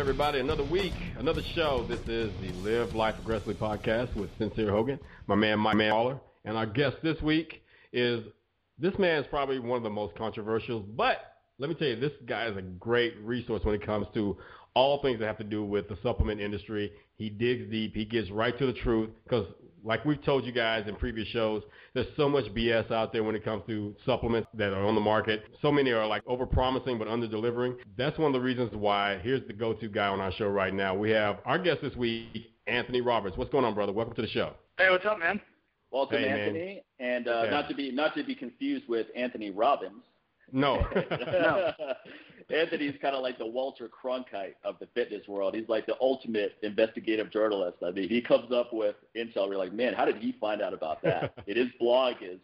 everybody? Another week, another show. This is the Live Life Aggressively podcast with Sincere Hogan, my man, my man Waller. And our guest this week is this man is probably one of the most controversial, but let me tell you, this guy is a great resource when it comes to all things that have to do with the supplement industry. He digs deep. He gets right to the truth because like we've told you guys in previous shows, there's so much BS out there when it comes to supplements that are on the market. So many are like over promising but under delivering. That's one of the reasons why here's the go to guy on our show right now. We have our guest this week, Anthony Roberts. What's going on, brother? Welcome to the show. Hey, what's up, man? Welcome, Hey, Anthony, and uh, Yeah. not to be not to be confused with Anthony Robbins. No. No. Anthony's kind of like the Walter Cronkite of the fitness world. He's like the ultimate investigative journalist. I mean, he comes up with intel. We're like, man, how did he find out about that? and his blog is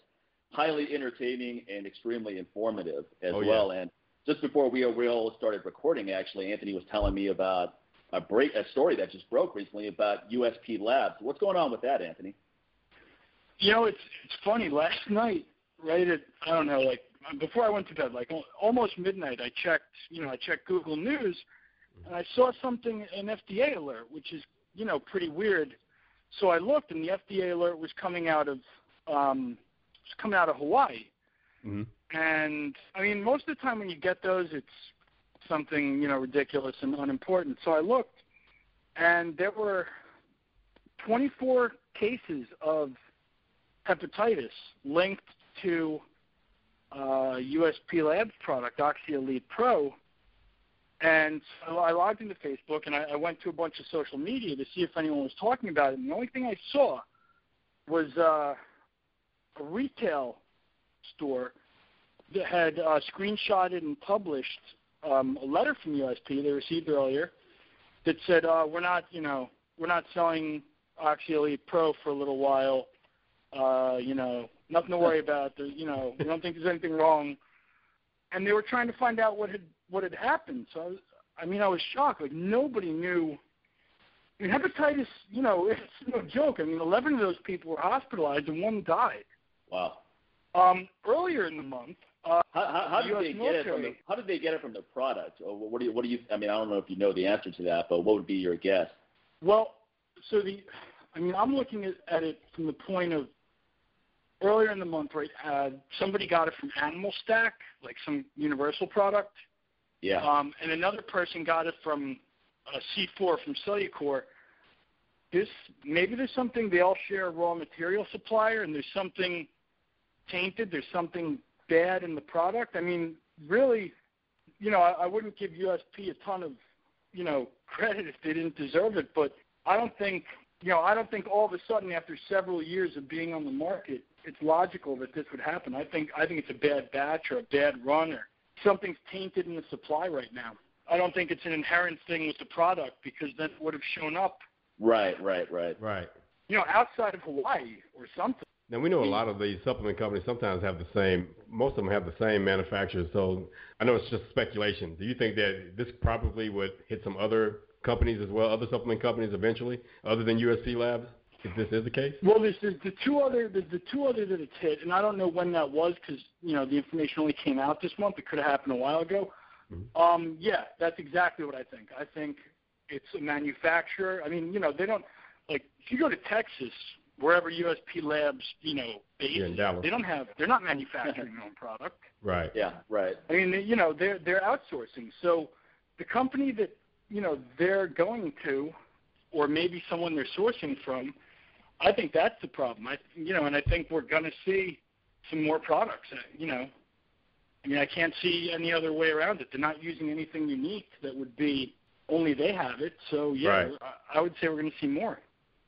highly entertaining and extremely informative as Oh, yeah. well. And just before we we all started recording, actually, Anthony was telling me about a break a story that just broke recently about USP Labs. What's going on with that, Anthony? You know, it's it's funny. Last night, right at I don't know, like before I went to bed, like almost midnight, I checked. You know, I checked Google News, and I saw something an FDA alert, which is you know pretty weird. So I looked, and the FDA alert was coming out of um, was coming out of Hawaii. hmm And I mean, most of the time when you get those, it's something you know ridiculous and unimportant. So I looked, and there were 24 cases of hepatitis linked to uh, USP Labs product OxyElite Pro. And so I logged into Facebook and I, I went to a bunch of social media to see if anyone was talking about it. And the only thing I saw was uh, a retail store that had uh, screenshotted and published um, a letter from USP they received earlier that said, uh, "We're not, you know, we're not selling OxyElite Pro for a little while. Uh, you know, nothing to worry about. There, you know, we don't think there's anything wrong." And they were trying to find out what had what had happened. So I, was, I mean, I was shocked. Like nobody knew. I mean, hepatitis, you know, it's no joke. I mean, 11 of those people were hospitalized and one died. Wow. Um, earlier in the month, uh, How, how, how did US they get it from the. How did they get it from the product? Or what do you What do you? I mean, I don't know if you know the answer to that, but what would be your guess? well, so the, I mean, I'm looking at, at it from the point of earlier in the month, right? Uh, somebody got it from Animal Stak, like some Universal product, Yeah. um, and another person got it from uh, C4 from Cellucor. This maybe there's something they all share a raw material supplier, and there's something tainted. There's something bad in the product. I mean, really, you know, I, I wouldn't give USP a ton of, you know, credit if they didn't deserve it, but I don't think, you know, I don't think all of a sudden after several years of being on the market, it's logical that this would happen. I think I think it's a bad batch or a bad run or something's tainted in the supply right now. I don't think it's an inherent thing with the product because then it would have shown up, right. Right. Right. Right. you know, outside of Hawaii or something. Now we know a lot of these supplement companies sometimes have the same. Most of them have the same manufacturers. So I know it's just speculation. Do you think that this probably would hit some other companies as well, other supplement companies eventually, other than USP Labs, if this is the case? Well, there's, there's the two other there's the two other that it's hit, and I don't know when that was because you know the information only came out this month. It could have happened a while ago. Mhm. Um, yeah, that's exactly what I think. I think it's a manufacturer. I mean, you know, they don't like if you go to Texas, wherever USP Labs, you know, base, Yeah, they don't have they're not manufacturing their own product. Right. Yeah. Right. I mean, they, you know, they're they're outsourcing. So the company that you know they're going to, or maybe someone they're sourcing from, I think that's the problem. I you know, and I think we're going to see some more products. uh, You know, I mean, I can't see any other way around it. They're not using anything unique that would be only they have it. So yeah, Right. I, I would say we're going to see more.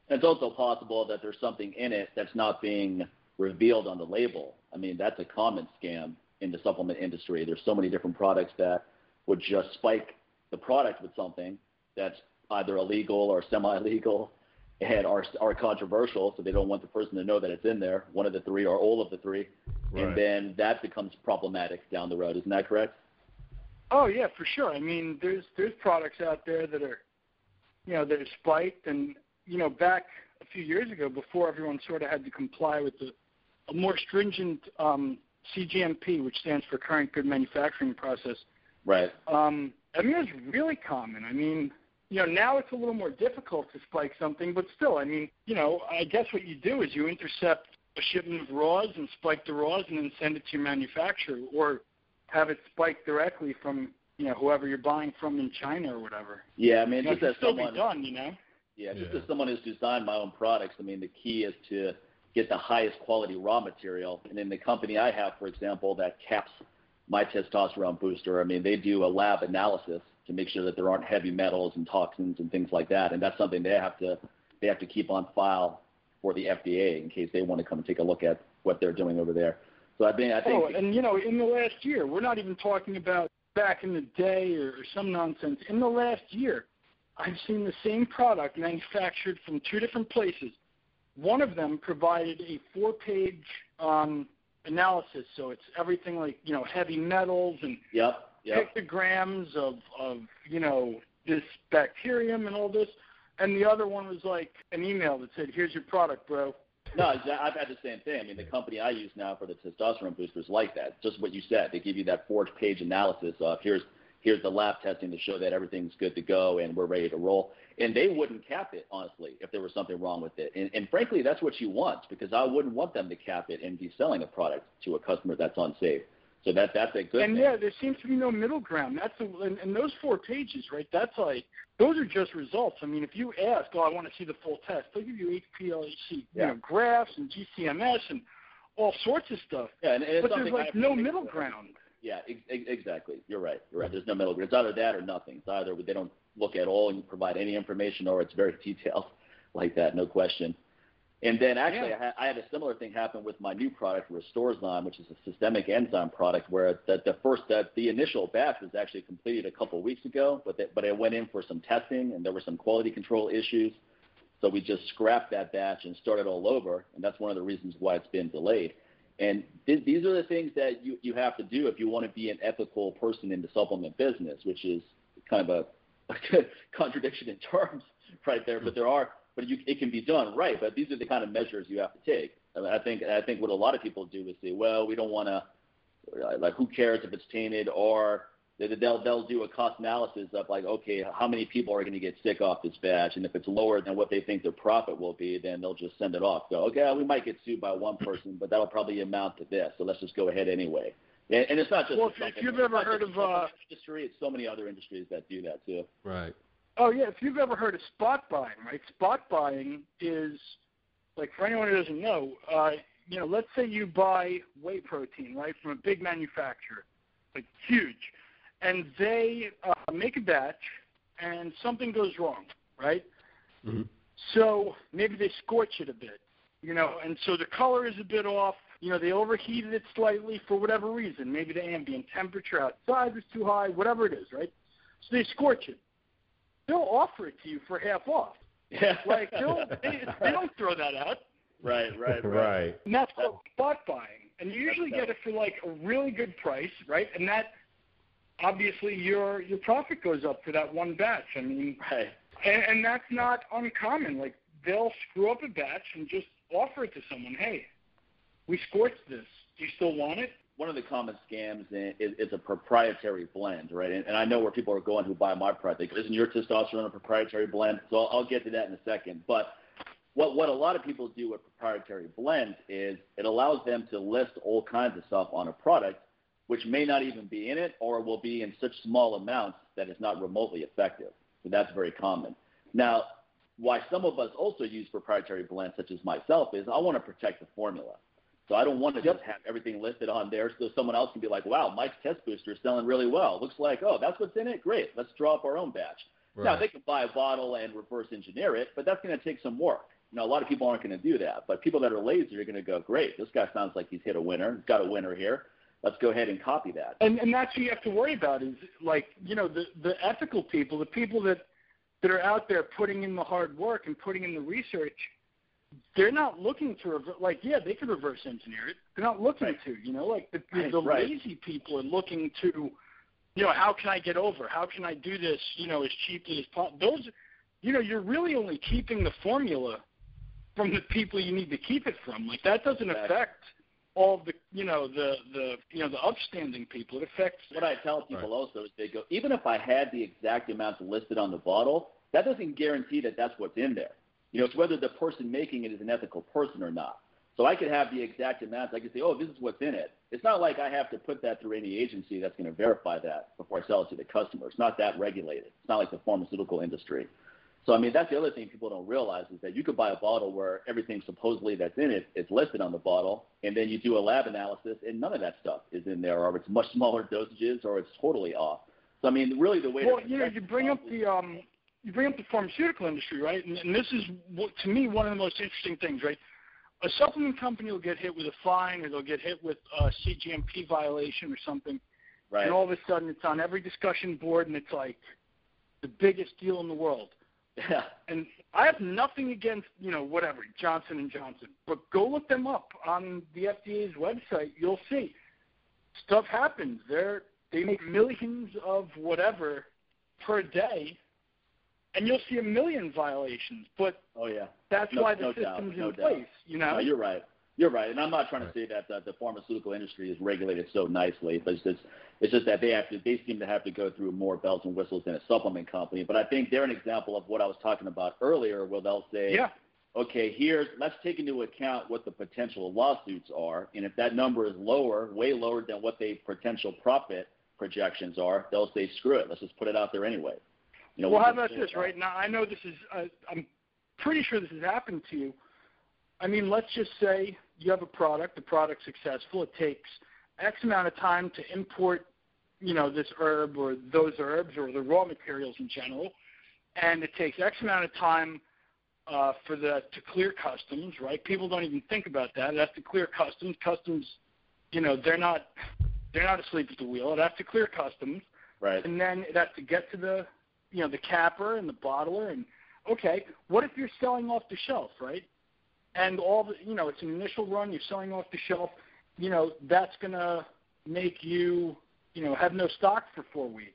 It's also possible that there's something in it that's not being revealed on the label. I mean, that's a common scam in the supplement industry. There's so many different products that would just spike the product with something that's either illegal or semi-legal and are are controversial, so they don't want the person to know that it's in there, one of the three or all of the three, Right. and then that becomes problematic down the road. Isn't that correct? Oh yeah, for sure. I mean, there's there's products out there that are, you know, that are spiked, and you know, back a few years ago, before everyone sort of had to comply with the a more stringent um, CGMP, which stands for Current Good Manufacturing Process. Right. Um, I mean, it was really common. I mean, you know, now it's a little more difficult to spike something, but still, I mean, you know, I guess what you do is you intercept a shipment of raws and spike the raws and then send it to your manufacturer, or have it spiked directly from you know whoever you're buying from in China or whatever. Yeah, I mean, you know, just as still someone, be done, you know. Yeah, just Yeah. as someone who's designed my own products, I mean, the key is to get the highest quality raw material. And in the company I have, for example, that caps my testosterone booster, I mean, they do a lab analysis to make sure that there aren't heavy metals and toxins and things like that. And that's something they have to they have to keep on file for the FDA in case they want to come and take a look at what they're doing over there. So I think I think Oh, and you know, in the last year, we're not even talking about back in the day or, or some nonsense. In the last year, I've seen the same product manufactured from two different places. One of them provided a four-page um, analysis, so it's everything like you know heavy metals and yep, yep. pictograms of of you know this bacterium and all this. And the other one was like an email that said, "Here's your product, bro." No, I've had the same thing. I mean, the company I use now for the testosterone boosters like that. Just what you said. They give you that four-page analysis of here's here's the lab testing to show that everything's good to go and we're ready to roll. And they wouldn't cap it honestly if there was something wrong with it. And, and frankly, that's what you want because I wouldn't want them to cap it and be selling a product to a customer that's unsafe. So that that's a good and thing. yeah, there seems to be no middle ground. That's a, and, and those four pages, right? That's like those are just results. I mean, if you ask, oh, I want to see the full test, they'll give you HPLC, you know, graphs and GCMS and all sorts of stuff. yeah, and, and But there's like no middle ground. Yeah, ex- ex- exactly. You're right. You're right. There's no middle ground. It's either that or nothing. It's either they don't look at all and provide any information, or it's very detailed like that, no question. And then actually, Yeah. I, had, I had a similar thing happen with my new product, Restorezyme, which is a systemic enzyme product, where the, the first, that the initial batch was actually completed a couple of weeks ago, but the, but it went in for some testing, and there were some quality control issues. So we just scrapped that batch and started all over, and that's one of the reasons why it's been delayed. And th- these are the things that you, you have to do if you want to be an ethical person in the supplement business, which is kind of a, a contradiction in terms right there. But there are, but you, it can be done right. But these are the kind of measures you have to take. I, mean, I think I think what a lot of people do is say, well, we don't want to, like, who cares if it's tainted, or they'll they'll do a cost analysis of like, okay, how many people are going to get sick off this batch, and if it's lower than what they think their profit will be, then they'll just send it off. Go, okay, we might get sued by one person, but that'll probably amount to this, so let's just go ahead anyway. And, and it's not just Well, if- if you've ever heard of, the uh, industry, it's so many other industries that do that too. Right. Oh yeah, if you've ever heard of spot buying, right? Spot buying is like for anyone who doesn't know, uh, you know, let's say you buy whey protein, right, from a big manufacturer, like huge, and they uh, make a batch, and something goes wrong, right? hmm So maybe they scorch it a bit, you know, and so the color is a bit off. You know, they overheated it slightly for whatever reason. Maybe the ambient temperature outside was too high, whatever it is, right? So they scorch it. They'll offer it to you for half off. Yeah. Like they'll, they, they don't throw that out. right, right, right. Right. And that's called spot buying. And you usually get it for like a really good price, right? And that obviously your your profit goes up for that one batch. I mean, Right. and, and that's not uncommon. Like they'll screw up a batch and just offer it to someone. Hey, we scorched this. Do you still want it? one of the common scams is, is a proprietary blend, right? And, and I know where people are going who buy my product. Isn't your testosterone a proprietary blend? So I'll, I'll get to that in a second. But what what a lot of people do with proprietary blends is it allows them to list all kinds of stuff on a product, which may not even be in it, or will be in such small amounts that it's not remotely effective. So that's very common. Now, why some of us also use proprietary blends, such as myself, is I want to protect the formula. So I don't want to just have everything listed on there so someone else can be like, wow, Mike's test booster is selling really well. Looks like, oh, that's what's in it? Great. Let's draw up our own batch. Now, they can buy a bottle and reverse engineer it, but that's going to take some work. Now, a lot of people aren't going to do that, but people that are lazy are going to go, great, this guy sounds like he's hit a winner. Got a winner here. Let's go ahead and copy that. And and that's what you have to worry about is like you know the the ethical people, the people that that are out there putting in the hard work and putting in the research. They're not looking to rever- like yeah they could reverse engineer it. They're not looking Right. to you know like the Right, the right. lazy people are looking to you know how can I get over? How can I do this you know as cheaply as possible? Those you know you're really only keeping the formula from the people you need to keep it from. Like that doesn't affect all the you know the the you know the upstanding people. It affects. What I tell people right. also is they go, even if I had the exact amounts listed on the bottle, that doesn't guarantee that that's what's in there. You know, it's whether the person making it is an ethical person or not. So I could have the exact amounts. I could say, oh, this is what's in it. It's not like I have to put that through any agency that's going to verify that before I sell it to the customer. It's not that regulated. It's not like the pharmaceutical industry. So I mean, that's the other thing people don't realize is that you could buy a bottle where everything supposedly that's in it is listed on the bottle, and then you do a lab analysis, and none of that stuff is in there, or it's much smaller dosages, or it's totally off. So I mean, really the way. Well, you know, you bring up the um, you bring up the pharmaceutical industry, right? And, and this is what, to me one of the most interesting things, right? A supplement company will get hit with a fine, or they'll get hit with a CGMP violation or something, right. and all of a sudden it's on every discussion board, and it's like the biggest deal in the world. Yeah. And I have nothing against, you know, whatever, Johnson and Johnson. But go look them up on the FDA's website. You'll see. Stuff happens. They're they make millions of whatever per day and you'll see a million violations. But oh yeah, that's no, why the no system's doubt, no in place. You know, no, you're right. You're right, and I'm not trying to say that the, the pharmaceutical industry is regulated so nicely, but it's just it's just that they have to they seem to have to go through more bells and whistles than a supplement company. But I think they're an example of what I was talking about earlier, where they'll say, yeah. okay, here's let's take into account what the potential lawsuits are, and if that number is lower, way lower than what the potential profit projections are, they'll say, screw it, let's just put it out there anyway. You know, well, how about this, right? Now, I know this is, uh, I'm pretty sure this has happened to you. I mean, let's just say you have a product, the product's successful, it takes X amount of time to import, you know, this herb or those herbs or the raw materials in general, and it takes X amount of time uh, for the to clear customs, right? People don't even think about that. It has to clear customs. Customs, you know, they're not they're not asleep at the wheel. It has to clear customs, right? And then it has to get to the you know the capper and the bottler and okay, what if you're selling off the shelf, right? And all the you know it's an initial run you're selling off the shelf you know that's going to make you you know have no stock for four weeks.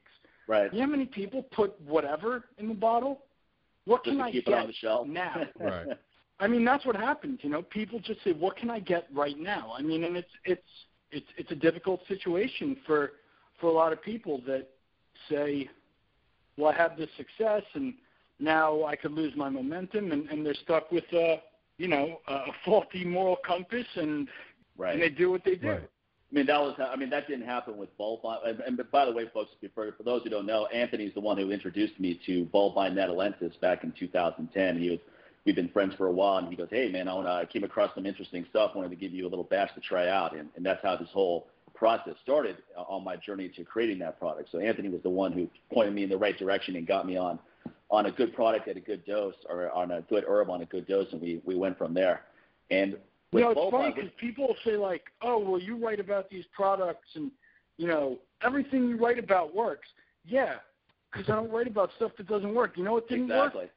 Right. You know how many people put whatever in the bottle? What just can i keep get it on the shelf. now? Right. I mean that's what happens you know. People just say what can i get right now? I mean and it's it's it's it's a difficult situation for for a lot of people that say well i have this success and now i could lose my momentum and and they're stuck with uh you know, a faulty moral compass, and right. and they do what they do. Right. I mean, that was. I mean, that didn't happen with Bulbine. And, and by the way, folks, for, for those who don't know, Anthony's the one who introduced me to Bulbine natalensis back in 2010. He was. We've been friends for a while, and he goes, "Hey, man, I, wanna, I came across some interesting stuff. I wanted to give you a little batch to try out." And, and that's how this whole process started uh, on my journey to creating that product. So Anthony was the one who pointed me in the right direction and got me on on a good product at a good dose or on a good herb on a good dose, and we, we went from there. And you know, it's funny because people say like, "Oh, well, you write about these products, and you know, everything you write about works." Yeah, because I don't write about stuff that doesn't work. You know what didn't exactly.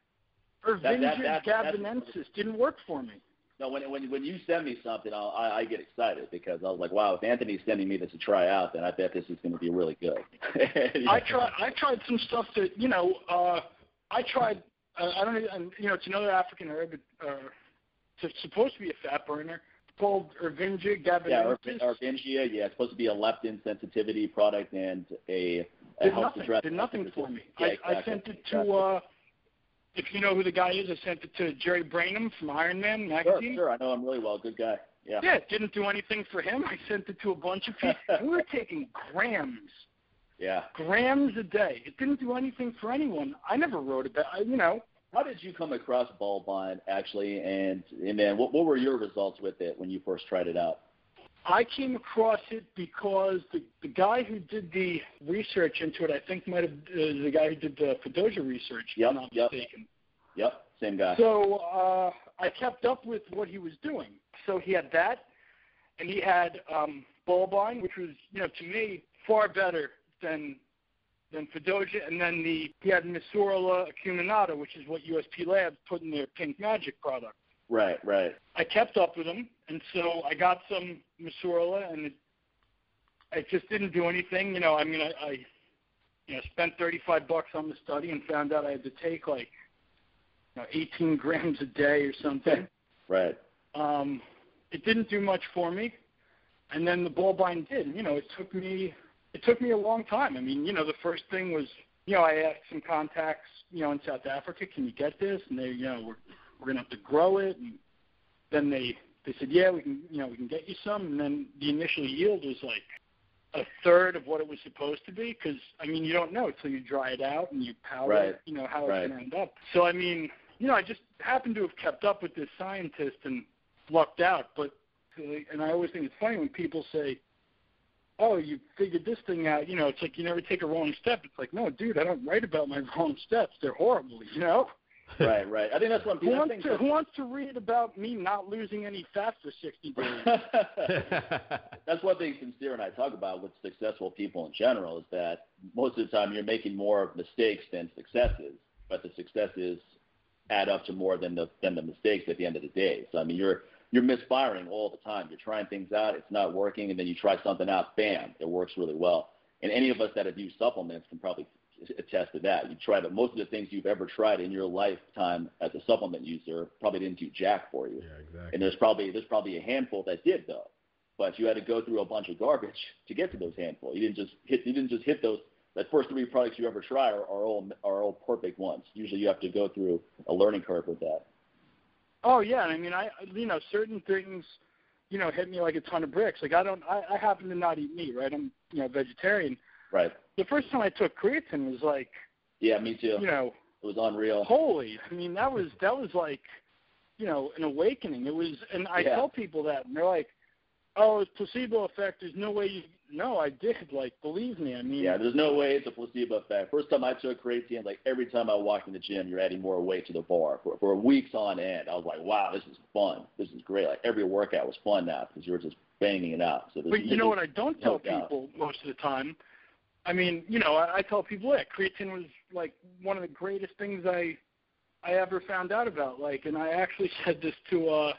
work? Irvingia gabonensis didn't work for me. No, when when when you send me something, I'll, I, I get excited because I was like, wow, if Anthony's sending me this to try out, then I bet this is going to be really good. yeah. I tried I tried some stuff that you know. uh I tried. Uh, I don't know. You know, it's another African herb. Uh, it's supposed to be a fat burner called Irvingia gabonensis. Yeah, Irvingia. Yeah, it's supposed to be a leptin sensitivity product and a, a did nothing. Did nothing for me. Yeah, I, exactly. I sent it to. uh if you know who the guy is, I sent it to Jerry Brainum from Iron Man Sure, magazine. sure. I know him really well. Good guy. Yeah. Yeah, it didn't do anything for him. I sent it to a bunch of people. we were taking grams Yeah. grams a day. It didn't do anything for anyone. I never wrote about. I- You know, How did you come across ball Bulbine actually, and and then what what were your results with it when you first tried it out? I came across it because the the guy who did the research into it, I think, might have uh, the guy who did the Fadogia research, if I'm not yep. mistaken. Yep, same guy. So uh, I kept up with what he was doing. So he had that, and he had um, Bulbine, which was, you know, to me far better than than Fadogia. And then the he had Massularia acuminata, which is what USP Labs put in their Pink Magic product. Right, right. I kept up with him, and so I got some Massularia, and it, it just didn't do anything. You know, I mean, I, I you know spent 35 bucks on the study and found out I had to take like you know, 18 grams a day or something. Right. Um, it didn't do much for me. and then the Bulbine did. You know, it took me it took me a long time. I mean, you know, the first thing was, you know, I asked some contacts, you know, in South Africa, can you get this? And they, you know, we're we're gonna have to grow it. And then they they said, yeah, we can, you know, we can get you some. And then the initial yield was like a third of what it was supposed to be because I mean you don't know until you dry it out and you powder right. it, you know how right. it's going to end up. So I mean, you know, I just happened to have kept up with this scientist and lucked out. But and I always think it's funny when people say, "Oh, you figured this thing out." You know, it's like you never take a wrong step. It's like, no, dude, I don't write about my wrong steps. They're horrible. You know. right, right. I think that's one. Who wants to Who wants to read about me not losing any fat for sixty days? that's one thing Sincere and I talk about with successful people in general is that most of the time you're making more mistakes than successes, but the successes add up to more than the than the mistakes at the end of the day. So I mean, you're you're misfiring all the time. You're trying things out, it's not working, and then you try something out, bam, it works really well. And any of us that have used supplements can probably attest to that. You try to most of the things you've ever tried in your lifetime as a supplement user probably didn't do jack for you. Yeah, exactly. And there's probably there's probably a handful that did though. But you had to go through a bunch of garbage to get to those handful. You didn't just hit you didn't just hit those that first three products you ever try are, are all are all perfect ones. Usually you have to go through a learning curve with that. Oh yeah, I mean I you know certain things you know hit me like a ton of bricks. Like I don't I, I happen to not eat meat, right? I'm you know vegetarian. Right. The first time I took creatine was like Yeah, me too. You know it was unreal. Holy. I mean that was that was like you know, an awakening. It was and I yeah. tell people that and they're like, Oh, it's placebo effect, there's no way you no, I did. Like, believe me. I mean, yeah, there's no way it's a placebo effect. First time I took creatine, like every time I walked in the gym, you're adding more weight to the bar for for weeks on end. I was like, wow, this is fun. This is great. Like every workout was fun now because you're just banging it out. So but you know what I don't tell people most of the time. I mean, you know, I, I tell people that creatine was like one of the greatest things I I ever found out about. Like, and I actually said this to uh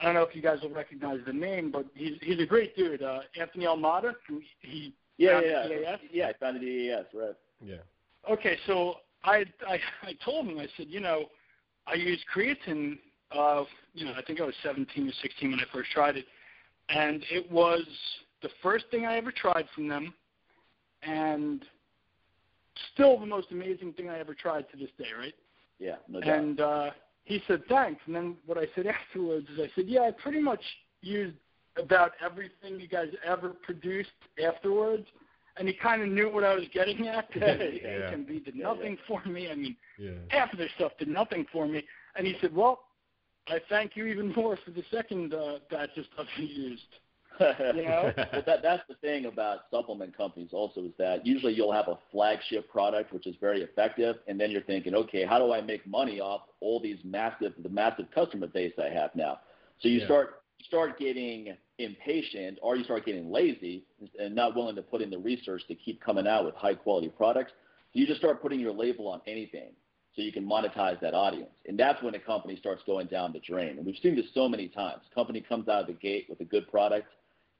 I don't know if you guys will recognize the name, but he's he's a great dude. Uh, Anthony Almada. who He yeah yeah yeah yeah I founded the EAS right. Yeah. Okay, so I I I told him I said you know I used creatine. Uh, you know I think I was 17 or 16 when I first tried it, and it was the first thing I ever tried from them, and still the most amazing thing I ever tried to this day. Right. Yeah. No doubt. And uh, he said thanks, and then what I said afterwards is I said, yeah, I pretty much used about everything you guys ever produced afterwards, and he kind of knew what I was getting at. yeah. HMB did nothing yeah. for me. I mean, yeah. half of their stuff did nothing for me, and he said, well, I thank you even more for the second uh, batch of stuff you used. You know? well, that, that's the thing about supplement companies also is that usually you'll have a flagship product which is very effective, and then you're thinking, okay, how do I make money off all these massive, the massive customer base I have now? So you Yeah. start start getting impatient, or you start getting lazy and not willing to put in the research to keep coming out with high quality products. So you just start putting your label on anything so you can monetize that audience. And that's when a company starts going down the drain. And we've seen this so many times. company comes out of the gate with a good product,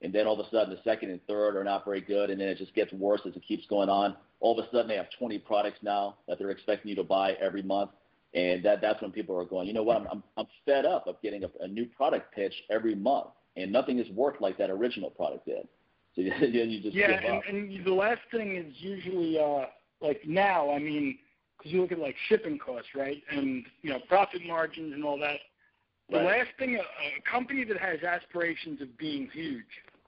and then all of a sudden the second and third are not very good, and then it just gets worse as it keeps going on. All of a sudden they have 20 products now that they're expecting you to buy every month, and that that's when people are going, you know what, I'm I'm, I'm fed up of getting a, a new product pitch every month, and nothing has worked like that original product did. So then you just yeah, up. and, and the last thing is usually uh, like now. I mean, because you look at like shipping costs, right, and you know profit margins and all that. The Right. last thing a, a company that has aspirations of being huge,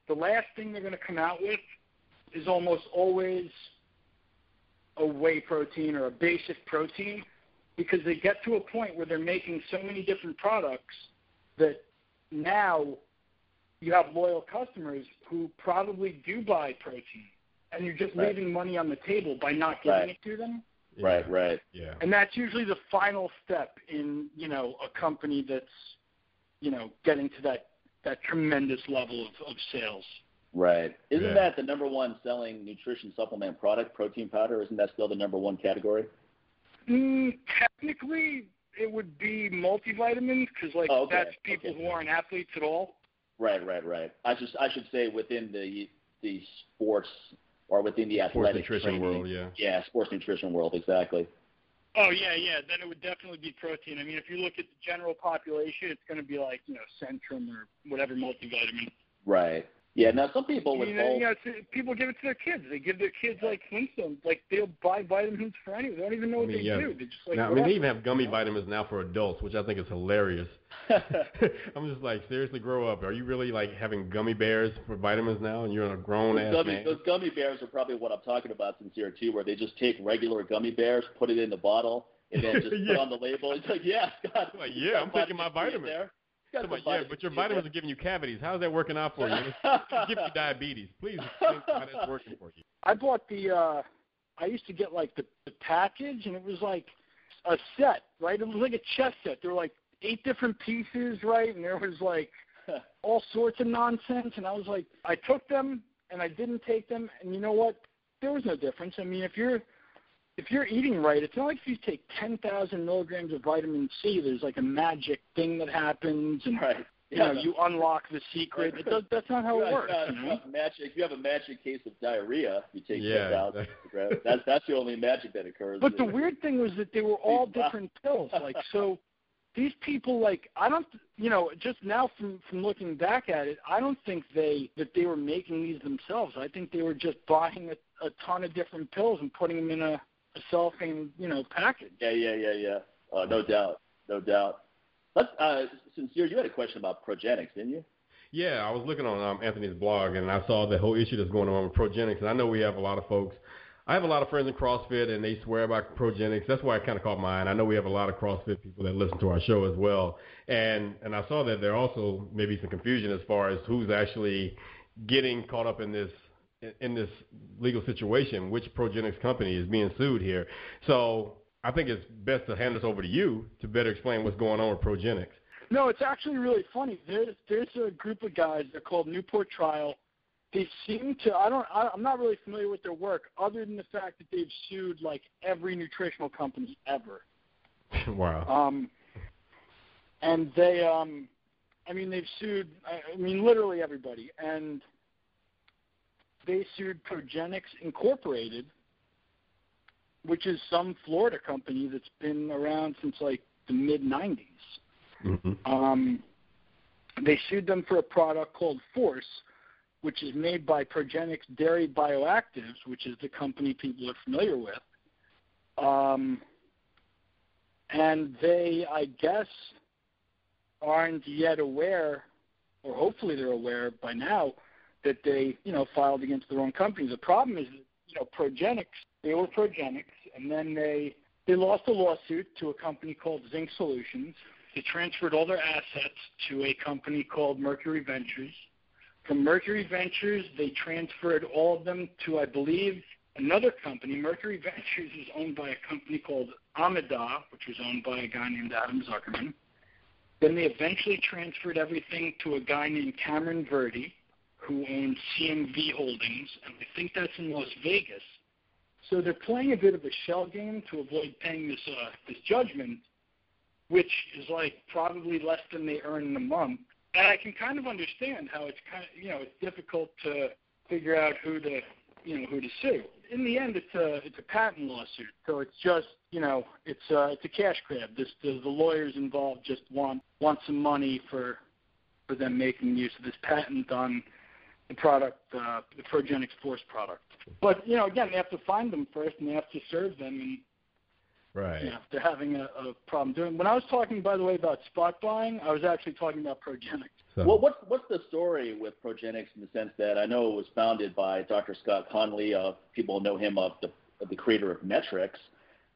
the last thing they're going to come out with is almost always a whey protein or a basic protein because they get to a point where they're making so many different products that now you have loyal customers who probably do buy protein and you're just Right. leaving money on the table by not giving Right. it to them. Yeah. Right, right. Yeah. And that's usually the final step in, you know, a company that's, you know, getting to that that tremendous level of, of sales. Right. Isn't Yeah. that the number one selling nutrition supplement product, protein powder? Isn't that still the number one category? Mm, technically, it would be multivitamins because, like, Oh, okay. that's people Okay. who aren't athletes at all. Right, right, right. I should I should say within the the sports or within the Sports athletic nutrition training. world, yeah. Yeah, sports nutrition world, exactly. Oh yeah, yeah. Then it would definitely be protein. I mean, if you look at the general population, it's going to be like you know Centrum or whatever multivitamin. Right. Yeah, now some people with you know, you know, people give it to their kids. They give their kids like Flintstones. Like they'll buy vitamins for anything. They don't even know what I mean, they yeah. do. They just like. Now, I mean, they even have gummy vitamins now for adults, which I think is hilarious. I'm just like, seriously, grow up. Are you really like having gummy bears for vitamins now, and you're a grown those ass gummy, man? Those gummy bears are probably what I'm talking about, sincere too, where they just take regular gummy bears, put it in the bottle, and then just Yeah. put on the label. It's like, yeah, Scott. Like, yeah, I'm taking my vitamin vitamins. there. Yeah, but your vitamins are giving you cavities. How's that working out for you? Give you diabetes. Please explain how that's working for you. I bought the. uh I used to get like the, the package, and it was like a set, right? It was like a chess set. There were like eight different pieces, right? And there was like all sorts of nonsense. And I was like, I took them and I didn't take them, and you know what? There was no difference. I mean, if you're if you're eating right, it's not like if you take 10,000 milligrams of vitamin C, there's like a magic thing that happens, and right. you know you unlock the secret. It does, that's not how it works. yeah, You know? magic. If you have a magic case of diarrhea, you take Yeah, 10,000 milligrams. That's that's the only magic that occurs. But the weird thing was that they were all different pills. Like so, these people like I don't you know just now from from looking back at it, I don't think they that they were making these themselves. I think they were just buying a, a ton of different pills and putting them in a, a cellophane you know package. Yeah, yeah, yeah, yeah. Uh, no doubt, no doubt. Let's, uh, sincere, you had a question about progenics, didn't you? Yeah, I was looking on um, Anthony's blog and I saw the whole issue that's going on with Progenics. And I know we have a lot of folks. I have a lot of friends in CrossFit and they swear about Progenics. That's why I kind of caught my eye. And I know we have a lot of CrossFit people that listen to our show as well. And and I saw that there also maybe some confusion as far as who's actually getting caught up in this in this legal situation, which Progenics company is being sued here. So I think it's best to hand this over to you to better explain what's going on with Progenics. No, it's actually really funny. There's there's a group of guys. They're called Newport Trial. They seem to. I don't. I, I'm not really familiar with their work, other than the fact that they've sued like every nutritional company ever. wow. Um, and they, um, I mean, they've sued. I I mean, literally everybody, and they sued Progenics Incorporated, which is some Florida company that's been around since like the mid '90s. hmm Um, they sued them for a product called Force, which is made by Progenics Dairy Bioactives, which is the company people are familiar with. Um, and they, I guess, aren't yet aware, or hopefully they're aware by now, that they, you know, filed against their own company. The problem is, you know, Progenics, they were Progenics, and then they they lost a lawsuit to a company called Zinc Solutions. They transferred all their assets to a company called Mercury Ventures. From Mercury Ventures, they transferred all of them to, I believe, another company. Mercury Ventures is owned by a company called Amida, which was owned by a guy named Adam Zuckerman. Then they eventually transferred everything to a guy named Cameron Verdi, who owns CMV Holdings, and I think that's in Las Vegas. So they're playing a bit of a shell game to avoid paying this uh, this judgment, which is like probably less than they earn in a month. And I can kind of understand how it's kind of you know it's difficult to figure out who to you know who to sue. In the end, it's a it's a patent lawsuit, so it's just you know it's uh, it's a cash grab. This the, the lawyers involved just want want some money for for them making use of this patent on the product, uh, the Progenics Force product. But you know, again, they have to find them first, and they have to serve them, and Right. you know, they're having a, a problem doing. When I was talking, by the way, about spot buying, I was actually talking about Progenics. So, Well, what's what's the story with Progenics in the sense that I know it was founded by Dr. Scott Connelly. Uh, people know him of the of the creator of MET-Rx,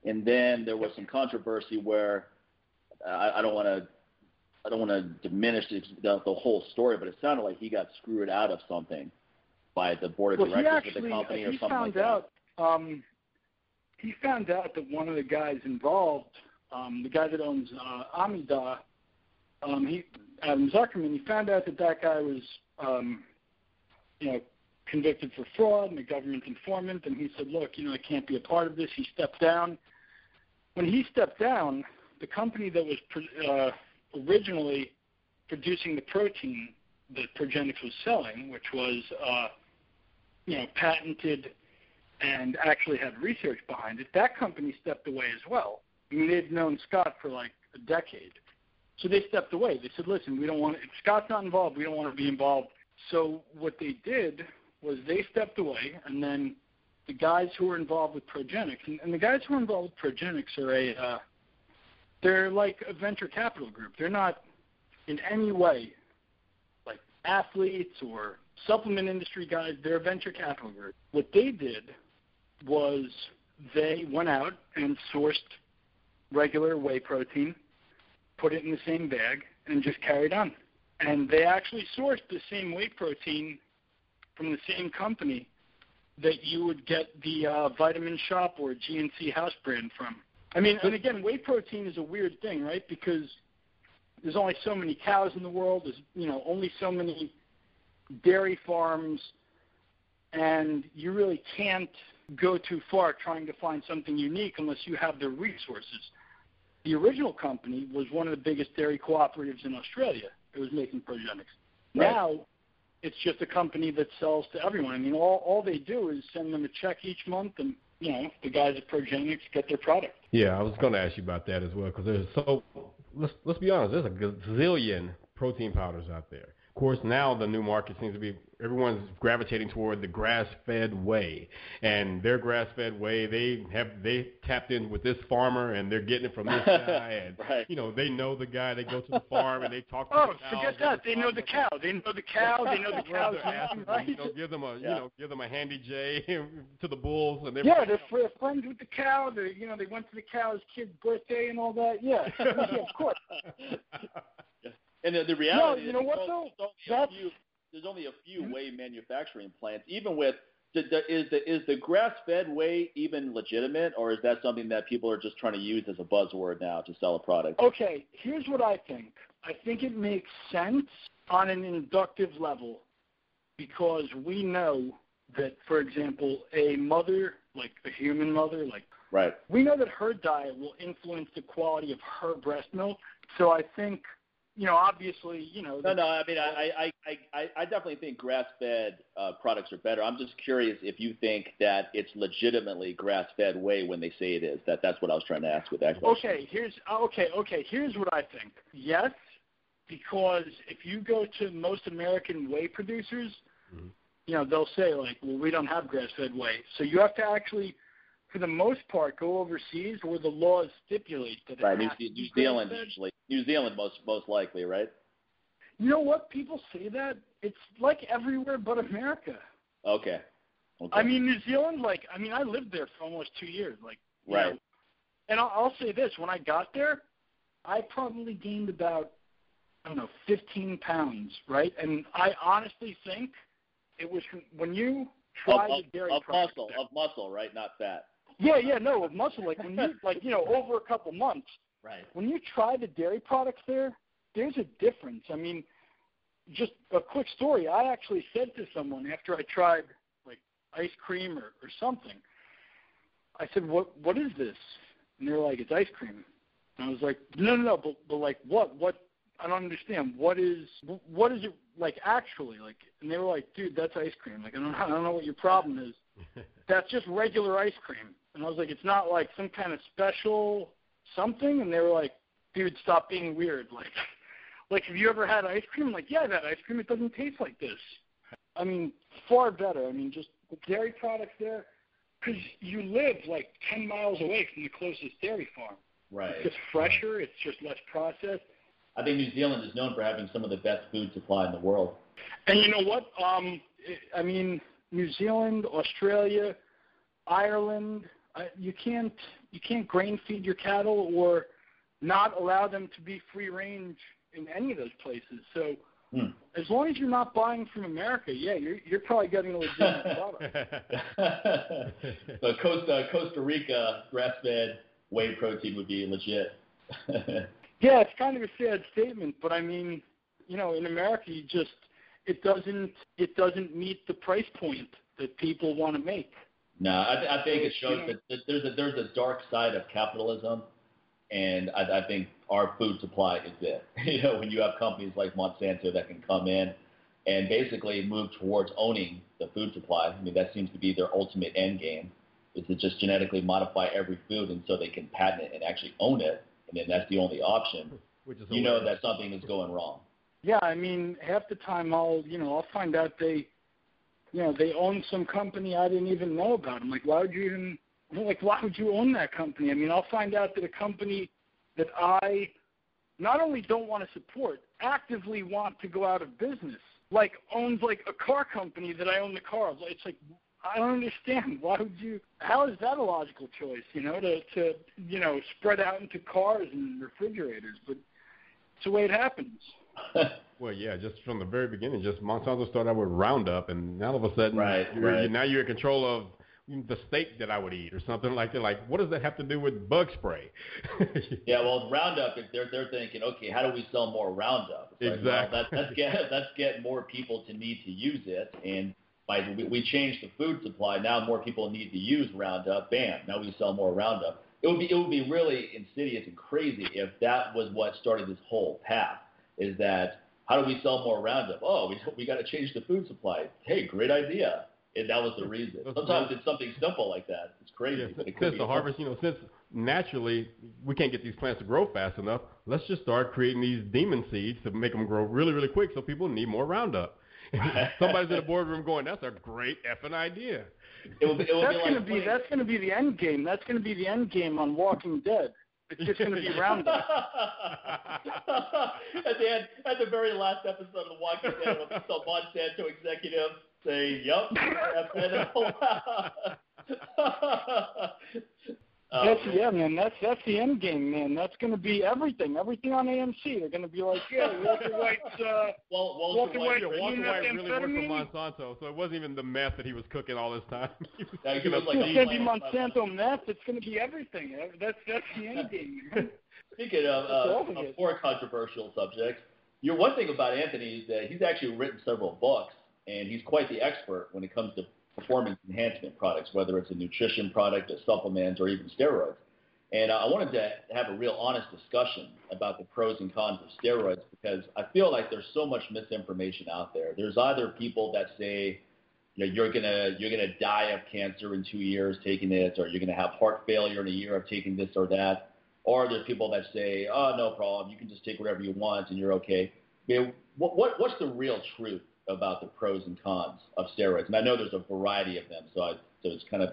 and then there was some controversy where uh, I, I don't want to I don't want to diminish the, the, the whole story, but it sounded like he got screwed out of something by the board of well, directors actually of the company or something found like out. Um, he found out that one of the guys involved, um, the guy that owns uh, Amida, um, he Adam Zuckerman, he found out that that guy was, um, you know, convicted for fraud and a government informant, and he said, look, you know, I can't be a part of this. He stepped down. When he stepped down, the company that was uh, originally producing the protein that Progenics was selling, which was, uh, you know, patented and actually had research behind it, that company stepped away as well. I mean, they'd known Scott for like a decade. So they stepped away. They said, listen, we don't want, if Scott's not involved, we don't want to be involved. So what they did was they stepped away, and then the guys who were involved with Progenics, and, and the guys who are involved with Progenics are a, uh, they're like a venture capital group. They're not in any way like athletes or supplement industry guys. They're a venture capital group. What they did was they went out and sourced regular whey protein, put it in the same bag, and just carried on. And they actually sourced the same whey protein from the same company that you would get the uh, Vitamin Shoppe or GNC house brand from. I mean, and again, whey protein is a weird thing, right? Because there's only so many cows in the world. There's you know only so many dairy farms, and you really can't go too far trying to find something unique unless you have the resources. The original company was one of the biggest dairy cooperatives in Australia. It was making progenics. Right. Now, it's just a company that sells to everyone. I mean, all all they do is send them a check each month, and you know, the guys at Progenics get their product. Yeah, I was going to ask you about that as well because there's so let's let's be honest, there's a gazillion protein powders out there. Of course, now the new market seems to be everyone's gravitating toward the grass-fed whey, and their grass-fed whey they have they tapped in with this farmer and they're getting it from this guy, and right. you know they know the guy. They go to the farm and they talk to oh, the cow. forget that. They know the cow. They know the cow. They know the cow's name, right? You know, give them a yeah. you know give them a handy J to the bulls, and they're yeah, they're friends with the cow. They you know they went to the cow's kid's birthday and all that. Yeah, yeah of course. And the, the reality no, you know is what though? There's only, few, there's only a few mm-hmm. whey manufacturing plants. Even with the, the, is the is the grass-fed whey even legitimate, or is that something that people are just trying to use as a buzzword now to sell a product? Okay, here's what I think. I think it makes sense on an inductive level because we know that, for example, a mother, like a human mother, like right, we know that her diet will influence the quality of her breast milk. So I think you know, obviously, you know. No, no. I mean, I, I, I, I definitely think grass-fed uh, products are better. I'm just curious if you think that it's legitimately grass-fed whey when they say it is. That that's what I was trying to ask with that question. Okay, here's okay, okay. Here's what I think. Yes, because if you go to most American whey producers, mm-hmm. you know, they'll say like, well, we don't have grass-fed whey, so you have to actually for the most part, go overseas where the laws stipulate that. Right, New, New Zealand usually. New Zealand most most likely, right? You know what? People say that it's like everywhere but America. Okay. okay. I mean, New Zealand. Like, I mean, I lived there for almost two years. Like, right. Know, and I'll, I'll say this: when I got there, I probably gained about I don't know 15 pounds, right? And I honestly think it was when you try of, the dairy of, of muscle, of muscle, right? Not fat. Yeah, yeah, no, with muscle. Like when you like you know over a couple months. Right. When you try the dairy products there, there's a difference. I mean, just a quick story. I actually said to someone after I tried like ice cream or, or something, I said, "What what is this?" And they're like, "It's ice cream." And I was like, "No, no, no, but but like what? What? I don't understand. What is what is it like actually like?" And they were like, "Dude, that's ice cream. Like I don't I don't know what your problem is." that's just regular ice cream. And I was like, it's not like some kind of special something. And they were like, dude, stop being weird. Like, like have you ever had ice cream? I'm like, yeah, I've had ice cream. It doesn't taste like this. I mean, far better. I mean, just the dairy products there, because you live like 10 miles away from the closest dairy farm. Right. It's just fresher. It's just less processed. I think New Zealand is known for having some of the best food supply in the world. And you know what? Um, I mean, New Zealand, Australia, Ireland. Uh, you can't you can't grain feed your cattle or not allow them to be free range in any of those places. So hmm. as long as you're not buying from America, yeah, you're you're probably getting a legitimate product. so Costa Costa Rica grass fed whey protein would be legit. yeah, it's kind of a sad statement, but I mean, you know, in America you just it doesn't it doesn't meet the price point that people want to make. No, I, th- I think it shows that, that there's a there's a dark side of capitalism, and I, I think our food supply is it. You know, when you have companies like Monsanto that can come in and basically move towards owning the food supply. I mean, that seems to be their ultimate end game, is to just genetically modify every food, and so they can patent it and actually own it, and then that's the only option. Which is you know that something is going wrong. Yeah, I mean, half the time I'll, you know, I'll find out they, you know, they own some company I didn't even know about. I'm like, why would you even, like, why would you own that company? I mean, I'll find out that a company that I not only don't want to support, actively want to go out of business, like owns like a car company that I own the car of. It's like I don't understand. Why would you? How is that a logical choice? You know, to to you know spread out into cars and refrigerators, but it's the way it happens. well, yeah, just from the very beginning, just Monsanto started out with Roundup, and now all of a sudden, right, you're, right. now you're in control of the steak that I would eat or something like that. Like, what does that have to do with bug spray? yeah, well, Roundup, they're they're thinking, okay, how do we sell more Roundup? It's exactly. Like, well, let's get let's get more people to need to use it, and by we, we changed the food supply. Now more people need to use Roundup. Bam! Now we sell more Roundup. It would be it would be really insidious and crazy if that was what started this whole path. Is that how do we sell more Roundup? Oh, we we got to change the food supply. Hey, great idea and that was the reason. Sometimes it's something simple like that. It's crazy. Yeah, it since the harvest, you know, since naturally we can't get these plants to grow fast enough, let's just start creating these demon seeds to make them grow really, really quick, so people need more Roundup. Somebody's in the boardroom going, "That's a great effing idea." It will be, it will that's going to be that's going to be the end game. That's going to be the end game on Walking Dead. It's just going to be Roundup. at the end, at the very last episode of The Walking Dead, with some Monsanto executive say, "Yep, um, that's yeah, man. That's that's the end game, man. That's going to be everything. Everything on AMC. They're going to be like, yeah, Walter White's. Uh, well, Walter, Walter White, White, Walter White really worked for Monsanto, so it wasn't even the meth that he was cooking all this time. yeah, it's like going to be Monsanto meth. It's going to be everything. That's that's the end game. Man. Speaking of uh, a more controversial subject, your one thing about Anthony is that he's actually written several books and he's quite the expert when it comes to performance enhancement products, whether it's a nutrition product, a supplement, or even steroids. And I wanted to have a real honest discussion about the pros and cons of steroids because I feel like there's so much misinformation out there. There's either people that say, you know, you're gonna you're gonna die of cancer in two years taking this, or you're gonna have heart failure in a year of taking this or that. Or there's people that say, oh, no problem, you can just take whatever you want and you're okay. I mean, what, what what's the real truth about the pros and cons of steroids. And I know there's a variety of them, so I, so it's kind of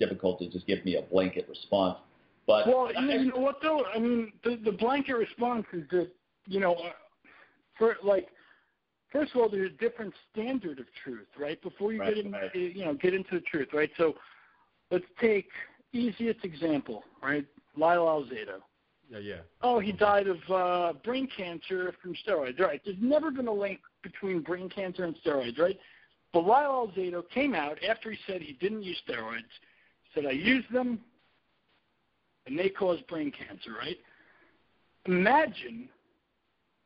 difficult to just give me a blanket response. But well, you, you know what though? I mean, the the blanket response is that you know, uh, for like, first of all, there's a different standard of truth, right? Before you right, get in, right. you know, get into the truth, right? So, let's take easiest example, right? Lyle Alzado. Yeah, yeah. Oh, he died of uh, brain cancer from steroids. Right. There's never been a link between brain cancer and steroids, right? But Lyle Alzado came out after he said he didn't use steroids, said I used them, and they cause brain cancer, right? Imagine,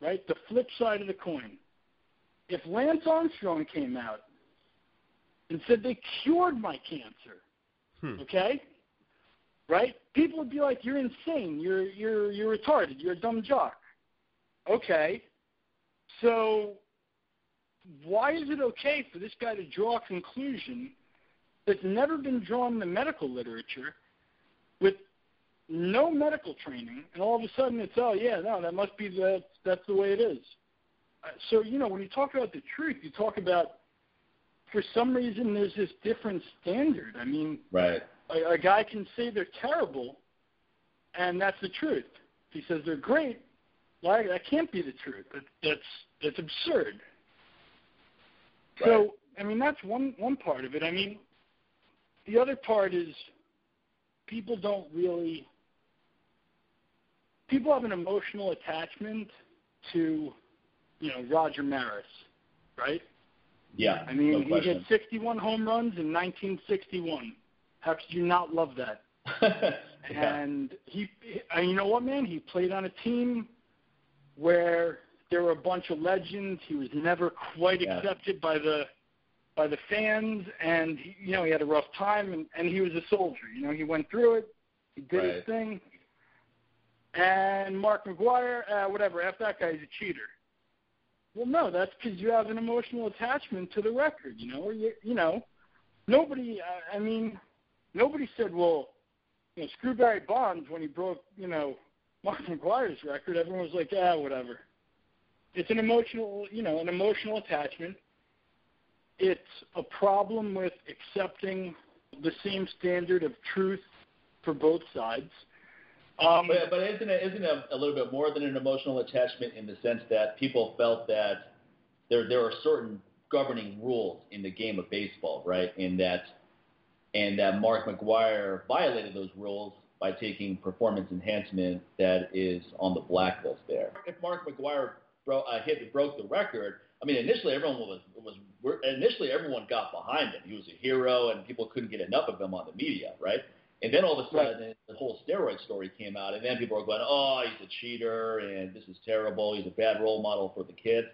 right, the flip side of the coin. If Lance Armstrong came out and said they cured my cancer, hmm. okay? Right? People would be like, You're insane, you're you're you're retarded, you're a dumb jock. Okay. So why is it okay for this guy to draw a conclusion that's never been drawn in the medical literature with no medical training, and all of a sudden it's oh yeah no that must be that that's the way it is. Uh, so you know when you talk about the truth, you talk about for some reason there's this different standard. I mean, right? A, a guy can say they're terrible, and that's the truth. If he says they're great, well, that can't be the truth. That, that's that's absurd. Right. So I mean that's one one part of it. I mean the other part is people don't really people have an emotional attachment to you know Roger Maris, right? Yeah. I mean no he hit 61 home runs in 1961. How could you not love that? yeah. And he, and you know what, man? He played on a team where there were a bunch of legends. He was never quite yeah. accepted by the by the fans, and he, you know he had a rough time, and, and he was a soldier. You know, he went through it. He did right. his thing. And Mark McGwire, uh, whatever, F that guy's a cheater. Well, no, that's because you have an emotional attachment to the record. You know, or you, you know, nobody. Uh, I mean, nobody said, well, you know, screw Barry Bonds when he broke, you know, Mark McGwire's record. Everyone was like, ah, whatever. It's an emotional, you know, an emotional attachment. It's a problem with accepting the same standard of truth for both sides. Um, but, but isn't it isn't it a little bit more than an emotional attachment in the sense that people felt that there there are certain governing rules in the game of baseball, right? In that and that Mark McGwire violated those rules by taking performance enhancement that is on the blacklist there. If Mark McGwire bro- uh, hit broke the record, I mean, initially everyone was was initially everyone got behind him. He was a hero, and people couldn't get enough of him on the media, right? And then all of a sudden, right. the whole steroid story came out, and then people were going, "Oh, he's a cheater, and this is terrible. He's a bad role model for the kids."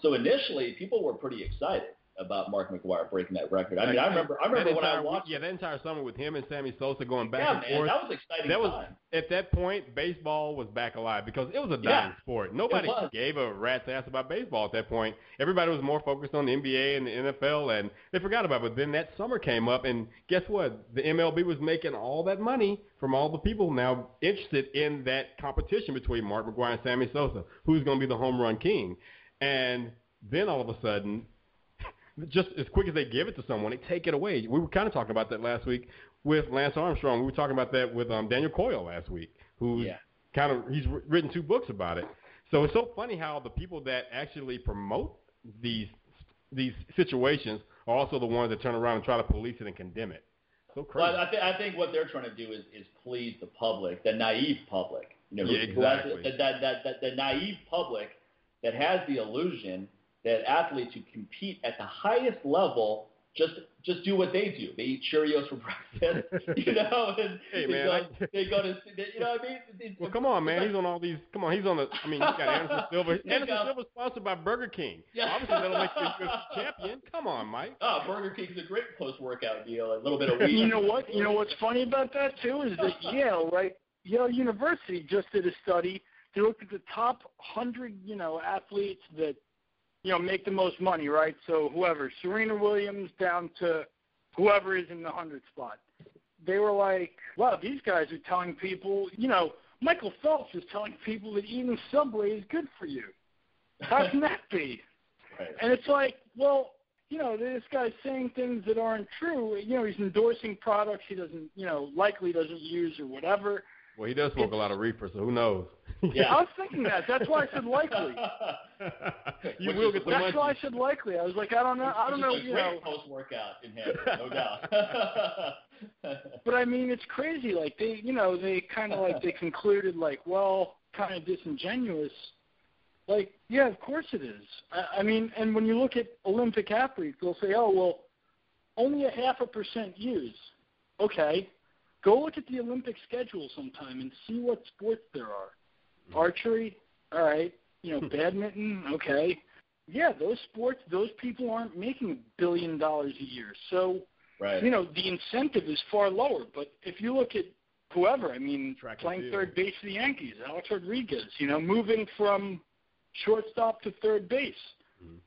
So initially, people were pretty excited about Mark McGwire breaking that record. I mean, I remember, I remember when I watched. Yeah, that entire summer with him and Sammy Sosa going back yeah, and man, forth. that was exciting. That time. was at that point, baseball was back alive because it was a dying yeah, sport. Nobody gave a rat's ass about baseball at that point. Everybody was more focused on the NBA and the NFL, and they forgot about it. But then that summer came up, and guess what? The MLB was making all that money from all the people now interested in that competition between Mark McGwire and Sammy Sosa, who's going to be the home run king, and then all of a sudden just as quick as they give it to someone, they take it away. We were kind of talking about that last week with Lance Armstrong. We were talking about that with um, Daniel Coyle last week, who yeah. kind of he's written two books about it. So it's so funny how the people that actually promote these these situations are also the ones that turn around and try to police it and condemn it. So crazy. Well, I, th- I think what they're trying to do is, is please the public, the naive public. You know, yeah, exactly. That, that, that, that, the naive public that has the illusion that athletes who compete at the highest level just just do what they do. They eat Cheerios for breakfast, you know, and hey, they, man, go, I, they go to, they, you know what I mean? It's, well, come on, man. Like, he's on all these. Come on, he's on the. I mean, he's got Anderson Silva. Anderson know. Sponsored by Burger King. Yeah. Obviously, that'll make you a champion. Come on, Mike. Oh, Burger King's a great post-workout deal. A little bit of weed. You know what? You know what's funny about that too is that Yale, right? Yale University just did a study. They looked at the top hundred, you know, athletes that you know, make the most money, right? So whoever, Serena Williams down to whoever is in the hundred spot. They were like, wow, these guys are telling people, you know, Michael Phelps is telling people that eating Subway is good for you. How can that be? Right. And it's like, well, you know, this guy's saying things that aren't true. You know, he's endorsing products he doesn't, you know, likely doesn't use or whatever. Well, he does smoke a lot of reefer, so who knows? Yeah. I was thinking that. That's why I said likely. you Which will get the That's munchies. why I said likely. I was like, I don't know. I don't know. Which is a You know, post-workout enhancer, no doubt. But I mean, it's crazy. Like they, you know, they kind of like they concluded like, well, kind of disingenuous. Like, yeah, of course it is. I, I mean, and when you look at Olympic athletes, they'll say, oh, well, only a half a percent use. Okay, go look at the Olympic schedule sometime and see what sports there are. Archery, all right. You know, badminton, okay. Yeah, those sports, those people aren't making a billion dollars a year. So right. you know, the incentive is far lower. But if you look at whoever, I mean, Track playing third base for the Yankees, Alex Rodriguez, you know, moving from shortstop to third base. Mhm.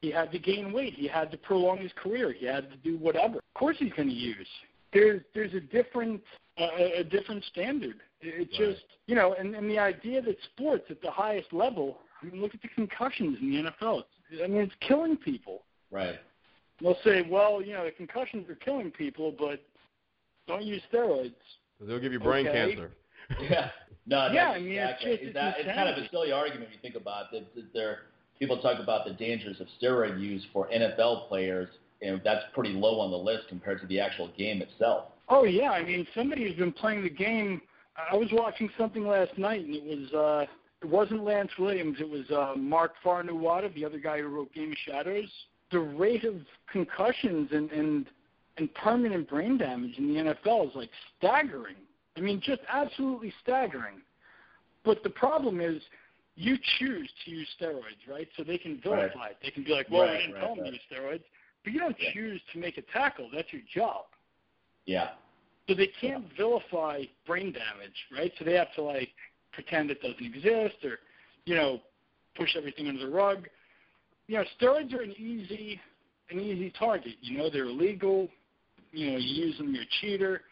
He had to gain weight. He had to prolong his career. He had to do whatever. Of course, he's going to use. There's there's a different uh, a different standard. It- It's Right. just you know, and and the idea that sports at the highest level. I mean, look at the concussions in the NFL. It's, I mean, it's killing people Right. they'll say, well, you know, the concussions are killing people, but don't use steroids. They'll give you brain Okay. cancer. Yeah. No, Yeah, I mean, it's just- It's that- it's kind of a silly argument when you think about it. That there, people talk about the dangers of steroid use for NFL players, and that's pretty low on the list compared to the actual game itself. Oh yeah, I mean, somebody who's been playing the game. I was watching something last night, and it was uh, it wasn't Lance Williams. It was uh, Mark Fainaru-Wada, the other guy who wrote Game of Shadows. The rate of concussions and and and permanent brain damage in the NFL is like staggering. I mean, just absolutely staggering. But the problem is, you choose to use steroids, right? So they can vilify it. They can be like, well, Right, we didn't right, tell them to use steroids. But you don't Yeah. choose to make a tackle. That's your job. Yeah. So they can't vilify brain damage, right? So they have to like pretend it doesn't exist or, you know, push everything under the rug. You know, steroids are an easy an easy target. You know, they're illegal. You know, you use them, you're a cheater.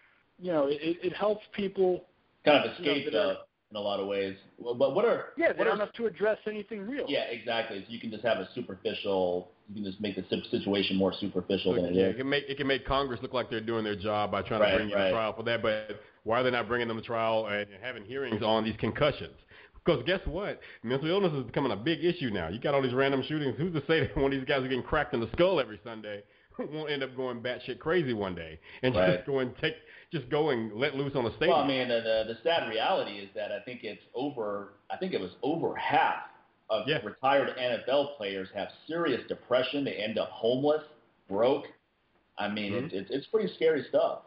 You know, it, it helps people. Kind of escape You know, scapegoat in a lot of ways. Well, but what are yeah? They what don't are, have to address anything real. Yeah, exactly. So you can just have a superficial. You can just make the situation more superficial So, than it yeah, is. it can make it can make Congress look like they're doing their job by trying Right, to bring you right. to trial for that. But why are they not bringing them to trial and having hearings on these concussions? Because guess what? Mental illness is becoming a big issue now. You got all these random shootings. Who's to say that one of these guys are getting cracked in the skull every Sunday won't end up going batshit crazy one day and Right. just go and take, just go and let loose on a stadium? Well, I mean, the, the the sad reality is that I think it's over. I think it was over half of Yeah. retired NFL players have serious depression. They end up homeless, broke. I mean, Mhm. it's, it's it's pretty scary stuff.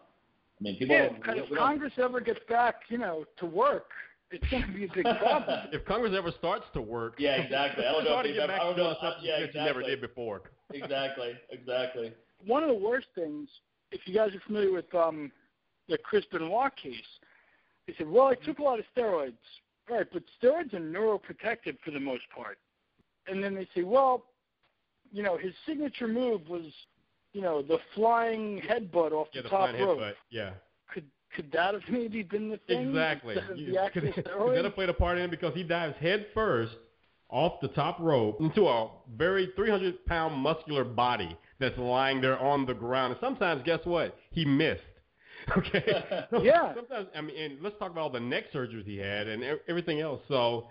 I mean, people. Yeah, don't, because we if don't- Congress ever gets back, you know, to work, it's going to be a big problem. if Congress ever starts to work, Yeah, exactly. I don't know if to get ever- back I to don't know- something yeah, that you never did before. exactly, exactly. One of the worst things, if you guys are familiar with um, the Chris Benoit case, they said, well, I took a lot of steroids. All right, but steroids are neuroprotective for the most part. And then they say, well, you know, his signature move was, you know, the flying headbutt off Yeah, the the top rope. headbutt. Yeah. Could that have maybe been the thing? Exactly. Instead of You- the actual could, could that have played a part in it because he dives head first off the top rope into a very 300 pound muscular body that's lying there on the ground. And sometimes, guess what? He missed. Okay. Yeah. Sometimes, I mean, and let's talk about all the neck surgeries he had and everything else. So,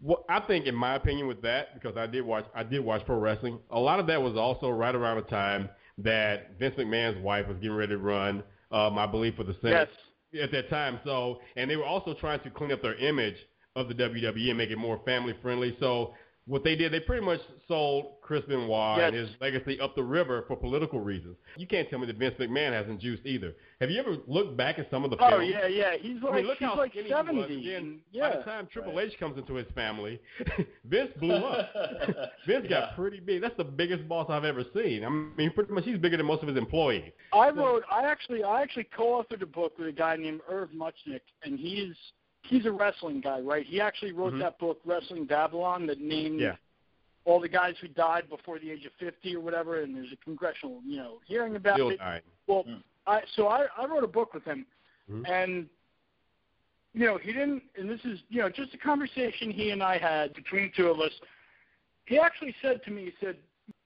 what I think, in my opinion, with that, because I did watch, I did watch pro wrestling. A lot of that was also right around the time that Vince McMahon's wife was getting ready to run, um, I believe, for the Senate Yes. at that time. So, and they were also trying to clean up their image of the WWE and make it more family friendly. So, what they did, they pretty much sold Chris Benoit and Yes. his legacy up the river for political reasons. You can't tell me that Vince McMahon hasn't juiced either. Have you ever looked back at some of the Oh films? yeah, yeah. He's like I mean, look he's how like skinny he was. seventy. yeah. and- by the time Triple Right. H comes into his family, Vince blew up. Vince Yeah. got pretty big. That's the biggest boss I've ever seen. I mean, pretty much he's bigger than most of his employees. I wrote. I actually, I actually co-authored a book with a guy named Irv Muchnick, and he's he's a wrestling guy, right? He actually wrote Mhm. that book, Wrestling Babylon, that named Yeah. all the guys who died before the age of fifty or whatever. And there's a congressional, you know, hearing about Still it. dying. Well, Hmm. I so I I wrote a book with him, Mhm. and you know he didn't. And this is you know just a conversation he and I had between the two of us. He actually said to me, he said,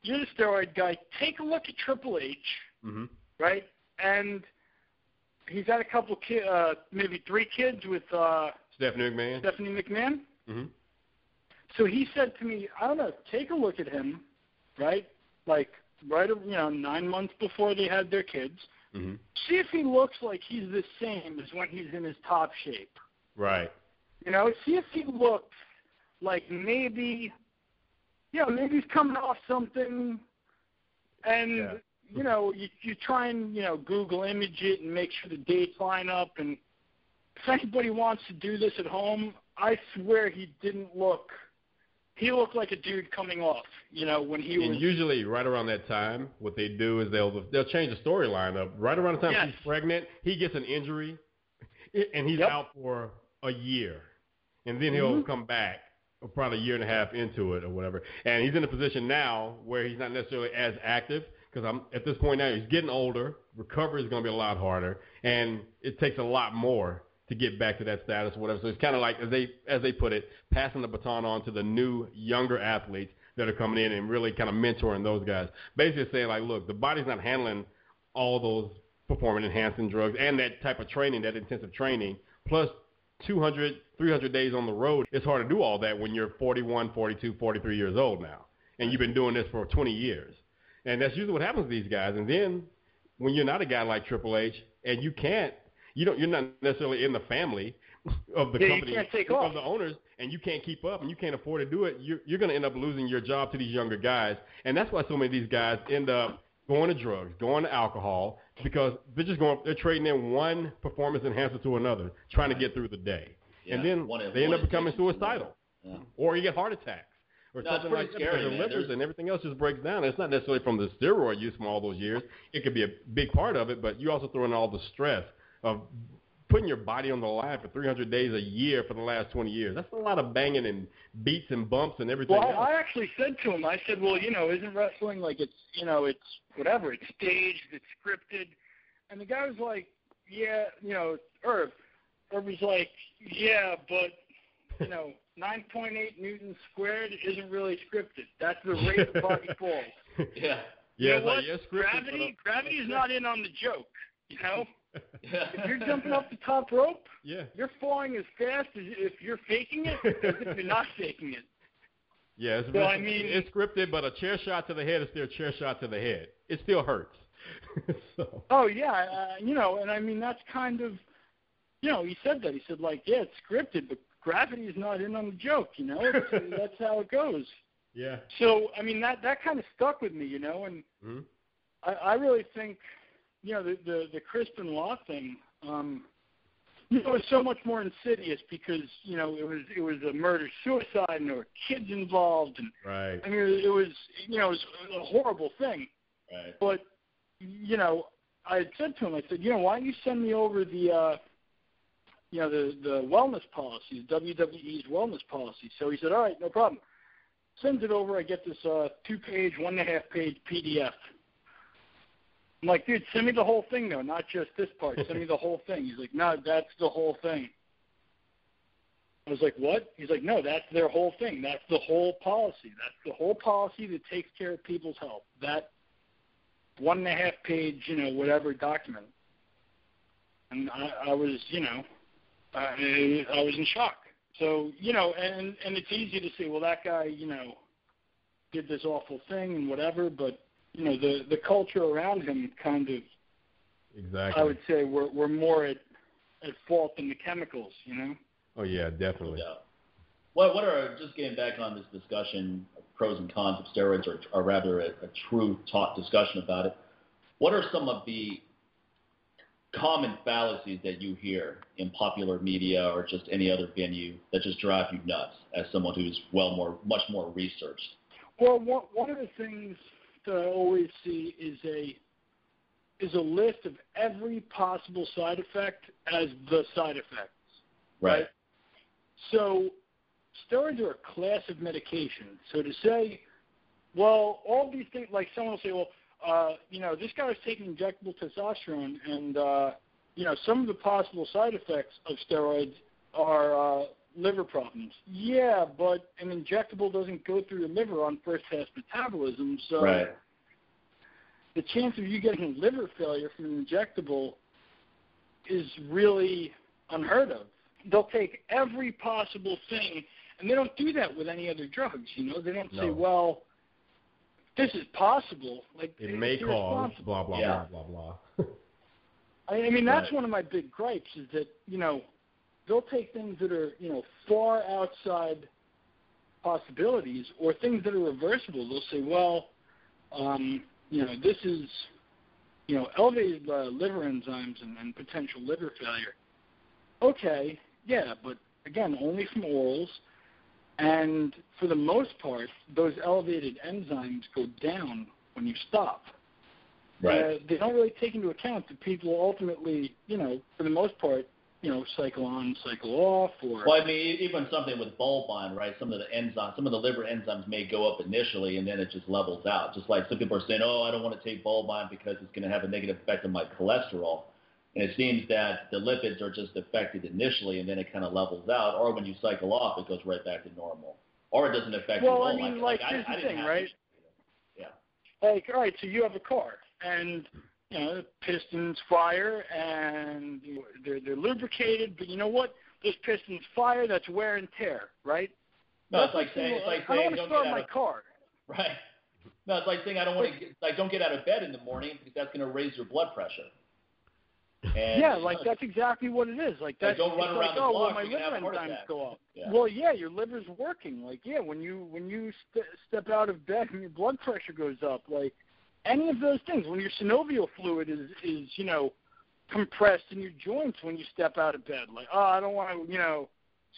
"You're the steroid guy. Take a look at Triple H." hmm right? And he's had a couple ki- uh maybe three kids with uh Stephanie McMahon. Stephanie McMahon. hmm So he said to me, I don't know, take a look at him, right? Like right you know, nine months before they had their kids. hmm See if he looks like he's the same as when he's in his top shape. Right. You know, see if he looks like maybe you know, maybe he's coming off something and Yeah. You know, you you try and, you know, Google image it and make sure the dates line up and if anybody wants to do this at home, I swear he didn't look he looked like a dude coming off, you know, when he was And was usually, right around that time, what they do is they'll they'll change the storyline up. Right around the time Yes. she's pregnant, he gets an injury, and he's Yep. out for a year, and then he'll Mhm. come back probably a year and a half into it or whatever. And he's in a position now where he's not necessarily as active because I'm at this point now he's getting older. Recovery is going to be a lot harder, and it takes a lot more to get back to that status or whatever. So it's kind of like as they as they put it, passing the baton on to the new younger athletes that are coming in and really kind of mentoring those guys. Basically saying like, look, the body's not handling all those performance enhancing drugs and that type of training, that intensive training, plus 200, 300 days on the road. It's hard to do all that when you're 41, 42, 43 years old now, and you've been doing this for 20 years. And that's usually what happens to these guys. And then when you're not a guy like Triple H and you can't, you don't, you're not necessarily in the family of the Yeah, company of the owners, and you can't keep up and you can't afford to do it. You're, you're going to end up losing your job to these younger guys, and that's why so many of these guys end up going to drugs, going to alcohol, because they're just going, they're trading in one performance enhancer to another, trying to get through the day, and then one they end up becoming suicidal, Yeah. or you get heart attacks. Or No, something like scary, that because man. livers and everything else just breaks down. It's not necessarily from the steroid use from all those years. It could be a big part of it, but you also throw in all the stress of putting your body on the line for 300 days a year for the last 20 years. That's a lot of banging and beats and bumps and everything Well, else. I actually said to him, I said, well, you know, isn't wrestling like it's, you know, it's whatever, it's staged, it's scripted, and the guy was like, yeah, you know, Irv, Irv was like, yeah, but you know, 9.8 newtons squared isn't really scripted. That's the rate the body falls. Yeah. You Yeah, know it's like, what? yeah, scripted, gravity, but, gravity is not in on the joke. You know, Yeah. if you're jumping off the top rope, Yeah, you're falling as fast as if you're faking it as if you're not faking it. yeah. It's, So, I mean- it's scripted, but a chair shot to the head is still a chair shot to the head. It still hurts. so, Oh yeah, uh, you know, and I mean that's kind of, you know, he said that. He said like, yeah, it's scripted, but gravity is not in on the joke. You know, that's how it goes. yeah. So I mean that that kind of stuck with me, you know, and hmm I, I really think, you know, the the, the Chris Benoit thing, um, you know, was so much more insidious because you know it was it was a murder suicide and there were kids involved and Right. I mean it was you know it was a horrible thing. Right. But you know, I had said to him, I said, you know, why don't you send me over the, uh, you know, the the wellness policy, WWE's wellness policy? So he said, all right, no problem. Sends it over. I get this uh, two-page, one and a half page PDF. I'm like, dude, send me the whole thing though, not just this part. Send me the whole thing. He's like, no, that's the whole thing. I was like, what? He's like, no, that's their whole thing. That's the whole policy. That's the whole policy that takes care of people's health. That one and a half page, you know, whatever document. And I, I was, you know, I, I was in shock. So, you know, and and it's easy to say, well, that guy, you know, did this awful thing and whatever, but you know, the the culture around him kind of, Exactly. I would say, we're we're more at at fault than the chemicals, you know. oh yeah, definitely. Yeah. What what are just getting back on this discussion of pros and cons of steroids, or, or rather a, a true talk discussion about it? What are some of the common fallacies that you hear in popular media or just any other venue that just drive you nuts as someone who's well more much more researched? Well, one one of the things that I always see is a is a list of every possible side effect as the side effects. Right. So steroids are a class of medication. So to say, well, all these things, like someone will say, well, uh, you know, this guy was taking injectable testosterone, and uh, you know, some of the possible side effects of steroids are uh, liver problems. Yeah, but an injectable doesn't go through the liver on first pass metabolism, so Right. the chance of you getting liver failure from an injectable is really unheard of. They'll take every possible thing, and they don't do that with any other drugs. You know, they don't say, "Well, this is possible." Like It may cause blah blah Yeah. blah blah blah. I I mean, that's Right. one of my big gripes is that you know they'll take things that are you know far outside possibilities or things that are reversible. They'll say, well, um, you know, this is you know elevated uh, liver enzymes and, and potential liver failure. Okay, yeah, but again, only from orals. And for the most part, those elevated enzymes go down when you stop Right. uh, they don't really take into account that people ultimately, you know, for the most part, you know, cycle on, cycle off, or Well, I mean, even something with bulbine, right? Some of the enzymes, some of the liver enzymes may go up initially, and then it just levels out. Just like some people are saying, "Oh, I don't want to take bulbine because it's going to have a negative effect on my cholesterol." And it seems that the lipids are just affected initially, and then it kind of levels out. Or when you cycle off, it goes right back to normal, or it doesn't affect Well, you I at all. mean, like, I, here's I the didn't thing, right? Yeah. like, all right, so you have a car, and you know, the pistons fire, and they're they're lubricated, but you know what? Those pistons fire. That's wear and tear, right? No, it's like saying, it's like I don't want to don't start get out my of car. right. No, it's like saying I don't want to get, like don't get out of bed in the morning because that's going to raise your blood pressure. And, yeah, like that's exactly what it is. Like that's don't run around like, the oh, well, my liver have a heart enzymes go up. Yeah. Well, yeah, your liver's working. Like, yeah, when you when you st- step out of bed and your blood pressure goes up, like any of those things. When your synovial fluid is is you know compressed in your joints when you step out of bed, like, oh, I don't want to, you know,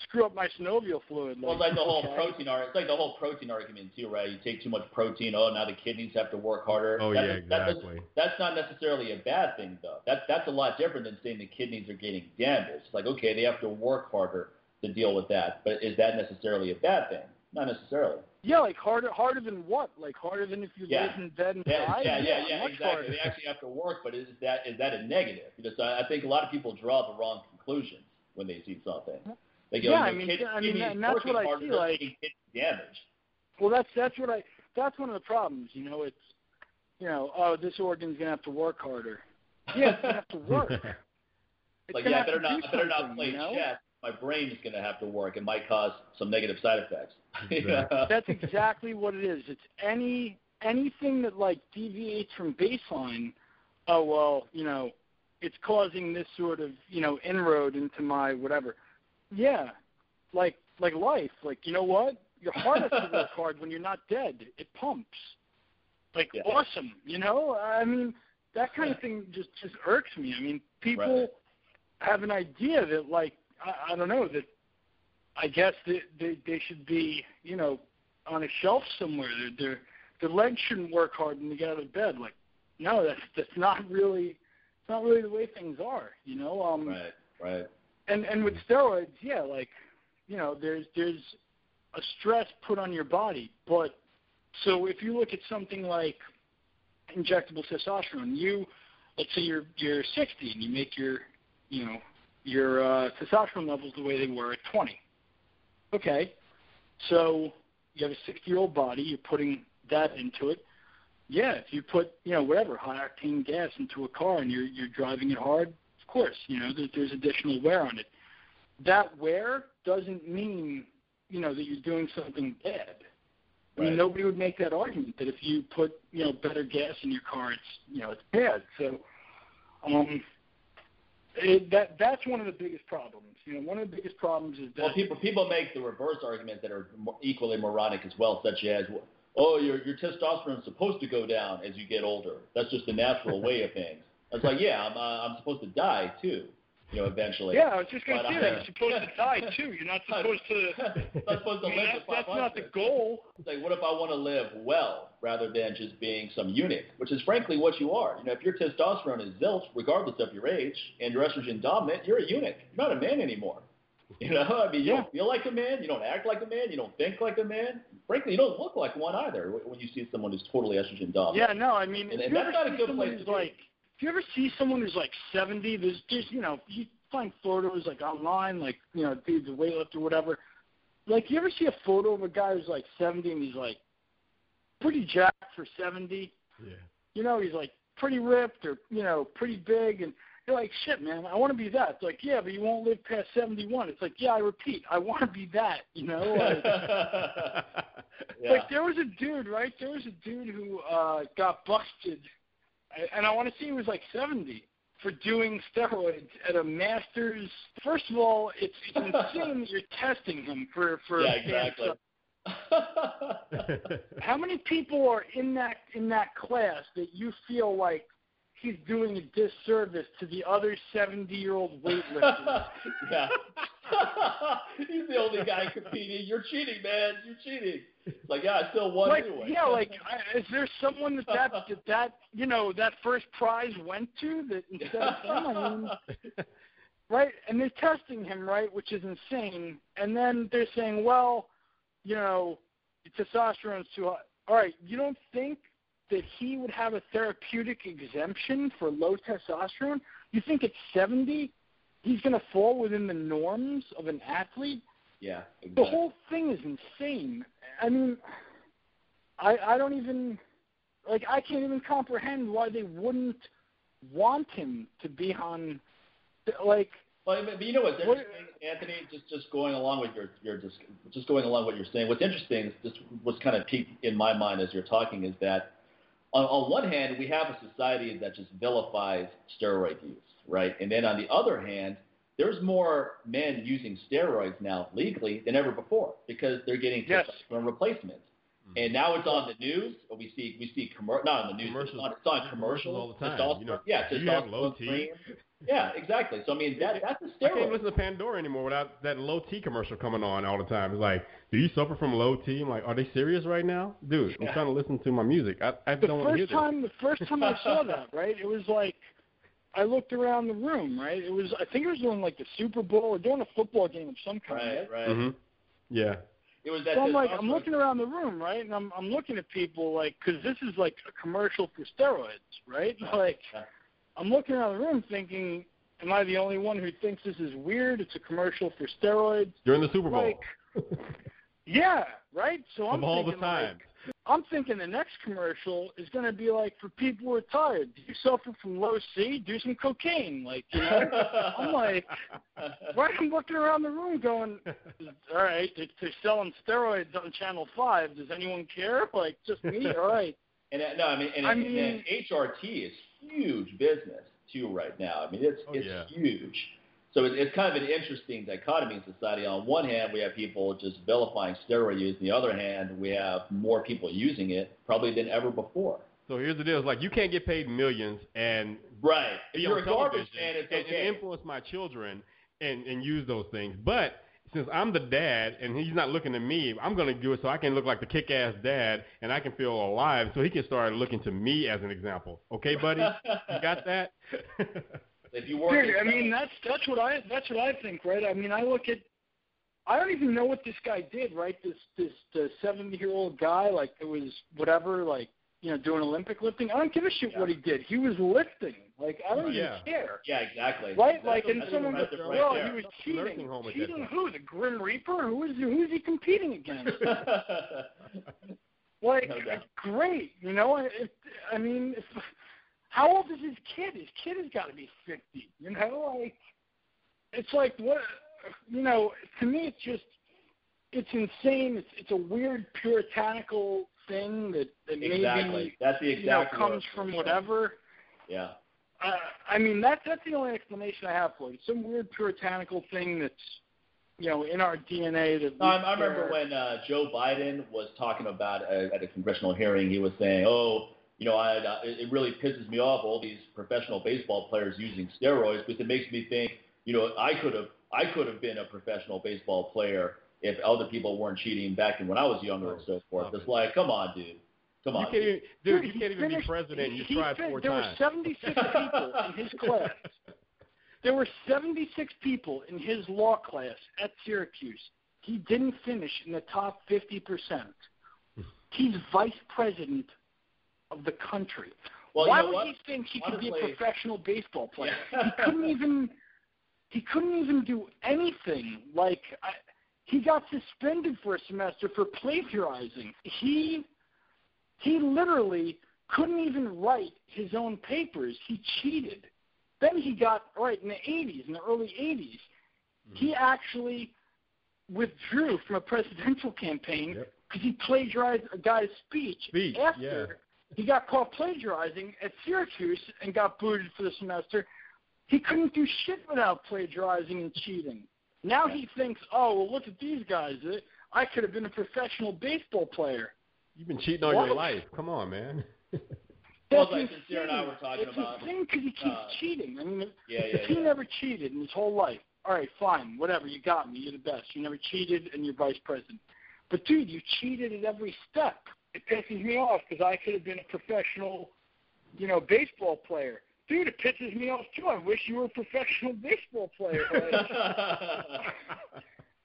screw up my synovial fluid. Well, it's like the whole okay. protein argument. It's like the whole protein argument too, right? You take too much protein. Oh, now the kidneys have to work harder. Oh, That- yeah, that- that's- exactly. That's not necessarily a bad thing, though. That's that's a lot different than saying the kidneys are getting damaged. It's like okay, they have to work harder to deal with that, but is that necessarily a bad thing? Not necessarily. Yeah, like harder harder than what? Like harder than if you Yeah. laid in bed and Yeah, died? yeah, yeah, yeah, much exactly. harder. They actually have to work, but is that is that a negative? Because I, I think a lot of people draw the wrong conclusions when they see something. Like, yeah, know, I mean, kid- I mean, kidneys and that's what I hard see. Like, damage. well, that's that's what I that's one of the problems. You know, it's you know, oh, this organ's gonna have to work harder. Yeah, it's gonna have to work. It's like, yeah, I better not, I better not play you know? chess. My brain is going to have to work. It might cause some negative side effects. Yeah. That's exactly what it is. It's any anything that like deviates from baseline. Oh well, you know, it's causing this sort of you know inroad into my whatever. Yeah, like like life. Like you know what? Your heart has to work hard when you're not dead. It pumps. Like Yeah. awesome. You know. I mean, that kind of thing just just irks me. I mean, people Right. have an idea that like I, I don't know that I guess they, they they should be you know on a shelf somewhere. Their their their legs shouldn't work hard when they get out of bed. Like no, that's that's not really it's not really the way things are. You know. Um, right, right. And and with steroids, yeah, like you know, there's there's a stress put on your body, but so if you look at something like injectable testosterone, you let's say you're you're 60 and you make your you know your uh, testosterone levels the way they were at 20. Okay, so you have a 60 year old body, you're putting that into it. Yeah, if you put you know whatever high octane gas into a car and you're you're driving it hard, course, you know, there, there's additional wear on it. That wear doesn't mean, you know, that you're doing something bad. I mean, Right. nobody would make that argument that if you put, you know, better gas in your car, it's, you know, it's bad. So, um, it, that that's one of the biggest problems. You know, one of the biggest problems is that. Well, people people make the reverse argument that are equally moronic as well, such as, oh, your your testosterone is supposed to go down as you get older. That's just the natural way of things. It's like, yeah, I'm uh, I'm supposed to die too, you know, eventually. yeah, I was just going to I- say that. You're supposed to die too. You're not supposed to. not supposed to I mean, live that's, that's not the 500. goal. It's like, what if I want to live well rather than just being some eunuch, which is frankly what you are. You know, if your testosterone is zilch, regardless of your age, and your estrogen dominant, you're a eunuch. You're not a man anymore. You know, I mean, you Yeah. don't feel like a man, you don't act like a man, you don't think like a man. Frankly, you don't look like one either when you see someone who's totally estrogen dominant. Yeah, no, I mean, And- and that's not a good place to be. like, if you ever see someone who's like 70, there's just, you know, you find photos like online, like, you know, dude's a weightlifter or whatever. Like, you ever see a photo of a guy who's like 70 and he's like pretty jacked for 70? Yeah. You know, he's like pretty ripped or, you know, pretty big and you're like, shit, man, I want to be that. It's like, yeah, but you won't live past 71. It's like, yeah, I repeat, I want to be that, you know? Like, yeah. like there was a dude, right? There was a dude who uh got busted, and I want to see he was like 70 for doing steroids at a Masters. First of all, it's it's insane that you're testing him for for. yeah, exactly. How many people are in that in that class that you feel like he's doing a disservice to the other 70 year old weightlifters? yeah. He's the only guy competing. You're cheating, man. You're cheating. It's like, yeah, I still won like anyway. yeah, like I- is there someone that that that, that you know that first prize went to that instead of him? I right? And they're testing him, right, which is insane. And then they're saying, well, you know, testosterone's too high. All right, you don't think that he would have a therapeutic exemption for low testosterone? You think it's 70 he's going to fall within the norms of an athlete? yeah, exactly. The whole thing is insane. I mean, I I don't even like I can't even comprehend why they wouldn't want him to be on like but but you know what's What- Anthony? Just just going along with your your just just going along with what you're saying. What's interesting, just what's kind of peaked in my mind as you're talking, is that on, on one hand we have a society that just vilifies steroid use, right? And then on the other hand, there's more men using steroids now legally than ever before because they're getting Yes. testosterone replacements. Mm-hmm. And now it's on the news. We see we see commer- not on the news. It's on, it's on commercials all the time. testosterone- You know, yeah, do you have low T? Yeah, exactly. So I mean that that's I can't steroid. listen to Pandora anymore without that low T commercial coming on all the time. It's like, do you suffer from low T? I'm like, are they serious right now, dude? I'm trying to listen to my music. I, I the don't want to hear first time the first time I saw that, right? It was like I looked around the room, right? It was I think it was doing like the Super Bowl or doing a football game of some kind. Right, right. this. hmm Yeah. It was that. So I'm like, I'm looking around the room, right, and I'm I'm looking at people like, because this is like a commercial for steroids, right? Like, I'm looking around the room thinking, am I the only one who thinks this is weird? It's a commercial for steroids. During the Super Bowl. Like, yeah, right. So I'm Of all the thinking time. like, I'm thinking the next commercial is going to be like for people who are tired. Do you suffer from low C? Do some cocaine. Like, you know. I'm like, right? I'm looking around the room going, all right, they're selling steroids on Channel Five, does anyone care? Like, just me. All right. And uh, no, I mean, and, I and- mean- and HRT is huge business too right now. I mean, it's Oh, it's yeah. huge. So it's, it's kind of an interesting dichotomy in society. On one hand, we have people just vilifying steroid use. On the other hand, we have more people using it probably than ever before. So here's the deal: it's like you can't get paid millions and Right. You're on a garbage man, it's and, okay. and influence my children and and use those things. But since I'm the dad and he's not looking at me, I'm going to do it so I can look like the kick-ass dad and I can feel alive, so he can start looking to me as an example. Okay, buddy, you got that? if you work, Dude, I mean that's that's what I that's what I think, right? I mean, I look at I don't even know what this guy did, right? This this the seventy year old guy, like it was whatever, like you know, doing Olympic lifting. I don't give a shit Yeah. what he did. He was lifting. Like I don't Oh, even care. yeah, exactly. Right? That's like a- and that's someone goes, impressive Well, right he was cheating. home at Cheating who? The Grim Reaper? Who is who is he competing against? Like, No great, you know. It, I mean, if, how old is his kid? His kid has got to be fifty. You know, like it's like what, you know. To me, it's just it's insane. It's it's a weird puritanical thing that that exactly. maybe That's the you know exact comes from whatever. Yeah. Uh, I mean, that's that's the only explanation I have for it. Some weird puritanical thing that's you know in our DNA. That No, I, I remember when uh, Joe Biden was talking about uh, at a congressional hearing, he was saying, "Oh, you know, I, uh, it it really pisses me off all these professional baseball players using steroids because it makes me think, you know, I could have I could have been a professional baseball player if other people weren't cheating back when I was younger and so forth." It's it. like, come on, dude, come you on. can't even, dude, you can't even be president. You tried fin- four there times. were 76 people in his class. There were 76 people in his law class at Syracuse. He didn't finish in the top 50%. He's vice president of the country. Well, Why you know would what? he think he could be a professional baseball player? Yeah. he couldn't even he couldn't even do anything. Like I, he got suspended for a semester for plagiarizing. He he literally couldn't even write his own papers. He cheated. Then he got right in the 80s, in the early 80s. Mm-hmm. He actually withdrew from a presidential campaign Yep. because he plagiarized a guy's speech, Speech, after yeah. He got caught plagiarizing at Syracuse and got booted for the semester. He couldn't do shit without plagiarizing and cheating. Now he thinks, oh, well, look at these guys. I could have been a professional baseball player. You've been cheating all What? your life. Come on, man. Well, That's like Sincere and I were talking it's about, insane because he keeps uh, cheating. I mean, if, Yeah, yeah, he yeah. never cheated in his whole life, all right, fine, whatever, you got me, you're the best. You never cheated, and you're vice president. But dude, you cheated at every step. It pisses me off because I could have been a professional, you know, baseball player. Dude, it pisses me off too. I wish you were a professional baseball player.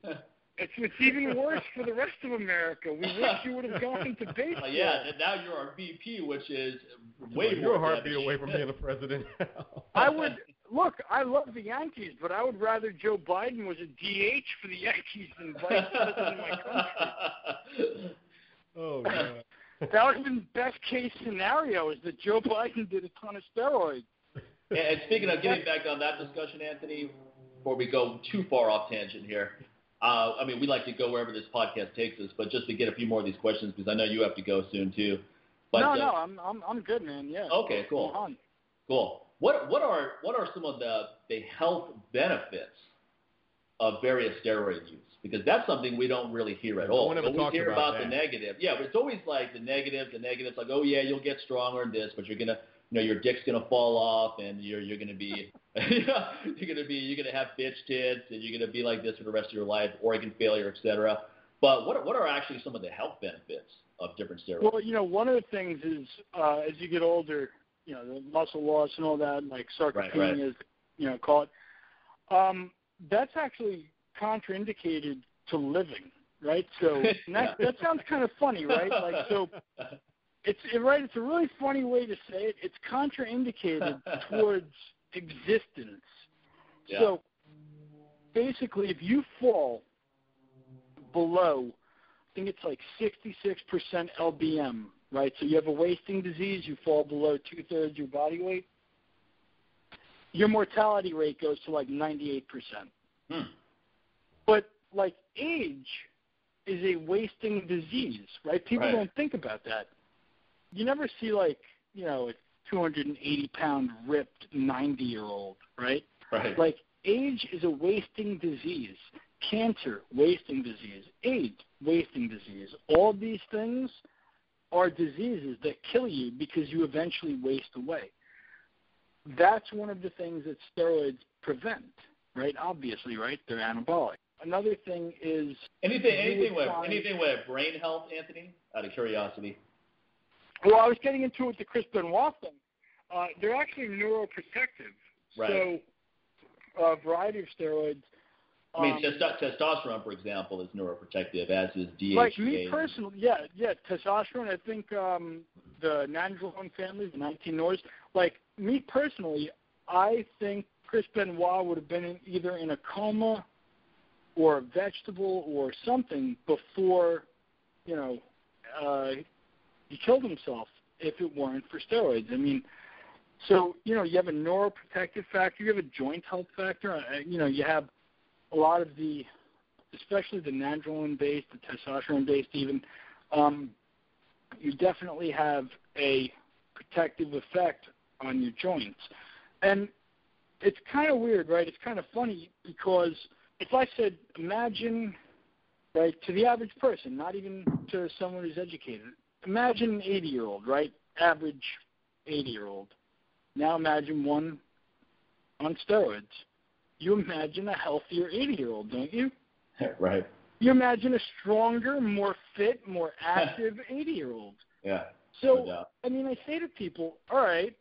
Like, it's it's even worse for the rest of America. We wish you would have gone into baseball. Well, yeah, and now you're our VP, which is way You're a more heartbeat away from being a president. I would look. I love the Yankees, but I would rather Joe Biden was a DH for the Yankees than vice president of my country. oh god. That would have been best case scenario is that Joe Biden did a ton of steroids. And and speaking of getting back on that discussion, Anthony, before we go too far off tangent here, uh, I mean, we like to go wherever this podcast takes us, but just to get a few more of these questions, because I know you have to go soon too. But, no, uh, no, I'm I'm I'm good, man. Yeah. Okay, cool. Cool. What what are what are some of the the health benefits of various steroid use? Because that's something we don't really hear at No all. one ever we hear about about, the negative. Yeah, but it's always like the negative, the negatives. Like, oh yeah, you'll get stronger in this, but you're gonna, you know, your dick's gonna fall off, and you're you're gonna be, you're gonna be, you're gonna have bitch tits, and you're gonna be like this for the rest of your life, organ failure, etc. But what what are actually some of the health benefits of different steroids? Well, you know, one of the things is uh, as you get older, you know, the muscle loss and all that, like sarcopenia, Right, right. is you know, call it. Um, that's actually contraindicated to living, right? So that that sounds kind of funny, right? Like so, it's it, right. It's a really funny way to say it. It's contraindicated towards existence. Yeah. So basically, if you fall below, I think it's like 66% LBM, right? So you have a wasting disease, you fall below two thirds your body weight. Your mortality rate goes to like 98%. Hmm. But like age is a wasting disease, right? People Right. don't think about that. You never see like, you know, a 280 pound ripped 90 year old, right? Right. Like age is a wasting disease. Cancer, wasting disease. AIDS, wasting disease. All these things are diseases that kill you because you eventually waste away. That's one of the things that steroids prevent, right? Obviously, right? They're anabolic. Another thing is anything, anything with find- anything with brain health, Anthony? Out of curiosity. Well, I was getting into it with the Chris Benoit thing. Uh, they're actually neuroprotective. Right. So, a variety of steroids. I mean, um, testo- testosterone, for example, is neuroprotective, as is DHEA. like me personally, yeah, yeah, testosterone. I think um, the Nandrolone family, the 19 Nors. Like me personally, I think Chris Benoit would have been in, either in a coma or a vegetable or something before, you know, uh, he killed himself if it weren't for steroids. I mean, so you know, you have a neuroprotective factor, you have a joint health factor. Uh, you know, you have a lot of the, especially the nandrolone based, the testosterone based, even. Um, you definitely have a protective effect on your joints, and it's kind of weird, right? It's kind of funny because if I said, imagine, right, to the average person, not even to someone who's educated, imagine an 80 year old, right? Average 80 year old. Now imagine one on steroids. You imagine a healthier 80 year old, don't you? right. You imagine a stronger, more fit, more active 80 year old. Yeah. So, no. I mean, I say to people, all right,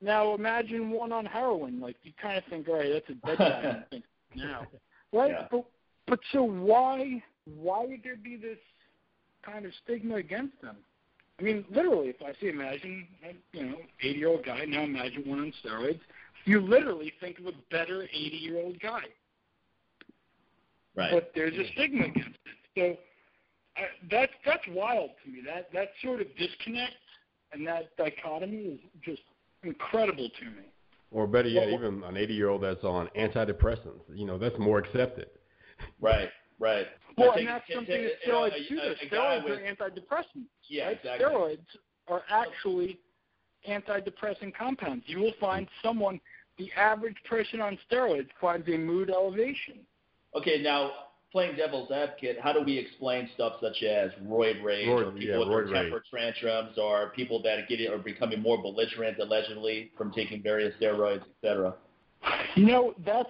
now imagine one on heroin. Like, you kind of think, all right, that's a dead guy. you think, now. Right? Yeah. But, but so why, why would there be this kind of stigma against them? I mean, literally, if I say imagine, you know, 80 year old guy, now imagine one on steroids, you literally think of a better 80 year old guy. Right. But there's a stigma against it. So I, that's that's wild to me. That that sort of disconnect and that dichotomy is just incredible to me. Or better yet, Well- even an 80 year old that's on antidepressants. You know, that's more accepted. right. Right. Well, I and think that's t- something t- that you know, steroids do. Steroids with- are antidepressants. Yeah, right? exactly. Steroids are actually antidepressant compounds. You will find someone, the average person on steroids finds a mood elevation. Okay, now playing devil's advocate, how do we explain stuff such as roid rage or people yeah, with their rage. temper tantrums or people that get it are becoming more belligerent allegedly from taking various steroids, et cetera? You know, that's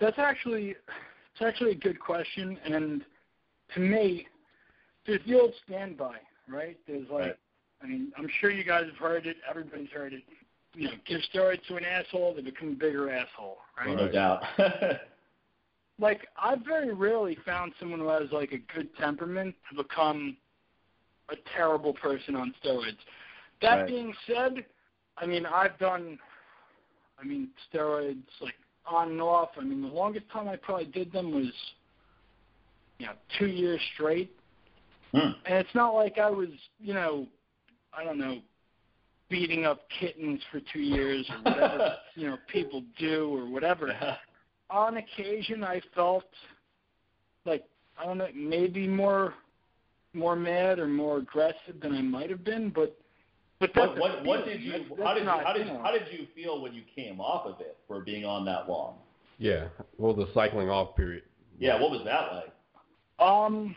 that's actually it's actually a good question, and to me, there's the old standby, right? There's like, Right. I mean, I'm sure you guys have heard it. Everybody's heard it. You know, give steroids to an asshole, they become a bigger asshole, right? No doubt. Like, I've very rarely found someone who has like a good temperament to become a terrible person on steroids. That Right. being said, I mean, I've done, I mean, steroids like on and off. I mean, the longest time I probably did them was, you know, two years straight. Hmm. And it's not like I was, you know, I don't know, beating up kittens for two years or whatever, you know, people do or whatever. On occasion I felt like I don't know, maybe more more mad or more aggressive than I might have been, but but What, what, what did you That's- how that's did you how did you know. how did you feel when you came off of it for being on that long? Yeah. Well, the cycling off period. Yeah, what was that like? Um,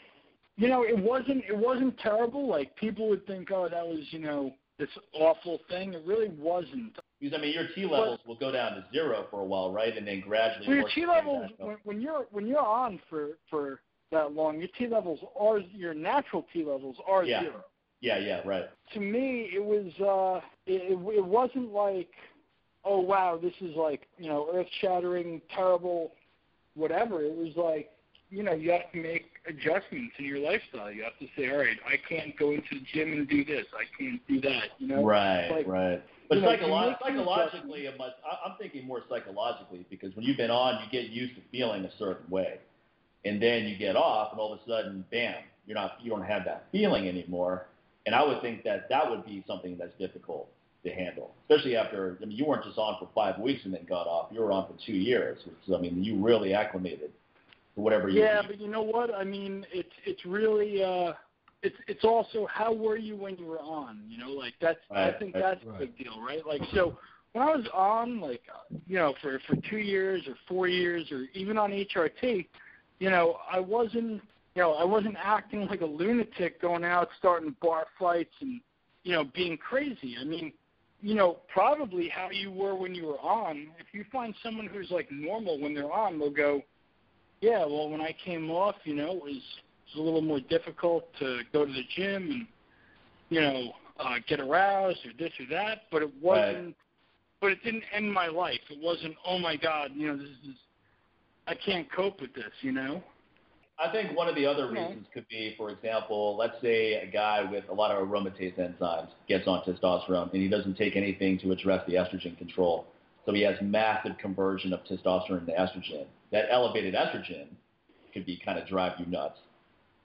you know, it wasn't it wasn't terrible. Like people would think, oh, that was you know this awful thing. It really wasn't. Because I mean, your T levels will go down to zero for a while, right, and then gradually. Well, your T levels when, when you're when you're on for for that long, your T levels are your natural T levels are Yeah. zero. Yeah, yeah, right. to me it was uh it it wasn't like oh wow this is like you know earth shattering terrible whatever it was like you know you have to make adjustments in your lifestyle. You have to say, all right, I can't go into the gym and do this. I can't do that. You know, right, like, right. But you know, psycholo- psychologically, it must, I- I'm thinking more psychologically because when you've been on, you get used to feeling a certain way, and then you get off, and all of a sudden, bam, you're not, you don't have that feeling anymore. And I would think that that would be something that's difficult to handle, especially after. I mean, you weren't just on for five weeks and then got off. You were on for two years, which I mean, you really acclimated whatever you. Yeah, but you know what? I mean, it's it's really uh, it's it's also how were you when you were on? You know, like that's Right, I think right, that's right. a big deal, right? Like so. When I was on, like, uh, you know, for for two years or four years, or even on HRT, you know, I wasn't, you know, I wasn't acting like a lunatic, going out starting bar fights and, you know, being crazy. I mean, you know, probably how you were when you were on. If you find someone who's like normal when they're on, they'll go, yeah, well, when I came off, you know, it was, it was a little more difficult to go to the gym and, you know, uh, get aroused or this or that. But it wasn't. But it didn't end my life. It wasn't. Oh my God, you know, this is. I can't cope with this. You know. I think one of the other Yeah. reasons could be, for example, let's say a guy with a lot of aromatase enzymes gets on testosterone and he doesn't take anything to address the estrogen control. So he has massive conversion of testosterone to estrogen. That elevated estrogen could be kind of drive you nuts.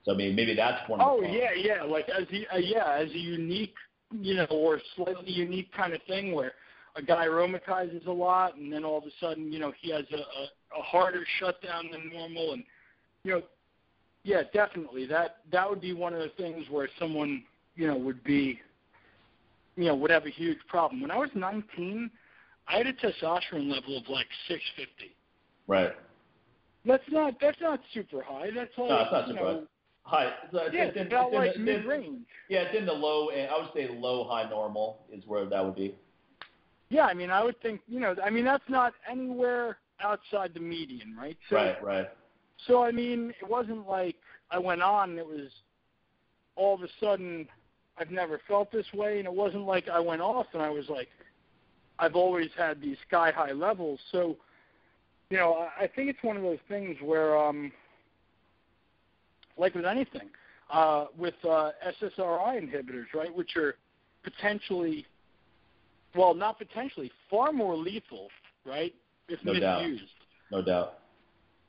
So I mean, maybe that's one of Oh yeah, yeah. Like as a, uh, yeah, as a unique, you know, or slightly unique kind of thing where a guy aromatizes a lot, and then all of a sudden, you know, he has a, a, a harder shutdown than normal, and you know, yeah, definitely that that would be one of the things where someone, you know, would be, you know, would have a huge problem. When I was 19, I had a testosterone level of like 650. right. That's not that's not super high. That's like No, it's not super know, high. So uh, it's, yeah, it's it's in, about in like the, mid range. Yeah, it's in the low. end. I would say low high normal is where that would be. Yeah, I mean, I would think, you know, I mean, that's not anywhere outside the median, right? So, right, right. So, I mean, it wasn't like I went on and it was all of a sudden I've never felt this way, and it wasn't like I went off and I was like, I've always had these sky high levels. So, you know, I, I think it's one of those things where, um, like with anything, uh, with uh, SSRI inhibitors, right, which are potentially, well, not potentially, far more lethal, right, if No doubt. No doubt.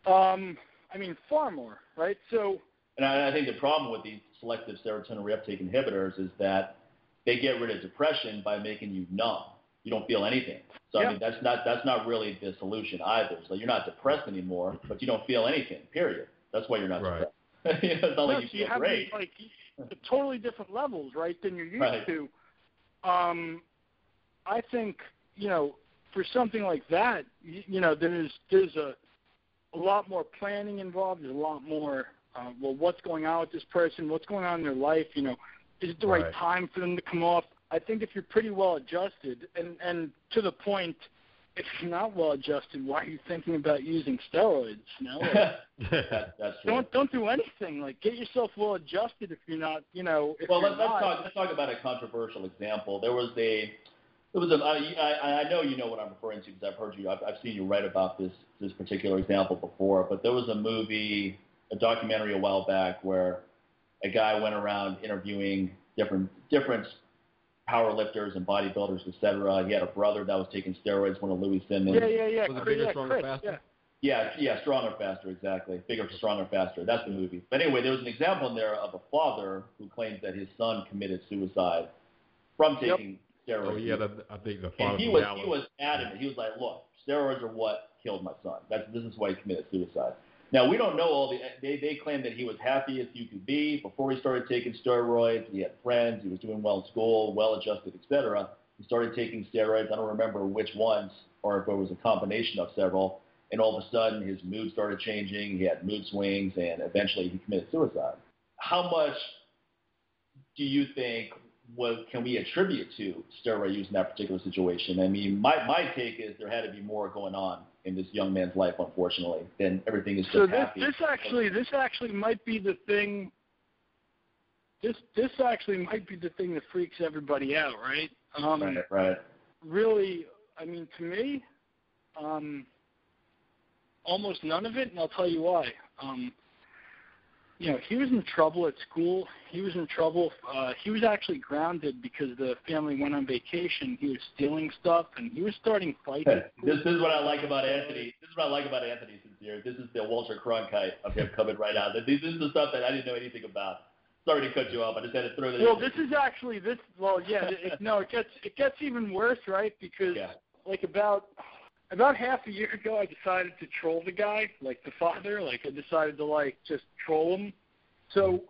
Um, I mean, far more, right? So, And I, I think the problem with these selective serotonin reuptake inhibitors is that they get rid of depression by making you numb. You don't feel anything. So Yeah. I mean, that's not that's not really the solution either. So you're not depressed anymore, but you don't feel anything. Period. That's why you're not Right. depressed. you know, it's not no, like so you you have great. these, like totally different levels, right, than you're used Right. to. Um, I think you know, for something like that, you, you know, there's there's a a lot more planning involved. There's a lot more. Uh, well, what's going on with this person? What's going on in their life? You know, is it the right, Right. time for them to come off? I think if you're pretty well adjusted, and and to the point, if you're not well adjusted, why are you thinking about using steroids? You know, like, that's don't don't do anything. Like get yourself well adjusted if you're not, you know, if well, let's, let's talk. Let's talk about a controversial example. There was a. There was a. I, I, I know you know what I'm referring to because I've heard you. I've, I've seen you write about this this particular example before. But there was a movie, a documentary a while back where a guy went around interviewing different different power lifters and bodybuilders, et cetera. He had a brother that was taking steroids, one of Louis Simmons. Yeah, yeah, yeah. Was it bigger, yeah, stronger, Chris, faster? Yeah. Yeah, yeah, stronger, faster, exactly. Bigger, stronger, faster. That's the movie. But anyway, there was an example in there of a father who claims that his son committed suicide from Yep. taking steroids. oh yeah, the, I think the father. and he from was he was adamant. He was like, "Look, steroids are what killed my son. That's this is why he committed suicide." Now we don't know all the. They they claim that he was happy as you could be before he started taking steroids. He had friends. He was doing well in school, well adjusted, etc. He started taking steroids. I don't remember which ones or if it was a combination of several. And all of a sudden, his mood started changing. He had mood swings, and eventually, he committed suicide. How much do you think what can we attribute to steroid use in that particular situation? I mean, my, my take is there had to be more going on in this young man's life, unfortunately, Then everything is just So this happy. this actually this actually might be the thing. This this actually might be the thing that freaks everybody out, right? Um, right, right, Really, I mean, to me, um, almost none of it, and I'll tell you why. Um, you know, he was in trouble at school. He was in trouble. Uh, he was actually grounded because the family went on vacation. He was stealing stuff, and he was starting fights. this, this is what I like about Anthony. This is what I like about Anthony Sincere. This is the Walter Cronkite of him coming right out. This is the stuff that I didn't know anything about. Sorry to cut you off. I just had to throw that. Well, this is actually this. Well, yeah. It, no, it gets it gets even worse, right? Because yeah. like about about half a year ago, I decided to troll the guy, like the father. Like I decided to like just troll him. So.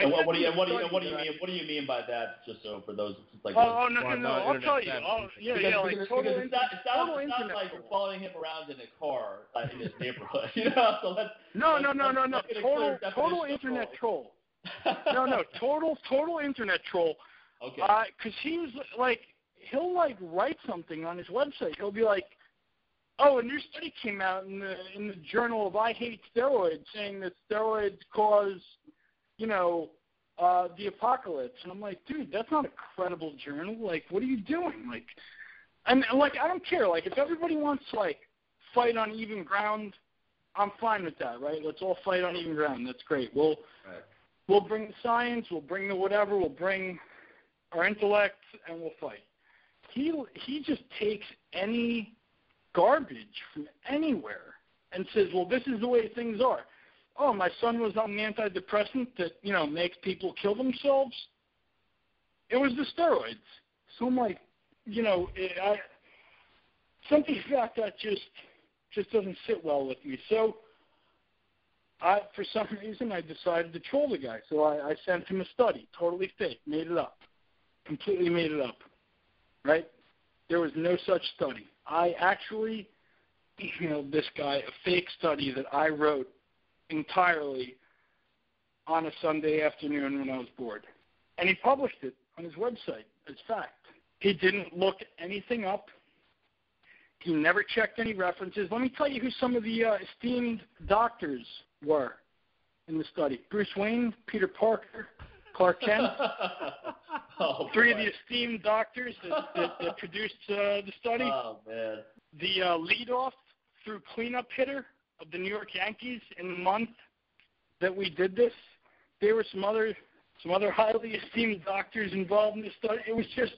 And what, what do you what do you what do you mean what do you mean by that? Just so for those like. Oh, oh no no no! I'll tell you. Oh, yeah because, yeah like because, total, because it's not, it's not, total it's not like you're following him around in a car uh, in his neighborhood. You know, so let's. No let's, no no no no! let's get a Total total internet troll. troll. no no total total internet troll. Okay. Because he was like, he'll like write something on his website. He'll be like, "Oh, a new study came out in the in the journal of I Hate Steroids, saying that steroids cause, you know, uh, the apocalypse." And I'm like, "Dude, that's not a credible journal. Like, what are you doing? Like, and like I don't care. Like, if everybody wants to like fight on even ground, I'm fine with that. Right? Let's all fight on even ground. That's great. We'll Right. we'll bring the science, we'll bring the whatever, we'll bring our intellect, and we'll fight. He he just takes any garbage from anywhere and says, "Well, this is the way things are." Oh, my son was on an antidepressant that you know makes people kill themselves. It was the steroids. So I'm like, you know, it, I something about that just just doesn't sit well with me. So I, for some reason, I decided to troll the guy. So I, I sent him a study, totally fake, made it up, completely made it up. Right? There was no such study. I actually emailed this guy a fake study that I wrote entirely on a Sunday afternoon when I was bored, and he published it on his website as fact. He didn't look anything up. He never checked any references. Let me tell you who some of the uh, esteemed doctors were in the study. Bruce Wayne, Peter Parker, Clark Kent, oh, three boy. of the esteemed doctors that, that, that produced uh, the study. Oh man. The uh, leadoff through cleanup hitter of the New York Yankees in the month that we did this. There were some other some other highly esteemed doctors involved in the study. It was just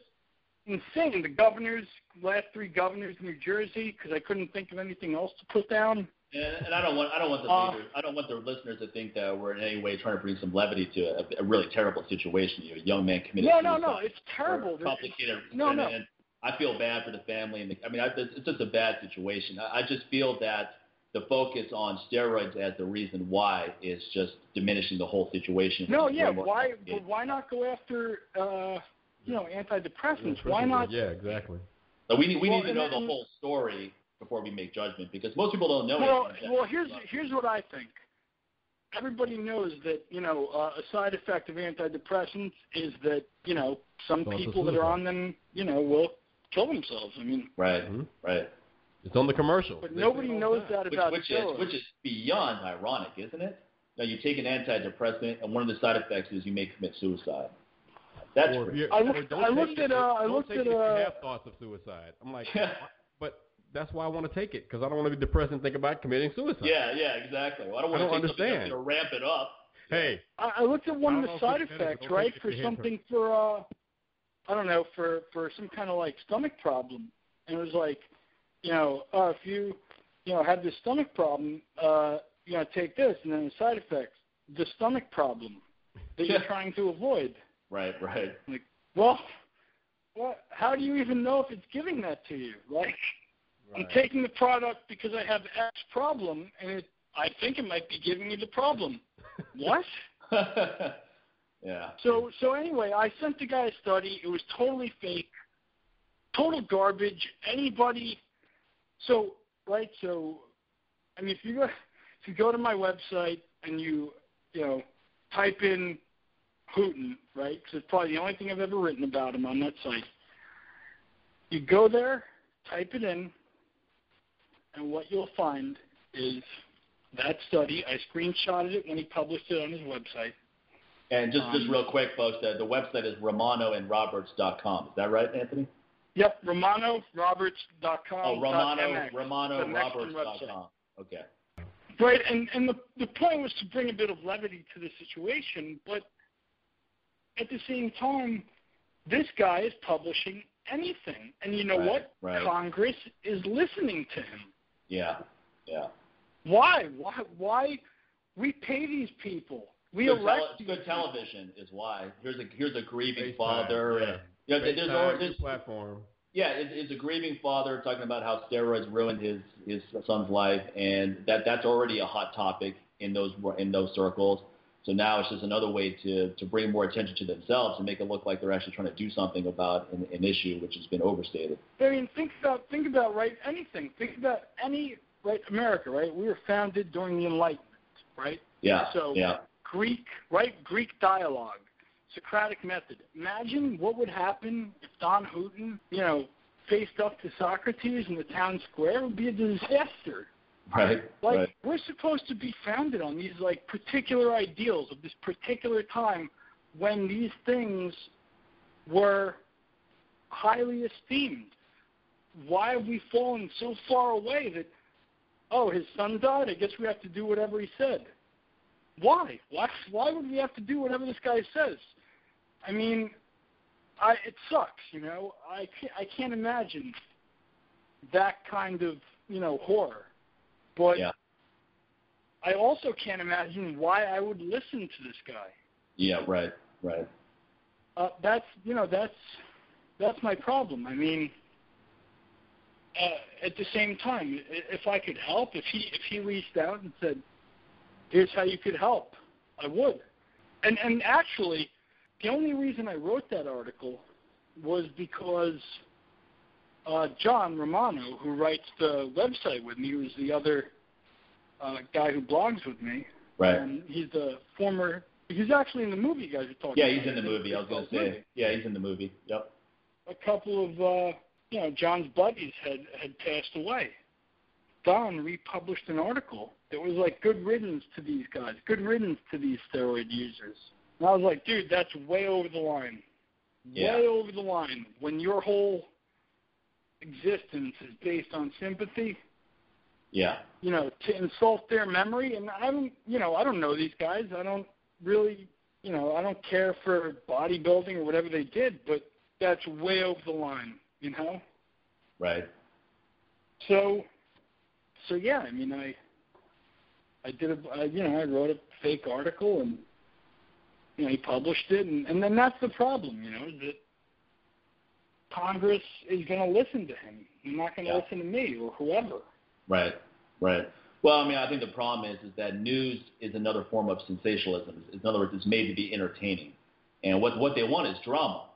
insane. The governors, last three governors in New Jersey, because I couldn't think of anything else to put down. And, and I don't want I don't want the Uh, readers, I don't want the listeners to think that we're in any way trying to bring some levity to a, a really terrible situation. You know, a young man committed No, no, no. It's terrible. Or complicated. No, and, no. And I feel bad for the family, and the, I mean, I, it's it's just a bad situation. I, I just feel that the focus on steroids as the reason why is just diminishing the whole situation. No, yeah. Why? complicated. Why not go after, uh, you know, antidepressants? Why not? Yeah, exactly. So we need we Well, need to and know the whole story before we make judgment because most people don't know. Well, anything. well, here's here's what I think. Everybody knows that you know uh, a side effect of antidepressants is that you know some Causes people that are on them you know will kill themselves. I mean, right, Mhm. right. It's on the commercial. but They nobody knows the time. that Which, about which is which is beyond ironic, isn't it? Now you take an antidepressant, and one of the side effects is you may commit suicide. That's Or if crazy. you're- I or looked- I looked it at, uh, I looked at, it if uh, you have thoughts of suicide. I'm like, but that's why I want to take it because I don't want to be depressed and think about committing suicide. yeah, yeah, exactly. Well, I don't I want don't to take something understand. that's going to ramp it up. Hey, I, I looked at one of the side effects, right, for if you something for uh, I don't know, for for some kind of like stomach problem, and it was like, you know, uh, if you, you know, have this stomach problem, uh, you know, take this, and then the side effects, the stomach problem that you're trying to avoid. Right, right. Like, well, what? How do you even know if it's giving that to you? Like, I'm taking the product because I have X problem, and it, I think it might be giving me the problem. what? yeah. So so anyway, I sent the guy a study. It was totally fake, total garbage. Anybody, so right? So, I mean, if you go if you go to my website and you you know type in Hooton, right? Because it's probably the only thing I've ever written about him on that site. You go there, type it in, and what you'll find is that study. I screenshotted it when he published it on his website. And just just Um, real quick, folks, the, the website is romanoandroberts.com. Is that right, Anthony? Yep, RomanoRoberts.com. Oh, Romano MX, the next one. RomanoRoberts.com. Okay. Right, and and the the point was to bring a bit of levity to the situation, but at the same time, this guy is publishing anything, and you know right, what? Right. Congress is listening to him. Yeah, yeah. Why? Why? Why? We pay these people. We good elect. Tele- good television is why. Here's a here's a grieving FaceTime, father. yeah. And, you know, there's, FaceTime, there's, platform. Yeah, it's, it's a grieving father talking about how steroids ruined his his son's life, and that that's already a hot topic in those in those circles. So now it's just another way to to bring more attention to themselves and make it look like they're actually trying to do something about an, an issue which has been overstated. I mean, think about think about right anything. Think about any right America. Right, we were founded during the Enlightenment. Right. Yeah. So yeah. Greek, right? Greek dialogue, Socratic method. Imagine what would happen if Don Hooton, you know, faced up to Socrates in the town square. It would be a disaster. Right. Like right. we're supposed to be founded on these like particular ideals of this particular time when these things were highly esteemed. Why have we fallen so far away that oh his son died, I guess we have to do whatever he said. Why? Why why would we have to do whatever this guy says? I mean, I it sucks, you know. I can't I can't imagine that kind of, you know, horror. But Yeah. I also can't imagine why I would listen to this guy. Yeah. Right. Right. Uh, that's you know that's that's my problem. I mean, uh, at the same time, i- if I could help, if he if he reached out and said, "Here's how you could help," I would. And and actually, the only reason I wrote that article was because uh, John Romano, who writes the website with me, who's the other uh, guy who blogs with me, Right. and he's the former. He's actually in the movie you guys are talking Yeah, about. he's in the movie. I was gonna say. Yeah, he's in the movie. Yep. a couple of uh, you know John's buddies had had passed away. Don republished an article that was like good riddance to these guys, good riddance to these steroid users. And I was like, dude, that's way over the line, Yeah. way over the line. When your whole existence is based on sympathy, Yeah. you know, to insult their memory. And I don't, you know, I don't know these guys. I don't really, you know, I don't care for bodybuilding or whatever they did, but that's way over the line, you know. Right. So, so yeah, I mean, I, I did a, I, you know, I wrote a fake article and, you know, he published it, and, and then that's the problem, you know, that Congress is going to listen to him. They're not going to Yeah. listen to me or whoever. Right, right. Well, I mean, I think the problem is is that news is another form of sensationalism. In other words, it's made to be entertaining, and what what they want is drama.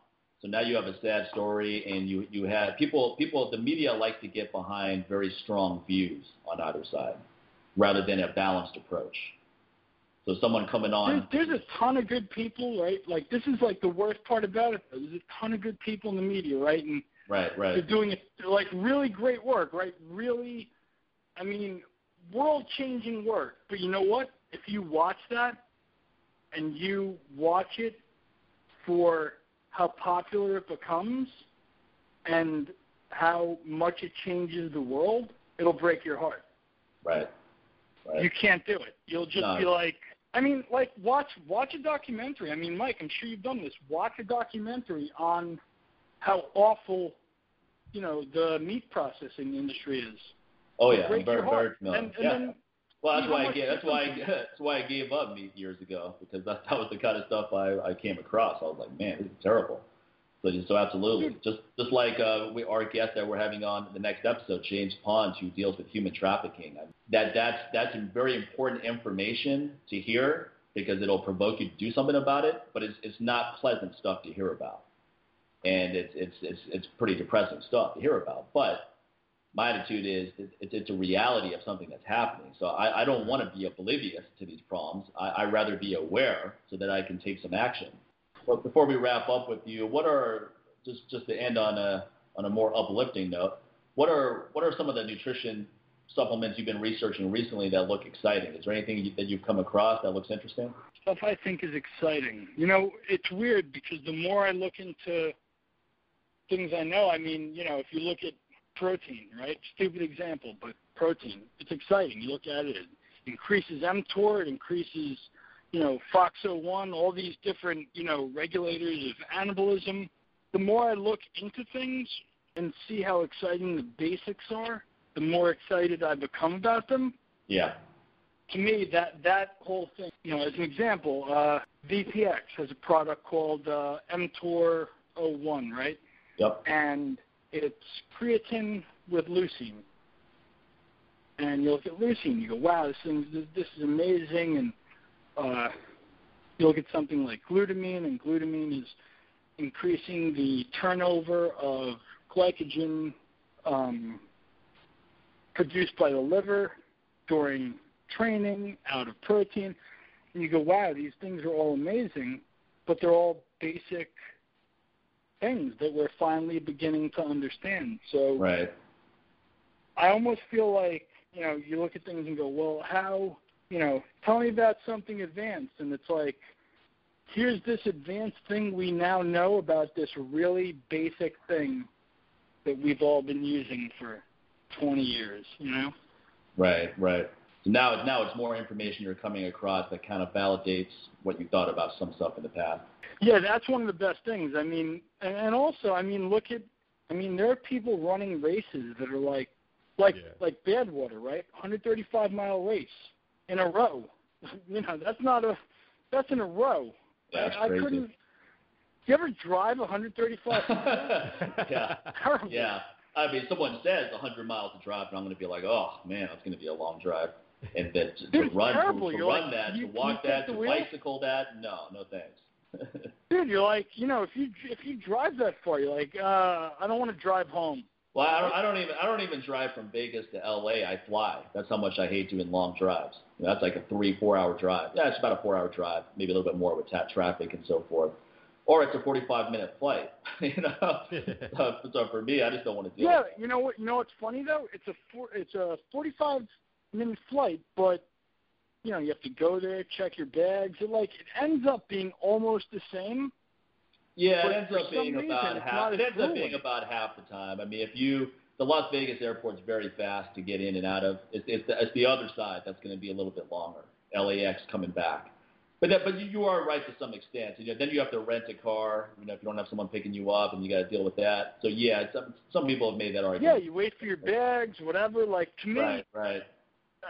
So now you have a sad story, and you you have people people the media like to get behind very strong views on either side, rather than a balanced approach. So someone coming on, There's, there's a ton of good people, right? Like this is like the worst part about it. Though. There's a ton of good people in the media, right? And right, right. they're doing it like really great work, right? Really, I mean, world-changing work. But you know what? If you watch that and you watch it for how popular it becomes and how much it changes the world, it'll break your heart. right, right. You can't do it. You'll just No. be like, I mean, like watch watch a documentary. I mean, Mike, I'm sure you've done this. Watch a documentary on how awful, you know, the meat processing industry is. oh yeah, break I'm very very familiar. And, and yeah. then Well, that's why I gave, that's why I, that's why I gave up meat years ago because that that was the kind of stuff I, I came across. I was like, man, this is terrible. So so absolutely, just just like uh, we, our guest that we're having on the next episode, James Pond, who deals with human trafficking. That that's that's very important information to hear because it'll provoke you to do something about it. But it's it's not pleasant stuff to hear about, and it's it's it's it's pretty depressing stuff to hear about. But my attitude is it's, it's a reality of something that's happening. So I, I don't want to be oblivious to these problems. I, I'd rather be aware so that I can take some action. But before we wrap up with you, what are just just to end on a on a more uplifting note, what are what are some of the nutrition supplements you've been researching recently that look exciting? Is there anything that you've come across that looks interesting? stuff I think is exciting. You know, it's weird because the more I look into things I know, I mean, you know, if you look at protein, right? Stupid example, but protein, it's exciting. You look at it, it, increases mTOR, it increases, you know, FOXO1, all these different, you know, regulators of anabolism. The more I look into things and see how exciting the basics are, the more excited I become about them. Yeah. To me, that that whole thing, you know, as an example, uh, VPX has a product called uh, mTOR 01, right? Yep. And it's creatine with leucine. And you look at leucine, you go, wow, this thing, this is amazing. And uh, you look at something like glutamine, and glutamine is increasing the turnover of glycogen um, produced by the liver during training, out of protein. And you go, wow, these things are all amazing, but they're all basic things that we're finally beginning to understand. So right. I almost feel like, you know, you look at things and go, well, how, you know, tell me about something advanced. And it's like, here's this advanced thing we now know about this really basic thing that we've all been using for 20 years, you know? Right, right. So now, now it's more information you're coming across that kind of validates what you thought about some stuff in the past. Yeah, that's one of the best things. I mean, and, and also, I mean, look at, I mean, there are people running races that are like, like, yeah. like Badwater, right? 135 mile race in a row. you know, that's not a, that's in a row. That's I, crazy. I couldn't. Do you ever drive 135 miles? yeah. Yeah. I mean, someone says 100 miles to drive, and I'm going to be like, oh man, that's going to be a long drive. And then to, Dude, to run, terrible. to, to run like, that, you, to walk that, to bicycle that, no, no thanks. Dude, you're like, you know, if you if you drive that far, you're like, uh, I don't want to drive home. Well, I don't, I don't even I don't even drive from Vegas to L.A. I fly. That's how much I hate doing long drives. You know, that's like a three four hour drive. Yeah, it's about a four hour drive, maybe a little bit more with tap traffic and so forth or it's a 45 minute flight. you know, so, so, for me, I just don't want to do yeah, it. Yeah, you know what? You know what's funny though? It's a four, it's a 45 minute flight, but you know you have to go there, check your bags. It like it ends up being almost the same. Yeah, it ends up being reason, about half. It ends up being about half the time. I mean, if you the Las Vegas airport's very fast to get in and out of. It's, it's, the, it's the other side that's going to be a little bit longer. LAX coming back. But that, but you are right to some extent. You know, then you have to rent a car. You know, if you don't have someone picking you up, and you got to deal with that. So yeah, some some people have made that argument. Yeah, you wait for your bags, whatever. Like to me, right, right.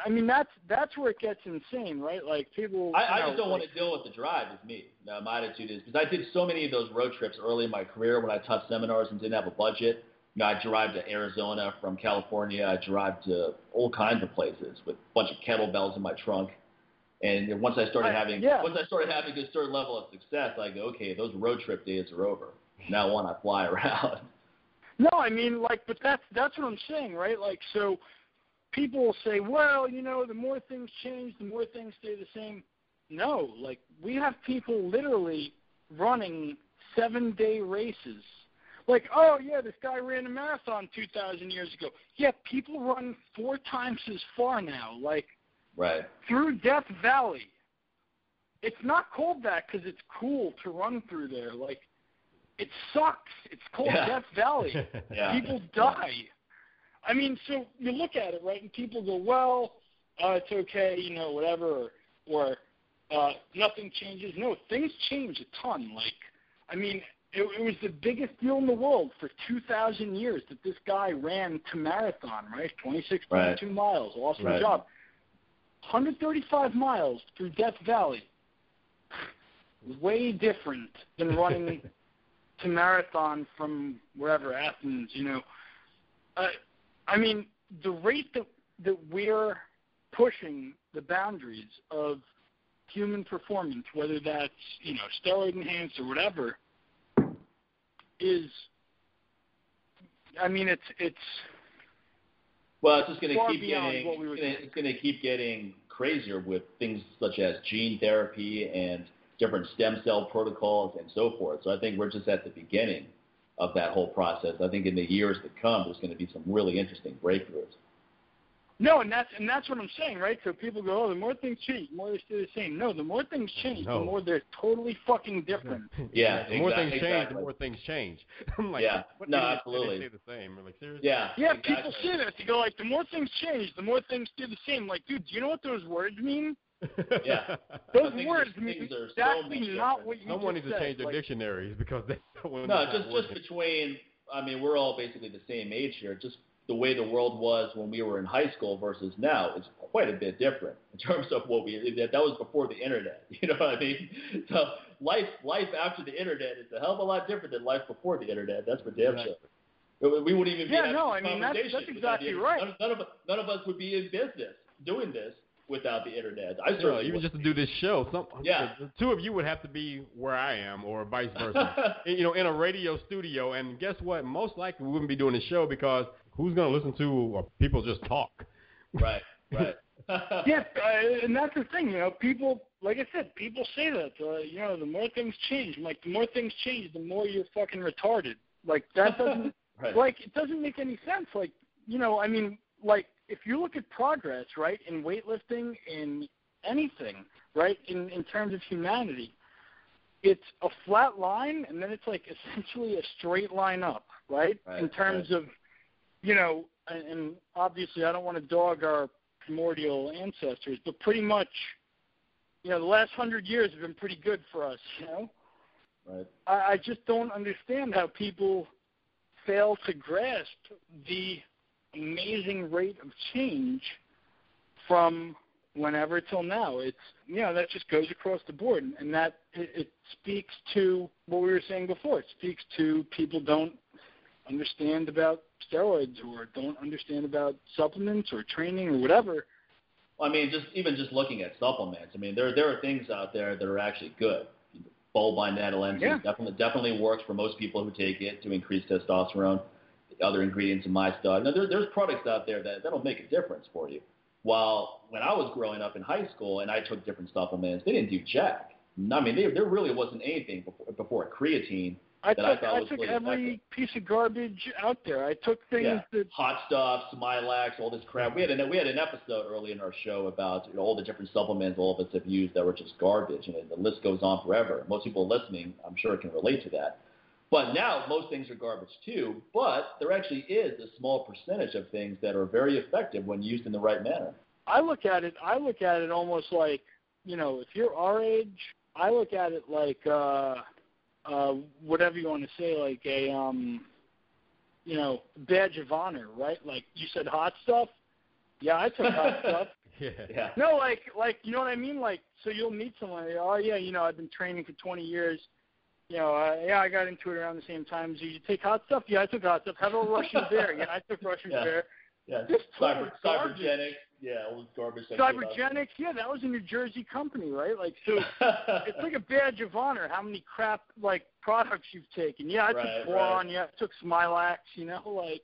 I mean, that's that's where it gets insane, right? Like people. I, I know, just don't like, want to deal with the drive. Is me. Now, my attitude is because I did so many of those road trips early in my career when I taught seminars and didn't have a budget. You know, I drive to Arizona from California. I drive to all kinds of places with a bunch of kettlebells in my trunk. And once I started I, having yeah. once I started having a certain level of success, I go, okay, those road trip days are over. Now I fly around. No, I mean like, but that's that's what I'm saying, right? Like, so people will say, well, you know, the more things change, the more things stay the same. No, like we have people literally running seven day races. Like, oh yeah, this guy ran a marathon two thousand years ago. Yeah, people run four times as far now. Like, Right. through Death Valley. It's not called that because it's cool to run through there. Like, it sucks. It's called Yeah. Death Valley. Yeah. People die. I mean, so you look at it, right, and people go, well, uh, it's okay, you know, whatever, or, or uh, nothing changes. No, things change a ton. Like, I mean, it, it was the biggest deal in the world for 2,000 years that this guy ran to marathon, right? 26.2 Right. miles. Awesome Right. job. 135 miles through Death Valley. Way different than running to marathon from wherever Athens. You know, uh, I mean, the rate that that we're pushing the boundaries of human performance, whether that's you know steroid enhanced or whatever, is. I mean, it's it's Well, it's just going to keep getting we it's going to keep getting crazier with things such as gene therapy and different stem cell protocols and so forth. So I think we're just at the beginning of that whole process. I think in the years to come, there's going to be some really interesting breakthroughs. No, and that's and that's what I'm saying, right? So people go, oh, the more things change, the more they stay the same. No, the more things change, No. the more they're totally fucking different. Yeah, the more things change, the more things change. I'm like, Yeah. what No, absolutely. They stay the same. I'm like, seriously? Yeah. Yeah, exactly. people say that. They go like, the more things change, the more things stay the same. Like, dude, do you know what those words mean? Yeah. Those words mean things are so exactly much not what you Someone just needs to change their Like, dictionaries because they when No, just just working. between. I mean, we're all basically the same age here. Just the way the world was when we were in high school versus now is quite a bit different in terms of what we. That, that was before the internet. You know what I mean? So life life after the internet is a hell of a lot different than life before the internet. That's for damn Exactly. sure. We wouldn't even be Yeah, having no, this I mean, that's- that's exactly right. None, none of us- none of us would be in business doing this without the internet. I Yeah, certainly even just to do this show, some Yeah. the, the two of you would have to be where I am, or vice versa. you know, in a radio studio. And guess what? Most likely we wouldn't be doing the show because who's going to listen to uh, people just talk? right, right. yeah, uh, and that's the thing, you know. People, like I said, people say that. Uh, you know, the more things change, like the more things change, the more you're fucking retarded. Like that doesn't, right. like it doesn't make any sense. Like, you know, I mean, like if you look at progress, right, in weightlifting, in anything, right, in in terms of humanity, it's a flat line, and then it's like essentially a straight line up, right, Right, in terms of, you know, and, and obviously I don't want to dog our primordial ancestors, but pretty much, you know, the last hundred years have been pretty good for us, you know. right. I, I just don't understand how people fail to grasp the amazing rate of change from whenever till now. It's you know that just goes across the board, and that it, it speaks to what we were saying before. It speaks to people don't understand about steroids or don't understand about supplements or training or whatever. I mean, just even just looking at supplements. I mean, there there are things out there that are actually good. Bulbine natalensis Yeah. definitely definitely works for most people who take it to increase testosterone. The other ingredients in my stuff. Now, there, there's products out there that that'll make a difference for you. While when I was growing up in high school and I took different supplements, they didn't do jack. I mean, they, there really wasn't anything before, before creatine I That I took thought I was took really every piece of garbage out there. I took things Yeah. that hot stuff, Smilax, all this crap. We had an we had an episode early in our show about you know, all the different supplements all of us have used that were just garbage, and the list goes on forever. Most people listening, I'm sure, can relate to that. But now most things are garbage too. But there actually is a small percentage of things that are very effective when used in the right manner. I look at it I look at it almost like, you know, if you're our age, I look at it like uh uh whatever you want to say, like a um you know, badge of honor, right? Like you said hot stuff. Yeah, I took hot stuff. Yeah. Yeah. No, like like you know what I mean? Like so you'll meet someone, oh yeah, you know, I've been training for twenty years. You know, uh, yeah, I got into it around the same time as you. Take hot stuff? Yeah, I took hot stuff. How about Russian bear? Yeah, I took Russian Yeah. bear. Yeah. Cyber, cybergenic. Yeah, all this garbage. Cybergenics, yeah, that was a New Jersey company, right? Like so it's like a badge of honor how many crap like products you've taken. Yeah, I Right, took boron, yeah, I took Smilax, you know, like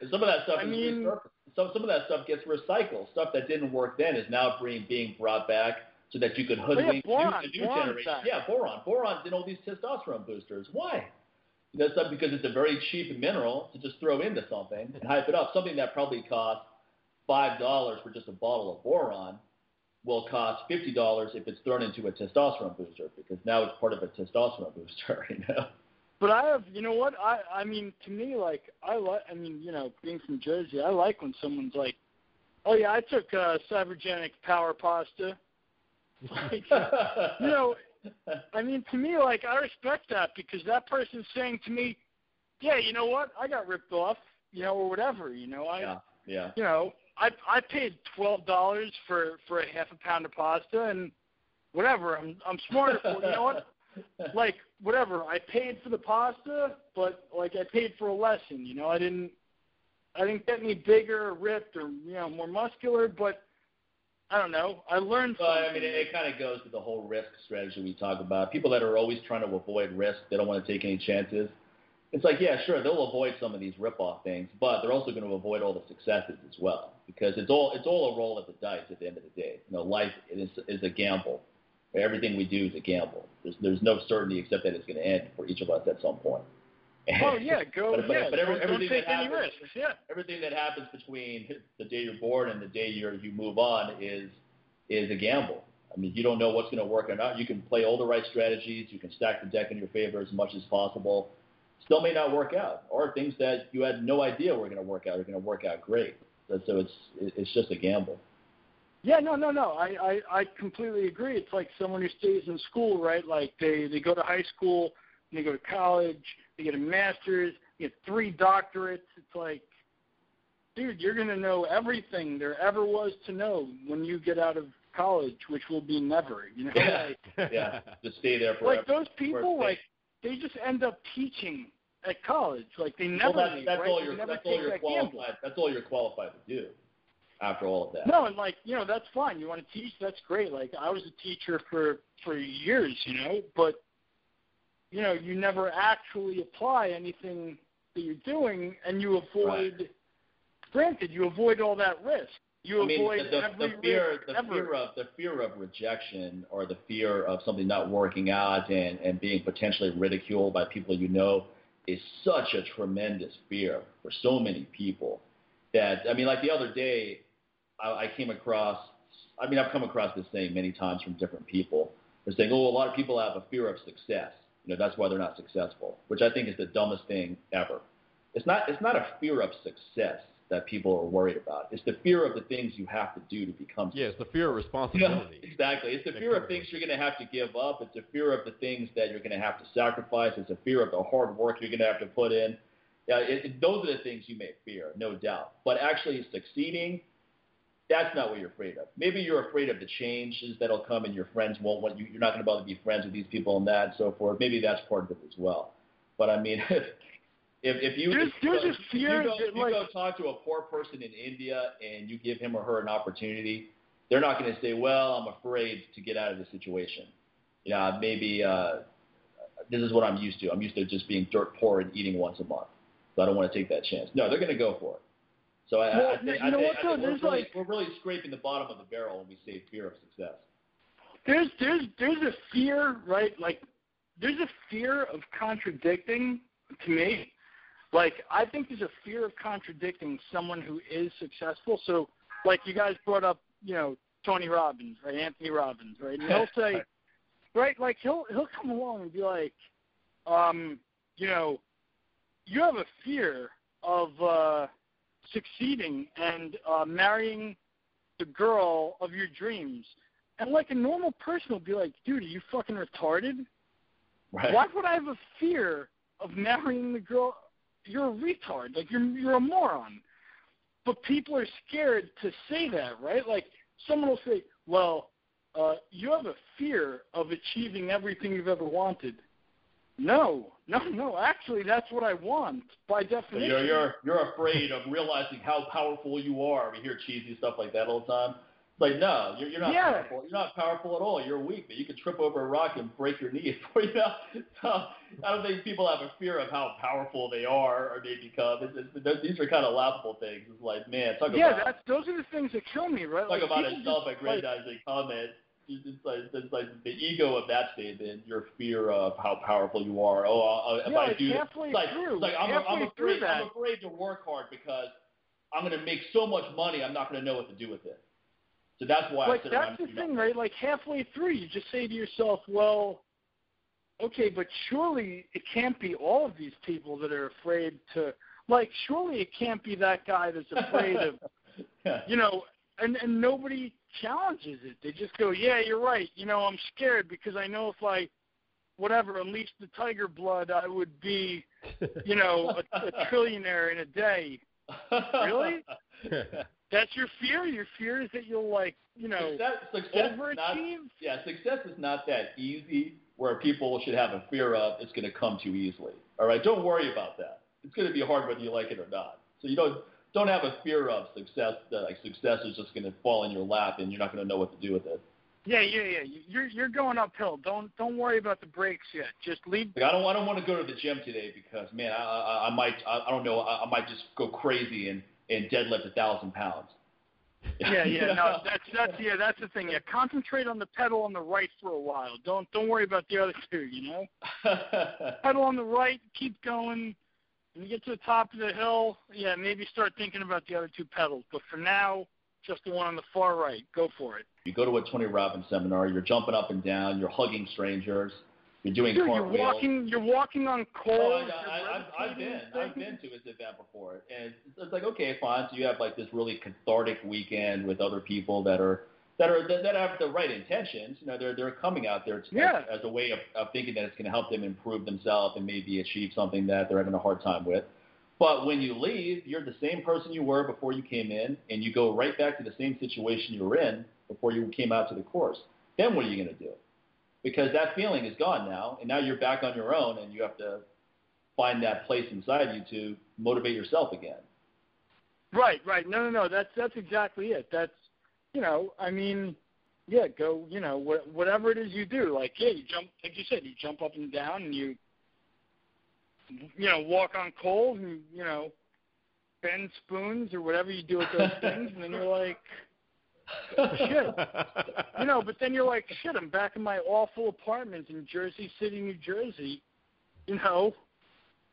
And some of that stuff I is mean-. Some some of that stuff gets recycled. Stuff that didn't work then is now being being brought back so that you could hoodwink boron, new, the new boron's generation. back. Yeah, boron. Boron did all these testosterone boosters. Why? That's not because it's a very cheap mineral to just throw into something and hype it up. Something that probably costs five dollars for just a bottle of boron will cost fifty dollars if it's thrown into a testosterone booster because now it's part of a testosterone booster. You know. But I have, you know what? I I mean, to me, like I like. I mean, you know, being from Jersey, I like when someone's like, "Oh yeah, I took uh, Cybergenic Power Pasta." Like, you know, I mean, to me, like I respect that because that person's saying to me, "Yeah, you know what? I got ripped off, you know, or whatever. You know, I, yeah, yeah. you know, I I paid twelve dollars for for a half a pound of pasta and whatever. I'm I'm smarter for. You know what? like whatever. I paid for the pasta, but like I paid for a lesson. You know, I didn't I didn't get any bigger or ripped or you know more muscular, but I don't know. I learned Well. I mean, it, it kind of goes with the whole risk strategy we talk about. People that are always trying to avoid risk, they don't want to take any chances. It's like, yeah, sure, they'll avoid some of these rip-off things, but they're also going to avoid all the successes as well because it's all it's all a roll of the dice at the end of the day. You know, life is is a gamble. Everything we do is a gamble. There's there's no certainty except that it's going to end for each of us at some point. Oh yeah, go but, yeah. But, every, don't, everything take any happens, risks. Yeah. Everything that happens between the day you're born and the day you you move on is is a gamble. I mean, you don't know what's going to work or not. You can play all the right strategies. You can stack the deck in your favor as much as possible. Still may not work out, or things that you had no idea were going to work out are going to work out great. So, so it's it's just a gamble. Yeah, no, no, no. I, I I completely agree. It's like someone who stays in school, right? Like they they go to high school, and they go to college, they get a master's, they get three doctorates. It's like, dude, you're gonna know everything there ever was to know when you get out of college, which will be never. You know, Yeah, like, yeah. Just stay there forever. like those people, like they just end up teaching at college. Like they never well, that's, leave, that's right? all you're that's all you're that gamble. qualified. That's all you're qualified to do. After all of that. No, and like you know, that's fine. You want to teach, that's great. Like I was a teacher for for years, you know, but you know, you never actually apply anything that you're doing, and you avoid. Granted, you avoid all that risk. You I mean, avoid the, every the fear, risk the ever. fear of the fear of rejection, or the fear of something not working out and and being potentially ridiculed by people you know, is such a tremendous fear for so many people. That I mean, like the other day, I, I came across. I mean, I've come across this saying many times from different people. They're saying, "Oh, a lot of people have a fear of success. You know, that's why they're not successful," which I think is the dumbest thing ever. It's not. It's not a fear of success that people are worried about. It's the fear of the things you have to do to become. Yeah, it's the fear of You know, responsibility. exactly. It's the fear of things you're going to have to give up. It's the fear of the things that you're going to have to sacrifice. It's the fear of the hard work you're going to have to put in. Yeah, it, it, those are the things you may fear, no doubt. But actually succeeding, that's not what you're afraid of. Maybe you're afraid of the changes that'll come, and your friends won't want you. You're not going to be able to be friends with these people and that and so forth. Maybe that's part of it as well. But I mean, if if, if you There's- if there's you a go- fear if you go, that, if you go talk to a poor person in India and you give him or her an opportunity, they're not going to say, "Well, I'm afraid to get out of this situation." You know, maybe uh, this is what I'm used to. I'm used to just being dirt poor and eating once a month, so I don't want to take that chance. No, they're going to go for it. So I, Well, I think, you I know think, what, I though? think we're, There's really, like- we're really scraping the bottom of the barrel when we say fear of success. there's there's there's a fear, right? Like there's a fear of contradicting to me. Like I think there's a fear of contradicting someone who is successful. So like you guys brought up, you know, Tony Robbins, right? Anthony Robbins, right? And he'll say right, like he'll he'll come along and be like, um, you know, you have a fear of uh succeeding and uh marrying the girl of your dreams. And like a normal person will be like, dude, are you fucking retarded? Right? Why would I have a fear of marrying the girl? You're a retard. Like you're you're a moron. But people are scared to say that, right? Like someone will say, "Well, uh, you have a fear of achieving everything you've ever wanted." No, no, no. Actually, that's what I want by So definition. you're you're you're afraid of realizing how powerful you are. We hear cheesy stuff like that all the time. It's like no, you're, you're not Yeah. powerful. You're not powerful at all. You're weak. But you can trip over a rock and break your knee you know. So I don't think people have a fear of how powerful they are or they become. It's, it's, these are kind of laughable things. It's like man, talk yeah, about yeah. that's those are the things that kill me, right? talk like about a people just, like, self-aggrandizing comment. It's like, it's like the ego of that statement, your fear of how powerful you are. Oh, I'll, if Yeah, I do, halfway it's like, through, it's like I'm, halfway I'm afraid. that. I'm afraid to work hard because I'm going to make so much money. I'm not going to know what to do with it. So that's why like I sit that's the thing, right? Like halfway through, you just say to yourself, "Well, okay, but surely it can't be all of these people that are afraid to. Like, surely it can't be that guy that's afraid of, yeah. you know." And and nobody challenges it. They just go, "Yeah, you're right. You know, I'm scared because I know if I, whatever, unleashed the tiger blood, I would be, you know, a, a trillionaire in a day." Really? That's your fear. Your fear is that you'll like, you know, success, success is not, yeah, success is not that easy where people should have a fear of it's going to come too easily. All right, don't worry about that. It's going to be hard whether you like it or not. So you don't don't have a fear of success that like success is just going to fall in your lap and you're not going to know what to do with it. Yeah, yeah, yeah. You- You're you're going uphill. Don't don't worry about the brakes yet. Just leave. Like I don't I don't want to go to the gym today because man I I, I might I, I don't know I, I might just go crazy and and deadlift a thousand pounds. Yeah, yeah, no, that's that's yeah, that's the thing. Yeah, concentrate on the pedal on the right for a while. Don't don't worry about the other two. You know, pedal on the right, keep going. When you get to the top of the hill, yeah, maybe start thinking about the other two pedals. But for now, just the one on the far right. Go for it. You go to a Tony Robbins seminar, you're jumping up and down, you're hugging strangers, you're doing Dude, cartwheels. you're walking, you're walking on Oh, coals. I, I, I've, I've been, I've been to his event before, and it's like, okay, fine. So you have like this really cathartic weekend with other people that are that are that, that have the right intentions. You know, they're they're coming out there to, Yeah. as, as a way of, of thinking that it's going to help them improve themselves and maybe achieve something that they're having a hard time with. But when you leave, you're the same person you were before you came in, and you go right back to the same situation you were in before you came out to the course. Then what are you going to do? Because that feeling is gone now, and now you're back on your own, and you have to find that place inside you to motivate yourself again. Right, right. No, no, no. That's that's exactly it. That's you know, I mean, yeah, go. You know, wh- whatever it is you do, like yeah, you jump, like you said, you jump up and down, and you, you know, walk on coals, and you know, bend spoons or whatever you do with those things, and then you're like, shit. you know, but then you're like, shit, I'm back in my awful apartment in Jersey City, New Jersey, you know,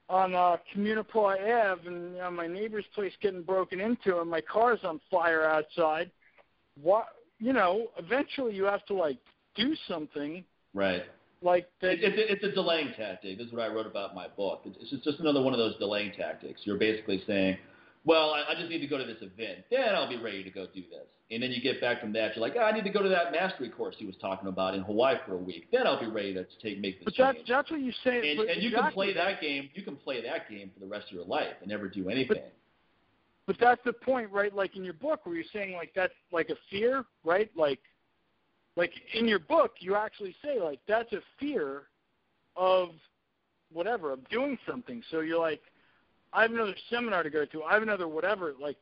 on uh, Communipaw Ave, and you know, my neighbor's place getting broken into, and my car's on fire outside. What, you know, eventually you have to like do something Right. like that. It, it's, a, it's a delaying tactic. This is what I wrote about in my book. It's just, just another one of those delaying tactics. You're basically saying, well, I, I just need to go to this event. Then I'll be ready to go do this. And then you get back from that. You're like, oh, I need to go to that mastery course he was talking about in Hawaii for a week. Then I'll be ready to take make this but change. that's what you say. and, and you can play that game. You can play that game for the rest of your life and never do anything. But that's the point, right? Like in your book, where you're saying like that's like a fear, right? Like, like in your book, you actually say like that's a fear of whatever of doing something. So you're like, I have another seminar to go to. I have another whatever. Like,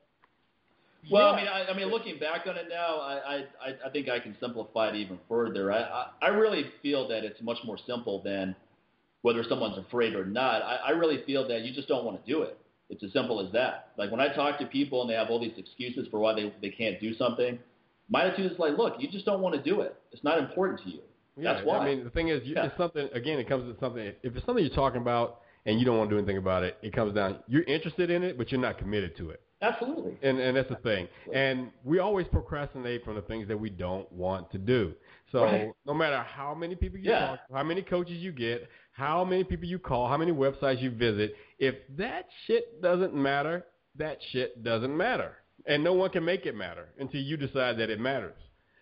Well, yeah. I mean, I, I mean, looking back on it now, I, I, I think I can simplify it even further. I, I, I really feel that it's much more simple than whether someone's afraid or not. I, I really feel that you just don't want to do it. It's as simple as that. Like when I talk to people and they have all these excuses for why they, they can't do something, my attitude is like, look, you just don't want to do it. It's not important to you. Yeah, That's why. I mean, the thing is, you, Yeah. it's something. Again, it comes to something. If it's something you're talking about and you don't want to do anything about it, it comes down. You're interested in it, but you're not committed to it. Absolutely. And and that's the thing. And we always procrastinate from the things that we don't want to do. So Right. no matter how many people you Yeah. talk to, how many coaches you get, how many people you call, how many websites you visit, if that shit doesn't matter, that shit doesn't matter. And no one can make it matter until you decide that it matters.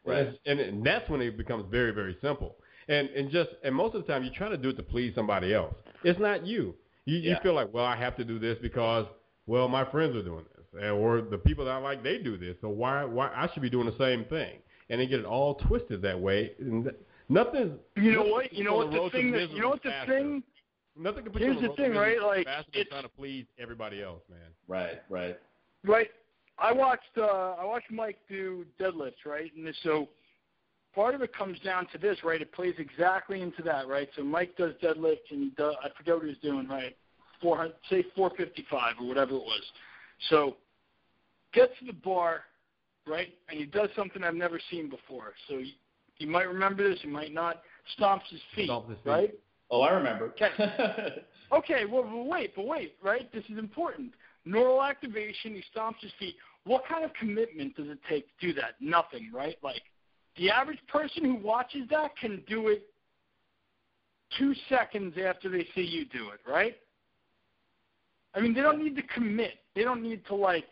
Right. And, and, that's when it becomes very, very simple. And and just and most of the time you're trying to do it to please somebody else. It's not you. You you feel like, well, I have to do this because well, my friends are doing this, and- or the people that I like they do this, so why why I should be doing the same thing, and they get it all twisted that way. And nothing. you know what? You know what the the road to thing that you know what the faster. thing. Nothing can put Here's you the thing, right? Like, it's- trying to please everybody else, man. Right, right. Right. I watched uh I watched Mike do deadlifts, right? And so part of it comes down to this, right? It plays exactly into that, right? So Mike does deadlifts and he does, I forget what he was doing, right? Four hundred say four fifty five or whatever it was. So gets to the bar, right? And he does something I've never seen before. So you, you might remember this, you might not. Stomps his feet, Stomps his feet. right? Oh, I remember. Okay, well, but wait, but wait, right? This is important. Neural activation, he stomps his feet. What kind of commitment does it take to do that? Nothing, right? Like, the average person who watches that can do it two seconds after they see you do it, right? I mean, they don't need to commit. They don't need to, like,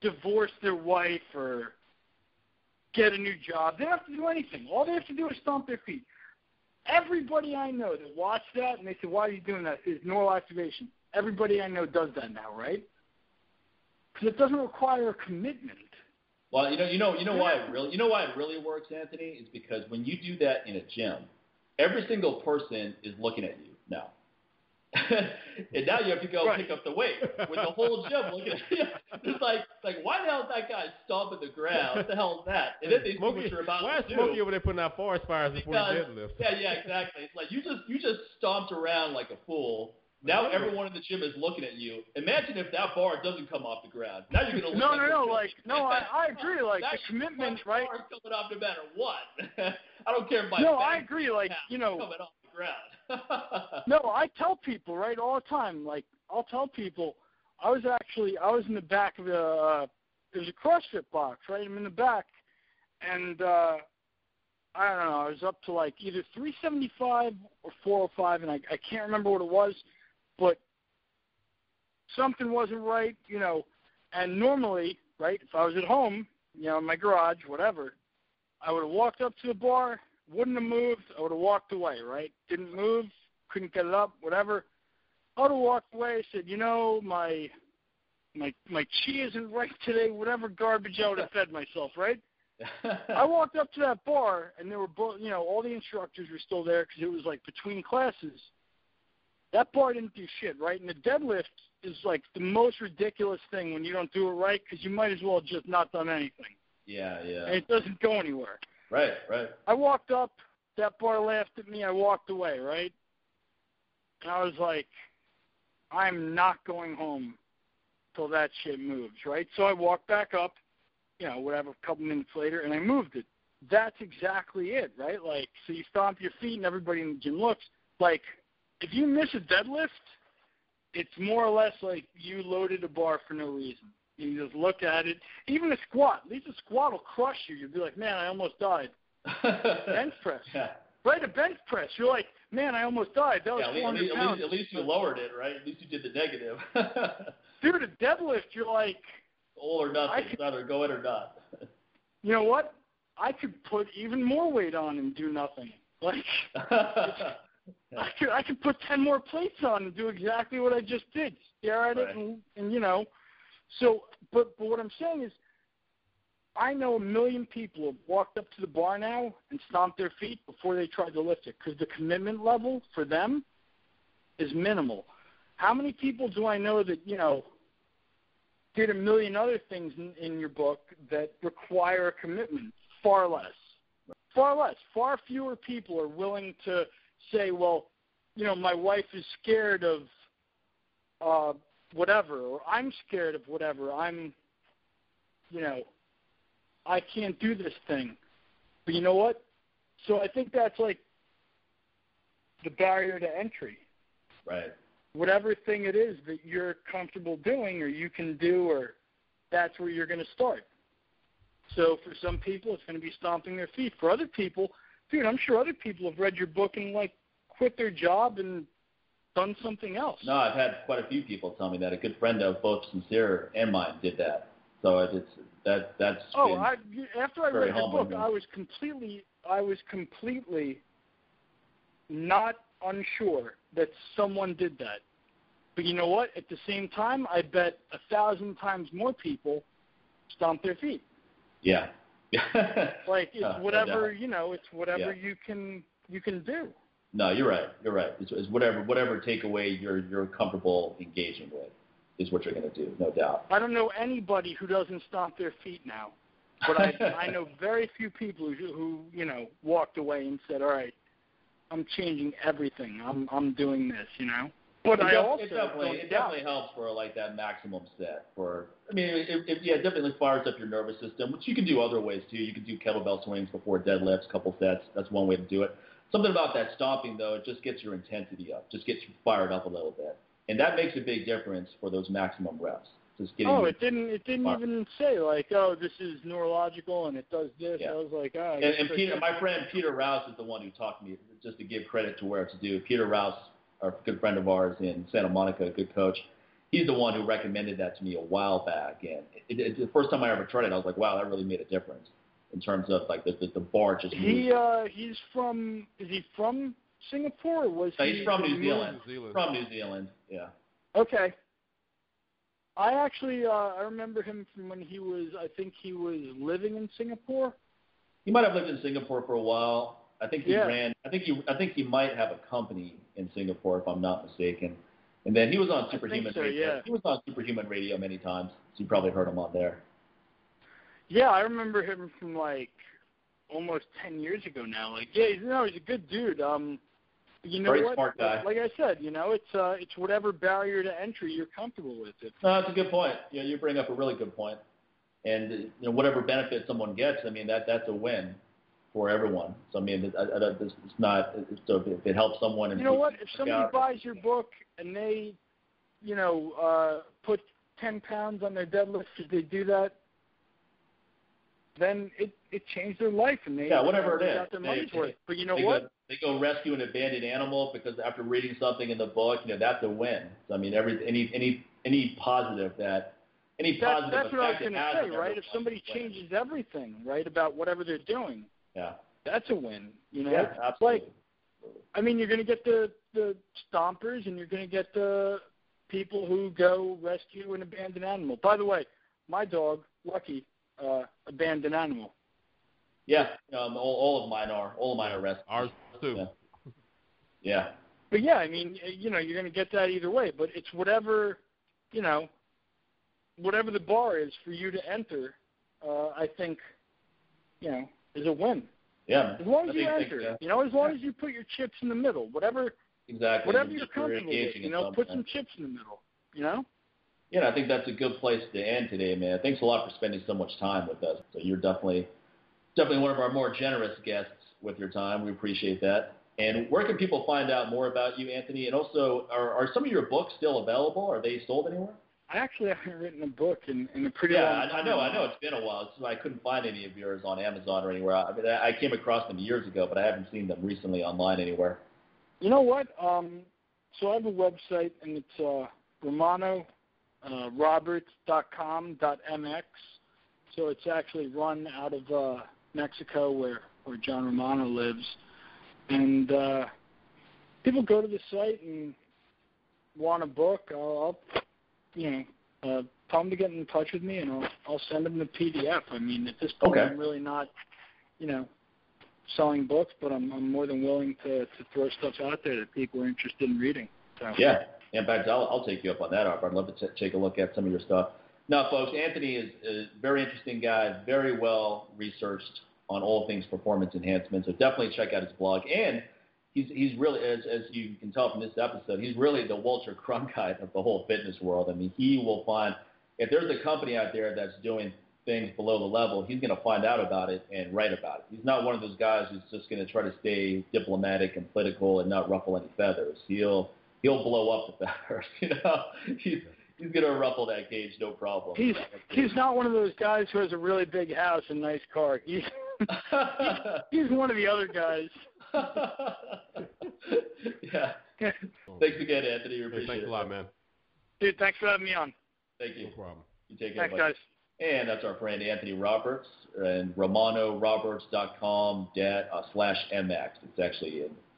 divorce their wife or get a new job. They don't have to do anything. All they have to do is stomp their feet. Everybody I know that watched that and they said, "Why are you doing that?" Is neural activation. Everybody I know does that now, right? Because it doesn't require a commitment. Well, you know, you know, you know why it really, you know why it really works, Anthony, is because when you do that in a gym, every single person is looking at you now, and now you have to go Right. pick up the weight with the whole gym looking at you. It's like, like why the hell is that guy stomping the ground? What the hell is that? And then they see what Smokey, you're about why is to do. Smokey over there putting out forest fires before he Because- deadlifts? Yeah, yeah, exactly. It's like you just you just stomped around like a fool, now everyone in the gym is looking at you. Imagine if that bar doesn't come off the ground. Now you're gonna. no, look no, like no. a Like, no, I, I agree. Like that the commitment, right? Bar coming off no matter what. I don't care if my No, I agree. Like, you know, the ground. no, I tell people right all the time. Like, I'll tell people, I was actually, I was in the back of a, uh, there's a CrossFit box, right? I'm in the back, and uh I don't know. I was up to like either 375 or 405, and I, I can't remember what it was, but something wasn't right, you know. And normally, right, if I was at home, you know, in my garage, whatever, I would have walked up to the bar, wouldn't have moved, I would have walked away, right? Didn't move, couldn't get it up, whatever. I would have walked away, said, you know, my my my chi isn't right today, whatever garbage I would have fed myself, right? I walked up to that bar, and there were both, you know, all the instructors were still there because it was like between classes. That bar didn't do shit, right? And the deadlift is like the most ridiculous thing when you don't do it right because you might as well have just not done anything, yeah, yeah. and it doesn't go anywhere. Right, right. I walked up, that bar laughed at me, I walked away, right? And I was like, I'm not going home till that shit moves, right? So I walked back up, you know, whatever, a couple minutes later, and I moved it. That's exactly it, right? Like, so you stomp your feet and everybody in the gym looks. Like, if you miss a deadlift, it's more or less like you loaded a bar for no reason. You just look at it. Even a squat, at least a squat will crush you. You'll be like, man, I almost died. Bench press. Yeah. Right, a bench press. You're like, man, I almost died. That was Yeah, at, least, 400 at, least, pounds. at least you lowered it, right? At least you did the negative. Dude, a deadlift, you're like, All or nothing. I It's either go in or not. you know what? I could put even more weight on and do nothing. Like, I could I could put ten more plates on and do exactly what I just did. Stare at Right. it and, and you know. So, but but what I'm saying is, I know a million people have walked up to the bar now and stomped their feet before they tried to lift it because the commitment level for them is minimal. How many people do I know that you know did a million other things in, in your book that require a commitment? Far less. Far less. Far fewer people are willing to say, well, you know, my wife is scared of uh whatever or I'm scared of whatever. I'm you know, I can't do this thing. But you know what? So I think that's like the barrier to entry. right. Whatever thing it is that you're comfortable doing or you can do or that's where you're going to start. So for some people it's going to be stomping their feet. For other people, dude, I'm sure other people have read your book and like quit their job and done something else. No, I've had quite a few people tell me that. A good friend of both Sincere and mine did that. So it's that that's Oh, I, after I read humbling. book, I was completely, I was completely not unsure that someone did that. But you know what? At the same time, I bet a thousand times more people stomp their feet. yeah. Like it's Uh, whatever you know. It's whatever Yeah. you can you can do. No, you're right. You're right. It's, it's whatever whatever takeaway you're you're comfortable engaging with is what you're going to do, no doubt. I don't know anybody who doesn't stomp their feet now, but I I know very few people who who you know walked away and said, "All right, I'm changing everything. I'm I'm doing this," you know. But it I also it definitely it definitely helps for like that maximum set. For I mean, it, it, yeah, it definitely fires up your nervous system, which you can do other ways too. You can do kettlebell swings before deadlifts, couple sets. That's one way to do it. Something about that stomping though, it just gets your intensity up, just gets you fired up a little bit, and that makes a big difference for those maximum reps. Just getting Oh, it didn't. It didn't Mark. even say like, "Oh, this is neurological and it does this." Yeah. I was like, "Oh." And, and Peter, my friend Peter Rouse is the one who taught me, just to give credit to where it's due. Peter Rouse, our good friend of ours in Santa Monica, a good coach, he's the one who recommended that to me a while back. And it, it, the first time I ever tried it, I was like, wow, that really made a difference in terms of like the the, the bar just moved. He uh, he's from. Is he from Singapore? Or was No, he he's from New Zealand. New Zealand. From New Zealand, yeah. Okay. I actually uh, I remember him from when he was. I think he was living in Singapore. He might have lived in Singapore for a while. I think he Yeah. ran. I think he. I think he might have a company in Singapore, if I'm not mistaken. And then he was on Superhuman so, Radio. yeah. He was on Superhuman Radio many times. So you probably heard him on there. Yeah, I remember him from like almost ten years ago now. Like, yeah, he's, no, he's a good dude. Um, you know Very what? smart guy. Like I said, you know, it's uh, it's whatever barrier to entry you're comfortable with. If, No, that's a good point. You know, you bring up a really good point. And you know, whatever benefit someone gets, I mean, that that's a win for everyone. So I mean, I, I, it's not. So if it helps someone, and you know what? If somebody out- buys your book and they, you know, uh, put ten pounds on their deadlift because they do that, then it it changed their life and they Yeah, whatever they it is. got their They- money's worth. But you know they what? Go, they go rescue an abandoned animal because after reading something in the book, you know, that's a win. So I mean, every any any any positive that any That's, positive that's what I was going to say, right? If somebody changes everything, right, about whatever they're doing, yeah, that's a win. You know, yeah, absolutely. like I mean, you're going to get the the stompers, and you're going to get the people who go rescue an abandoned animal. By the way, my dog Lucky, uh, abandoned animal. yeah, um, all, all of mine are all of mine are rescues. Ours too. Yeah. Yeah, But yeah, I mean, you know, you're going to get that either way. But it's whatever, you know, whatever the bar is for you to enter. Uh, I think, you know, is a win. yeah. As long I as you think- enter, think, uh, you know, as long as you put your chips in the middle, whatever exactly. whatever You're you're comfortable with, you know, put some chips in the middle. You know. Yeah, I think that's a good place to end today, man. Thanks a lot for spending so much time with us. So you're definitely definitely one of our more generous guests with your time. We appreciate that. And where can people find out more about you, Anthony? And also, are, are some of your books still available? Are they sold anywhere? I actually haven't written a book in, in a pretty Yeah, long I, time. I know. I know it's been a while. So I couldn't find any of yours on Amazon or anywhere. I mean, I I came across them years ago, but I haven't seen them recently online anywhere. You know what? Um, so I have a website, and it's uh, Romano uh, Roberts.com.mx. So it's actually run out of uh, Mexico, where where John Romano lives, and uh, people go to the site and want a book. I'll, I'll you know, uh, tell them to get in touch with me, and I'll I'll send them the PDF. I mean, at this point, Okay. I'm really not, you know, selling books, but I'm I'm more than willing to to throw stuff out there that people are interested in reading. So Yeah. In fact, I'll, I'll take you up on that offer. I'd love to t- take a look at some of your stuff. Now, folks, Anthony is a very interesting guy, very well researched on all things performance enhancement. So definitely check out his blog. And he's he's really, as as you can tell from this episode, he's really the Walter Cronkite of the whole fitness world. I mean, he will find if there's a company out there that's doing things below the level, he's going to find out about it and write about it. He's not one of those guys who's just going to try to stay diplomatic and political and not ruffle any feathers. He'll he'll blow up the feathers. You know, he's he's going to ruffle that cage, no problem. he's he's not one of those guys who has a really big house and nice car. He's he's one of the other guys. yeah. Thanks again, Anthony. We Hey, thanks it. a lot, man. Dude, thanks for having me on. Thank you. No problem. You take care. Thanks, buddy. guys. And that's our friend Anthony Roberts and RomanoRoberts.com dat, uh, slash MX. It's actually a, it's a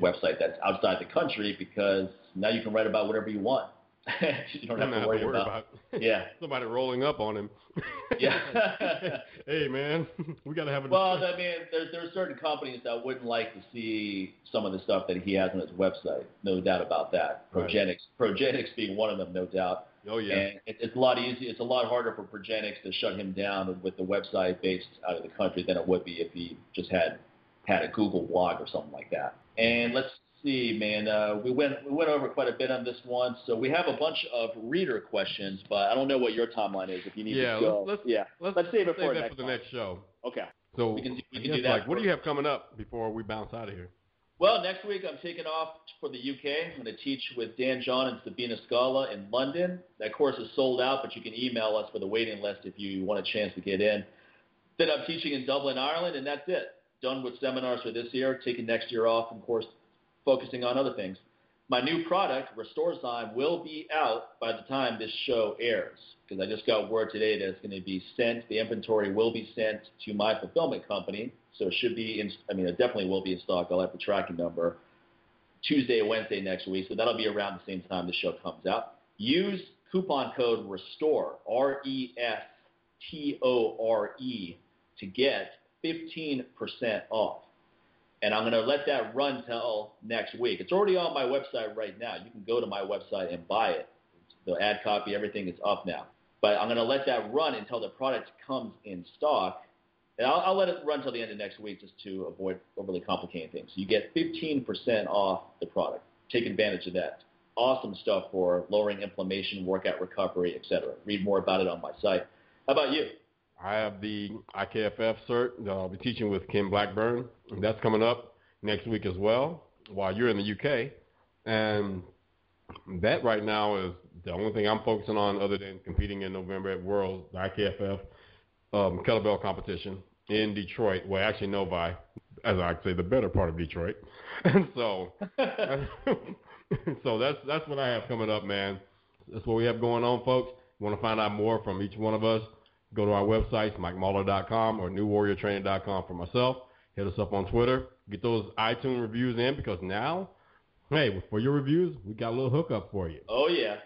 website that's outside the country because now you can write about whatever you want. you don't have Don't to worry about. about. Yeah. Somebody rolling up on him. Yeah. hey man, we gotta have a. Well, discussion. I mean, there's there's certain companies that wouldn't like to see some of the stuff that he has on his website. No doubt about that. Right. Progenex, Progenex being one of them, no doubt. oh yeah. And it, it's a lot easier. It's a lot harder for Progenex to shut him down with the website based out of the country than it would be if he just had had a Google blog or something like that. And let's see, man. Uh, we went we went over quite a bit on this one, so we have a bunch of reader questions, but I don't know what your timeline is. If you need Yeah, to go, let's- yeah, let's, let's save it for next for the time. next show. okay. So We can do- we can do that Like, what do you have coming up before we bounce out of here? Well, next week I'm taking off for the UK. I'm going to teach with Dan John and Sabina Scala in London. That course is sold out, but you can email us for the waiting list if you want a chance to get in. Then I'm teaching in Dublin, Ireland, and that's it. Done with seminars for this year, taking next year off, and of course, focusing on other things. My new product, Restorezyme, will be out by the time this show airs because I just got word today that it's going to be sent. The inventory will be sent to my fulfillment company, so it should be. In, I mean, it definitely will be in stock. I'll have the tracking number Tuesday Wednesday next week, so that'll be around the same time the show comes out. Use coupon code RESTORE R E S T O R E to get 15% off and I'm going to let that run till next week. It's already on my website right now. You can go to my website and buy it. The ad copy, everything is up now. But I'm going to let that run until the product comes in stock, And I'll, I'll let it run till the end of next week just to avoid overly complicating things. So you get 15% off the product. Take advantage of that. Awesome stuff for lowering inflammation, workout recovery, etc. Read more about it on my site. How about you? I have the IKFF cert. that I'll be teaching with Ken Blackburn. That's coming up next week as well while you're in the UK. And that right now is the only thing I'm focusing on other than competing in November at World, the IKFF um, kettlebell competition in Detroit. Well, actually, Novi, as I say, the better part of Detroit. And so, so that's that's what I have coming up, man. That's what we have going on, folks. You want to find out more from each one of us? Go to our websites, MikeMahler.com or NewWarriorTraining.com for myself. Hit us up on Twitter. Get those iTunes reviews in because now, hey, for your reviews, we got a little hookup for you. Oh yeah.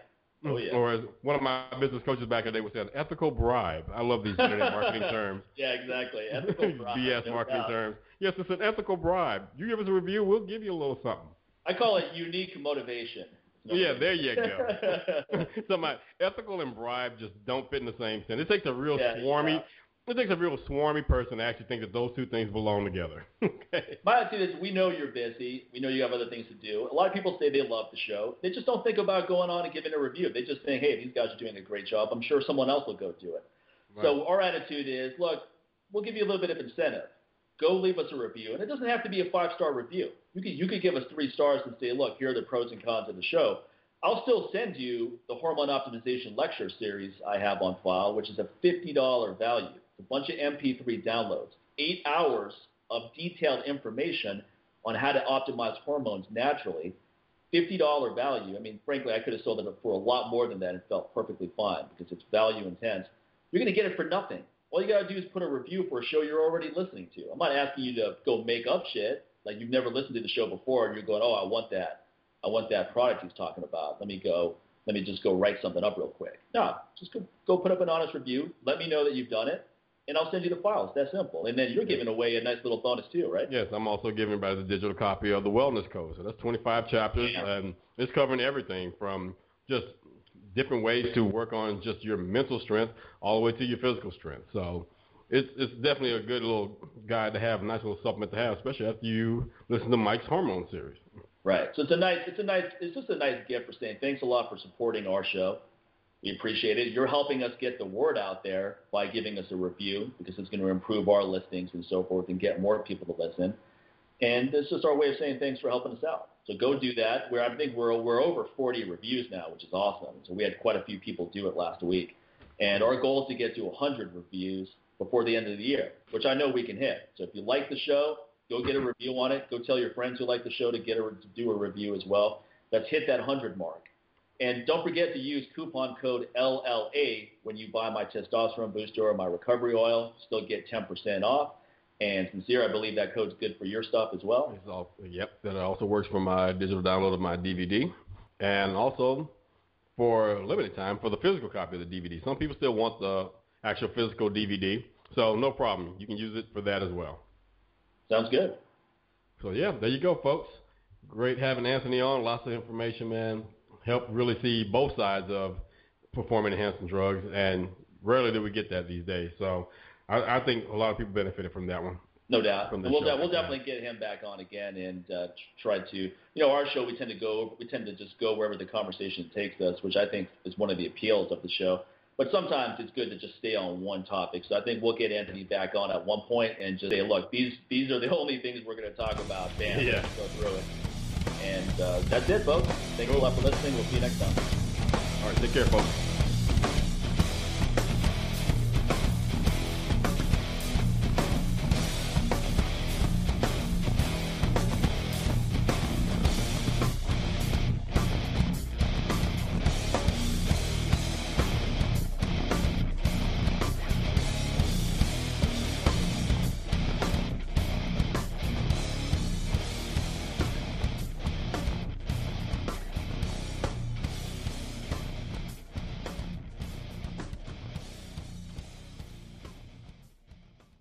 Oh yeah. Or as one of my business coaches back in the day would say, an ethical bribe. I love these internet marketing terms. Yeah, exactly. Ethical bribe. BS no marketing doubt. terms. Yes, it's an ethical bribe. You give us a review, we'll give you a little something. I call it unique motivation. No. Yeah, there you go. so my ethical and bribe just don't fit in the same sentence. It takes a real Yeah, swarmy. yeah. It takes a real swarmy person to actually think that those two things belong together. okay. My attitude is we know you're busy. We know you have other things to do. A lot of people say they love the show. They just don't think about going on and giving a review. They just think, hey, these guys are doing a great job. I'm sure someone else will go do it. So our attitude is, look, we'll give you a little bit of incentive. Go leave us a review, and it doesn't have to be a five star review. You could you could give us three stars and say, look, here are the pros and cons of the show. I'll still send you the hormone optimization lecture series I have on file, which is a fifty dollar value. It's a bunch of MP3 downloads, eight hours of detailed information on how to optimize hormones naturally. Fifty dollar value. I mean, frankly, I could have sold it for a lot more than that and felt perfectly fine because it's value intense. You're going to get it for nothing. All you got to do is put a review for a show you're already listening to. I'm not asking you to go make up shit like you've never listened to the show before and you're going, oh, I want that. I want that product he's talking about. Let me go. Let me just go write something up real quick. No, just go, go put up an honest review. Let me know that you've done it, and I'll send you the files. That simple. And then you're giving away a nice little bonus too, right? Yes, I'm also giving everybody the digital copy of the Wellness Code. So that's 25 chapters, Yeah. and it's covering everything from just different ways to work on just your mental strength all the way to your physical strength. So it's it's definitely a good little guide to have, a nice little supplement to have, especially after you listen to Mike's Hormone series. Right. So it's a nice, it's a nice, it's just a nice gift for saying thanks a lot for supporting our show. We appreciate it. You're helping us get the word out there by giving us a review because it's going to improve our listings and so forth and get more people to listen. And it's just our way of saying thanks for helping us out. So go do that. Where I think we're we're over 40 reviews now, which is awesome. So we had quite a few people do it last week, and our goal is to get to 100 reviews before the end of the year, which I know we can hit. So if you like the show, go get a review on it. Go tell your friends who like the show to get a, to do a review as well. Let's hit that 100 mark. And don't forget to use coupon code LLA when you buy my testosterone booster or my recovery oil. Still get 10% off. And sincere, I believe that code's good for your stuff as well. It's all, yep, that also works for my digital download of my DVD, and also for a limited time for the physical copy of the DVD. Some people still want the actual physical DVD, so no problem. You can use it for that as well. Sounds good. So yeah, there you go, folks. Great having Anthony on. Lots of information, man. Help really see both sides of performing enhancing drugs, and rarely do we get that these days. So I, I think a lot of people benefited from that one. No doubt. We'll, de- we'll definitely get him back on again and uh, try to, you know, our show we tend to go, we tend to just go wherever the conversation takes us, which I think is one of the appeals of the show. But sometimes it's good to just stay on one topic. So I think we'll get Anthony back on at one point and just say, look, these these are the only things we're going to talk about. Bam, Yeah. let's go through it. And uh, that's it, folks. Thanks a lot for listening. We'll see you next time. All right, take care, folks.